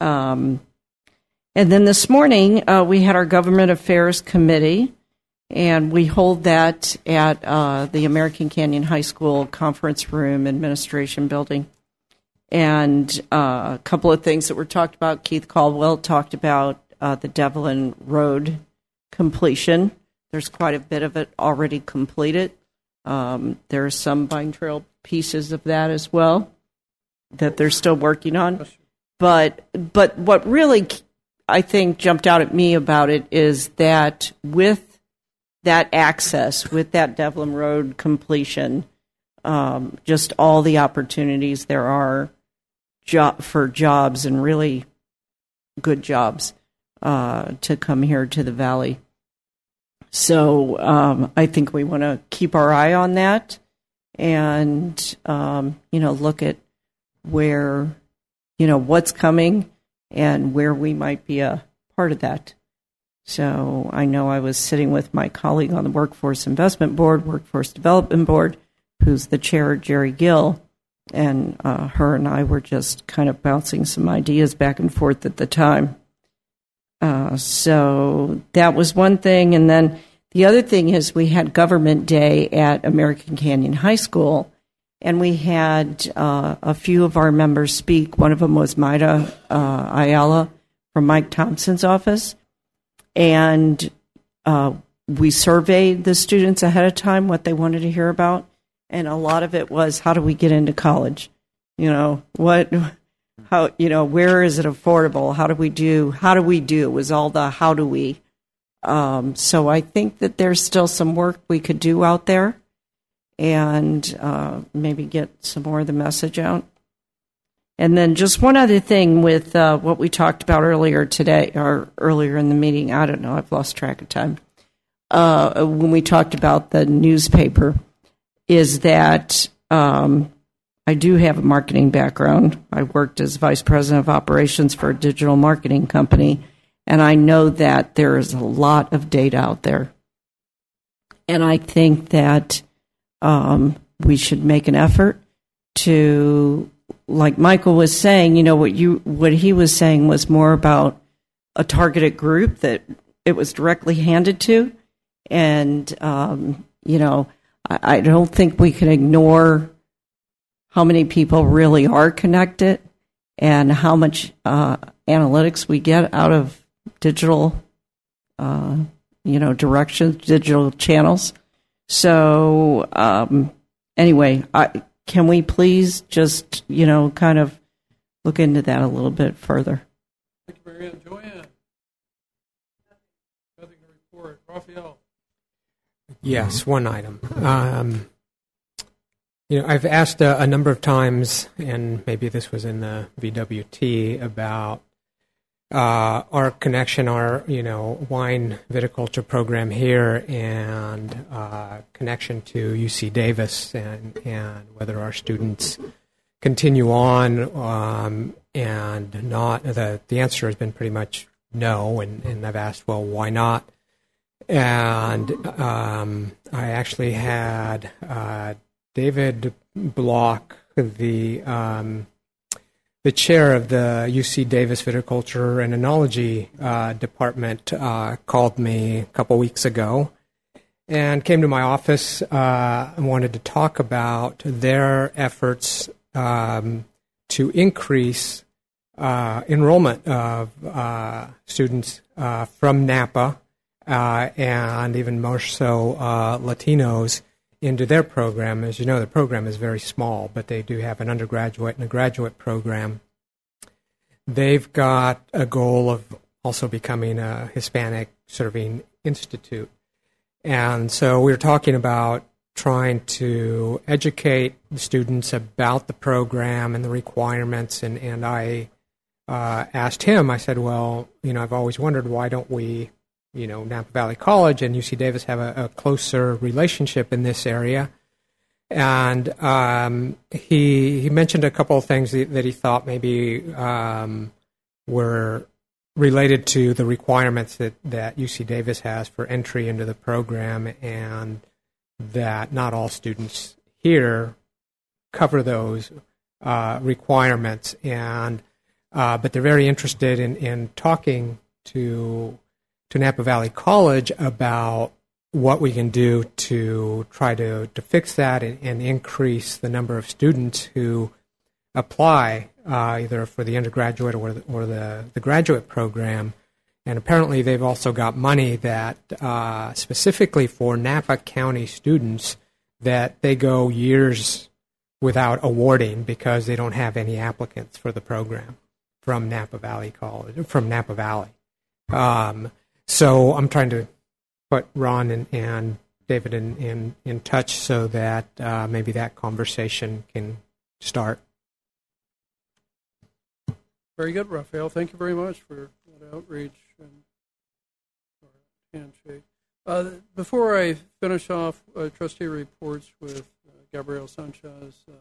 Um, and then this morning, uh, we had our Government Affairs Committee, and we hold that at uh, the American Canyon High School Conference Room Administration Building. And uh, a couple of things that were talked about. Keith Caldwell talked about uh, the Devlin Road completion. There's quite a bit of it already completed. Um, there are some Vine Trail pieces of that as well that they're still working on. But but what really I think jumped out at me about it is that with that access, with that Devlin Road completion, um, just all the opportunities there are jo- for jobs and really good jobs uh, to come here to the valley. So um, I think we want to keep our eye on that, and um, you know, look at where you know what's coming and where we might be a part of that. So I know I was sitting with my colleague on the Workforce Investment Board, Workforce Development Board, who's the chair, Jerry Gill, and uh, her and I were just kind of bouncing some ideas back and forth at the time. Uh, so that was one thing. And then the other thing is we had Government Day at American Canyon High School, and we had uh, a few of our members speak. One of them was Maida uh, Ayala from Mike Thompson's office. And uh, we surveyed the students ahead of time what they wanted to hear about. And a lot of it was how do we get into college? You know, what how you know where is it affordable how do we do how do we do it was all the how do we um, so i think that there's still some work we could do out there and uh, maybe get some more of the message out And then just one other thing with uh, what we talked about earlier today, or earlier in the meeting. I don't know. I've lost track of time. Uh, when we talked about the newspaper, is that um, I do have a marketing background. I worked as vice president of operations for a digital marketing company, and I know that there is a lot of data out there. And I think that um, we should make an effort to like Michael was saying, you know, what you what he was saying was more about a targeted group that it was directly handed to, and um, you know, I, I don't think we can ignore how many people really are connected and how much uh, analytics we get out of digital, uh, you know, directions, digital channels. So um, anyway, I can we please just, you know, kind of look into that a little bit further? Thank you, Marianne. Joanne. Nothing to report. Raphael. Yes, one item. Um, you know, I've asked a, a, number of times, and maybe this was in the VWT, about uh, our connection, our you know wine viticulture program here, and uh, connection to UC Davis, and and whether our students continue on um, and not. The the answer has been pretty much no, and and I've asked, well, why not? And um, I actually had uh, David Block, the um, the chair of the UC Davis Viticulture and Enology uh, department uh, called me a couple weeks ago and came to my office uh, and wanted to talk about their efforts um, to increase uh, enrollment of uh, students uh, from Napa and even more so Latinos into their program. As you know, the program is very small, but they do have an undergraduate and a graduate program. They've got a goal of also becoming a Hispanic serving institute. And so we are talking about trying to educate the students about the program and the requirements. And, and I uh, asked him, I said, well, you know, I've always wondered why don't we you know, Napa Valley College and UC Davis have a, a closer relationship in this area. And um, he he mentioned a couple of things that, that he thought maybe um, were related to the requirements that, that UC Davis has for entry into the program, and that not all students here cover those uh, requirements. And uh, but they're very interested in, in talking to to Napa Valley College about what we can do to try to, to fix that and, and increase the number of students who apply uh, either for the undergraduate or the, or the, the graduate program. And apparently, they've also got money that uh, specifically for Napa County students that they go years without awarding because they don't have any applicants for the program from Napa Valley College, from Napa Valley. Um, so I'm trying to put Ron and, and David in, in, in touch so that uh, maybe that conversation can start. Very good, Raphael. Thank you very much for that outreach and handshake. Uh, before I finish off uh, trustee reports with uh, Gabriel Sanchez, uh,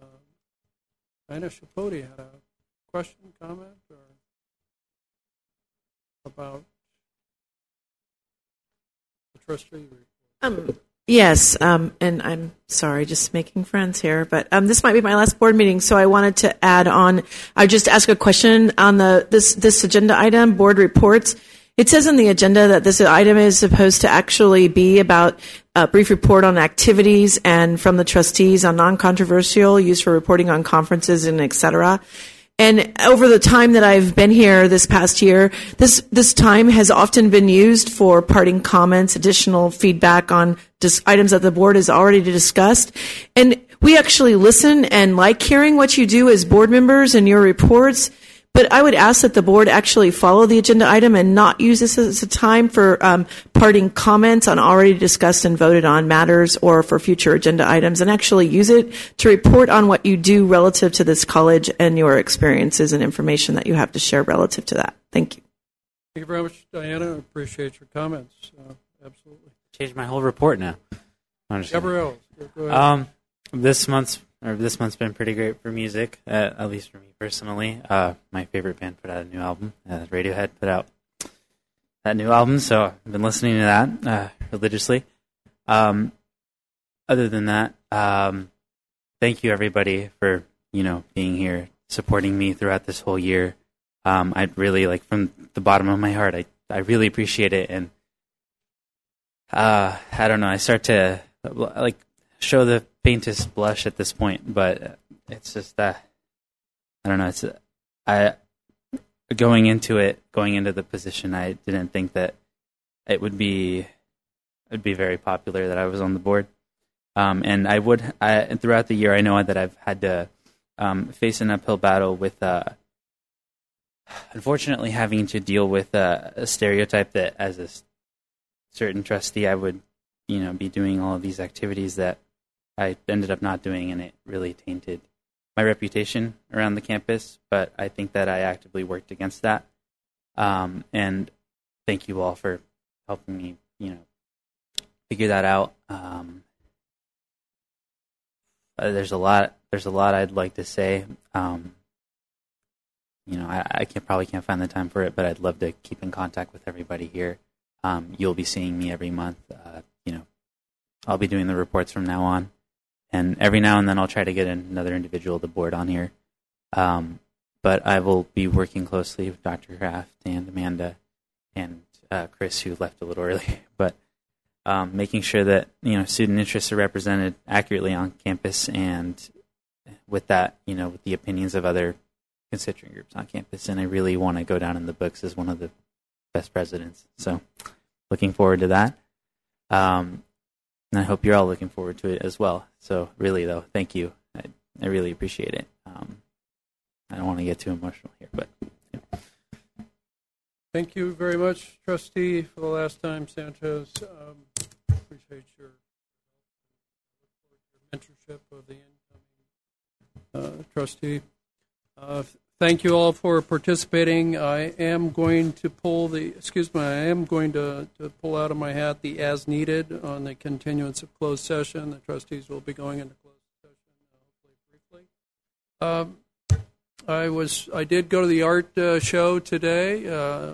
Anna Shapoti had a question, comment, or about trustee Um, yes, um, and I'm sorry, just making friends here, but um, this might be my last board meeting, so I wanted to add on. I just ask a question on the this this agenda item, board reports. It says in the agenda that this item is supposed to actually be about a brief report on activities and from the trustees on non-controversial used for reporting on conferences and et cetera. And over the time that I've been here this past year, this, this time has often been used for parting comments, additional feedback on dis- items that the board has already discussed. And we actually listen and like hearing what you do as board members and your reports. But I would ask that the board actually follow the agenda item and not use this as a time for um, parting comments on already discussed and voted on matters or for future agenda items, and actually use it to report on what you do relative to this college and your experiences and information that you have to share relative to that. Thank you. Thank you very much, Diana. I appreciate your comments. Uh, absolutely. Changed my whole report now. I'm just kidding. Gabrielle, go ahead. Um, this month's or this month's been pretty great for music, uh, at least for me personally. Uh, my favorite band put out a new album. Uh, Radiohead put out that new album, so I've been listening to that uh, religiously. Um, other than that, um, thank you everybody for you know being here, supporting me throughout this whole year. Um, I really like from the bottom of my heart. I I really appreciate it, and uh, I don't know. I start to like show the faintest blush at this point, but it's just that I don't know. It's I going into it, going into the position, I didn't think that it would be it would be very popular that I was on the board. Um, and I would I, throughout the year, I know that I've had to um, face an uphill battle with, uh, unfortunately, having to deal with uh, a stereotype that as a certain trustee, I would, you know, be doing all of these activities that I ended up not doing, and it really tainted my reputation around the campus. But I think that I actively worked against that. Um, and thank you all for helping me, you know, figure that out. Um, uh, there's a lot. There's a lot I'd like to say. Um, you know, I, I can probably can't find the time for it, but I'd love to keep in contact with everybody here. Um, you'll be seeing me every month. Uh, you know, I'll be doing the reports from now on, and every now and then I'll try to get another individual to board on here. Um, but I will be working closely with Dr. Kraft and Amanda and uh, Chris, who left a little early, but um, making sure that you know student interests are represented accurately on campus, and with that, you know, with the opinions of other constituent groups on campus. And I really want to go down in the books as one of the best presidents. So, looking forward to that. Um, and I hope you're all looking forward to it as well. So, really, though, thank you. I, I really appreciate it. Um, I don't want to get too emotional here, but Thank you very much, trustee, for the last time, Santos. Um, appreciate your, your mentorship of the incoming uh, trustee. Uh, thank you all for participating. I am going to pull the, excuse me, I am going to, to pull out of my hat the as needed on the continuance of closed session. The trustees will be going into closed session, hopefully briefly. Um, I was I did go to the art uh, show today, uh,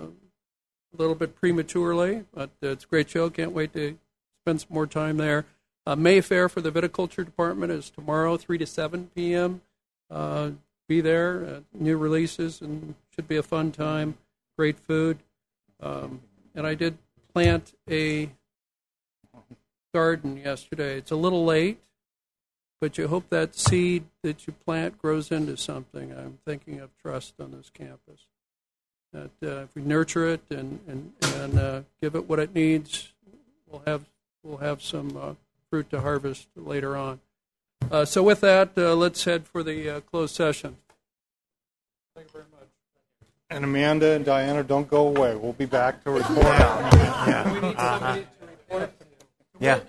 a little bit prematurely, but it's a great show. Can't wait to spend some more time there. Uh, Mayfair for the viticulture department is tomorrow, three to seven p.m. Uh, be there. Uh, new releases and should be a fun time. Great food, um, and I did plant a garden yesterday. It's a little late but you hope that seed that you plant grows into something. I'm thinking of trust on this campus. That uh, if we nurture it and and, and uh, give it what it needs, we'll have we'll have some uh, fruit to harvest later on. Uh, so with that, uh, let's head for the uh, closed session. Thank you very much. And Amanda and Diana, don't go away. We'll be back to report out. We need somebody to report. Yeah.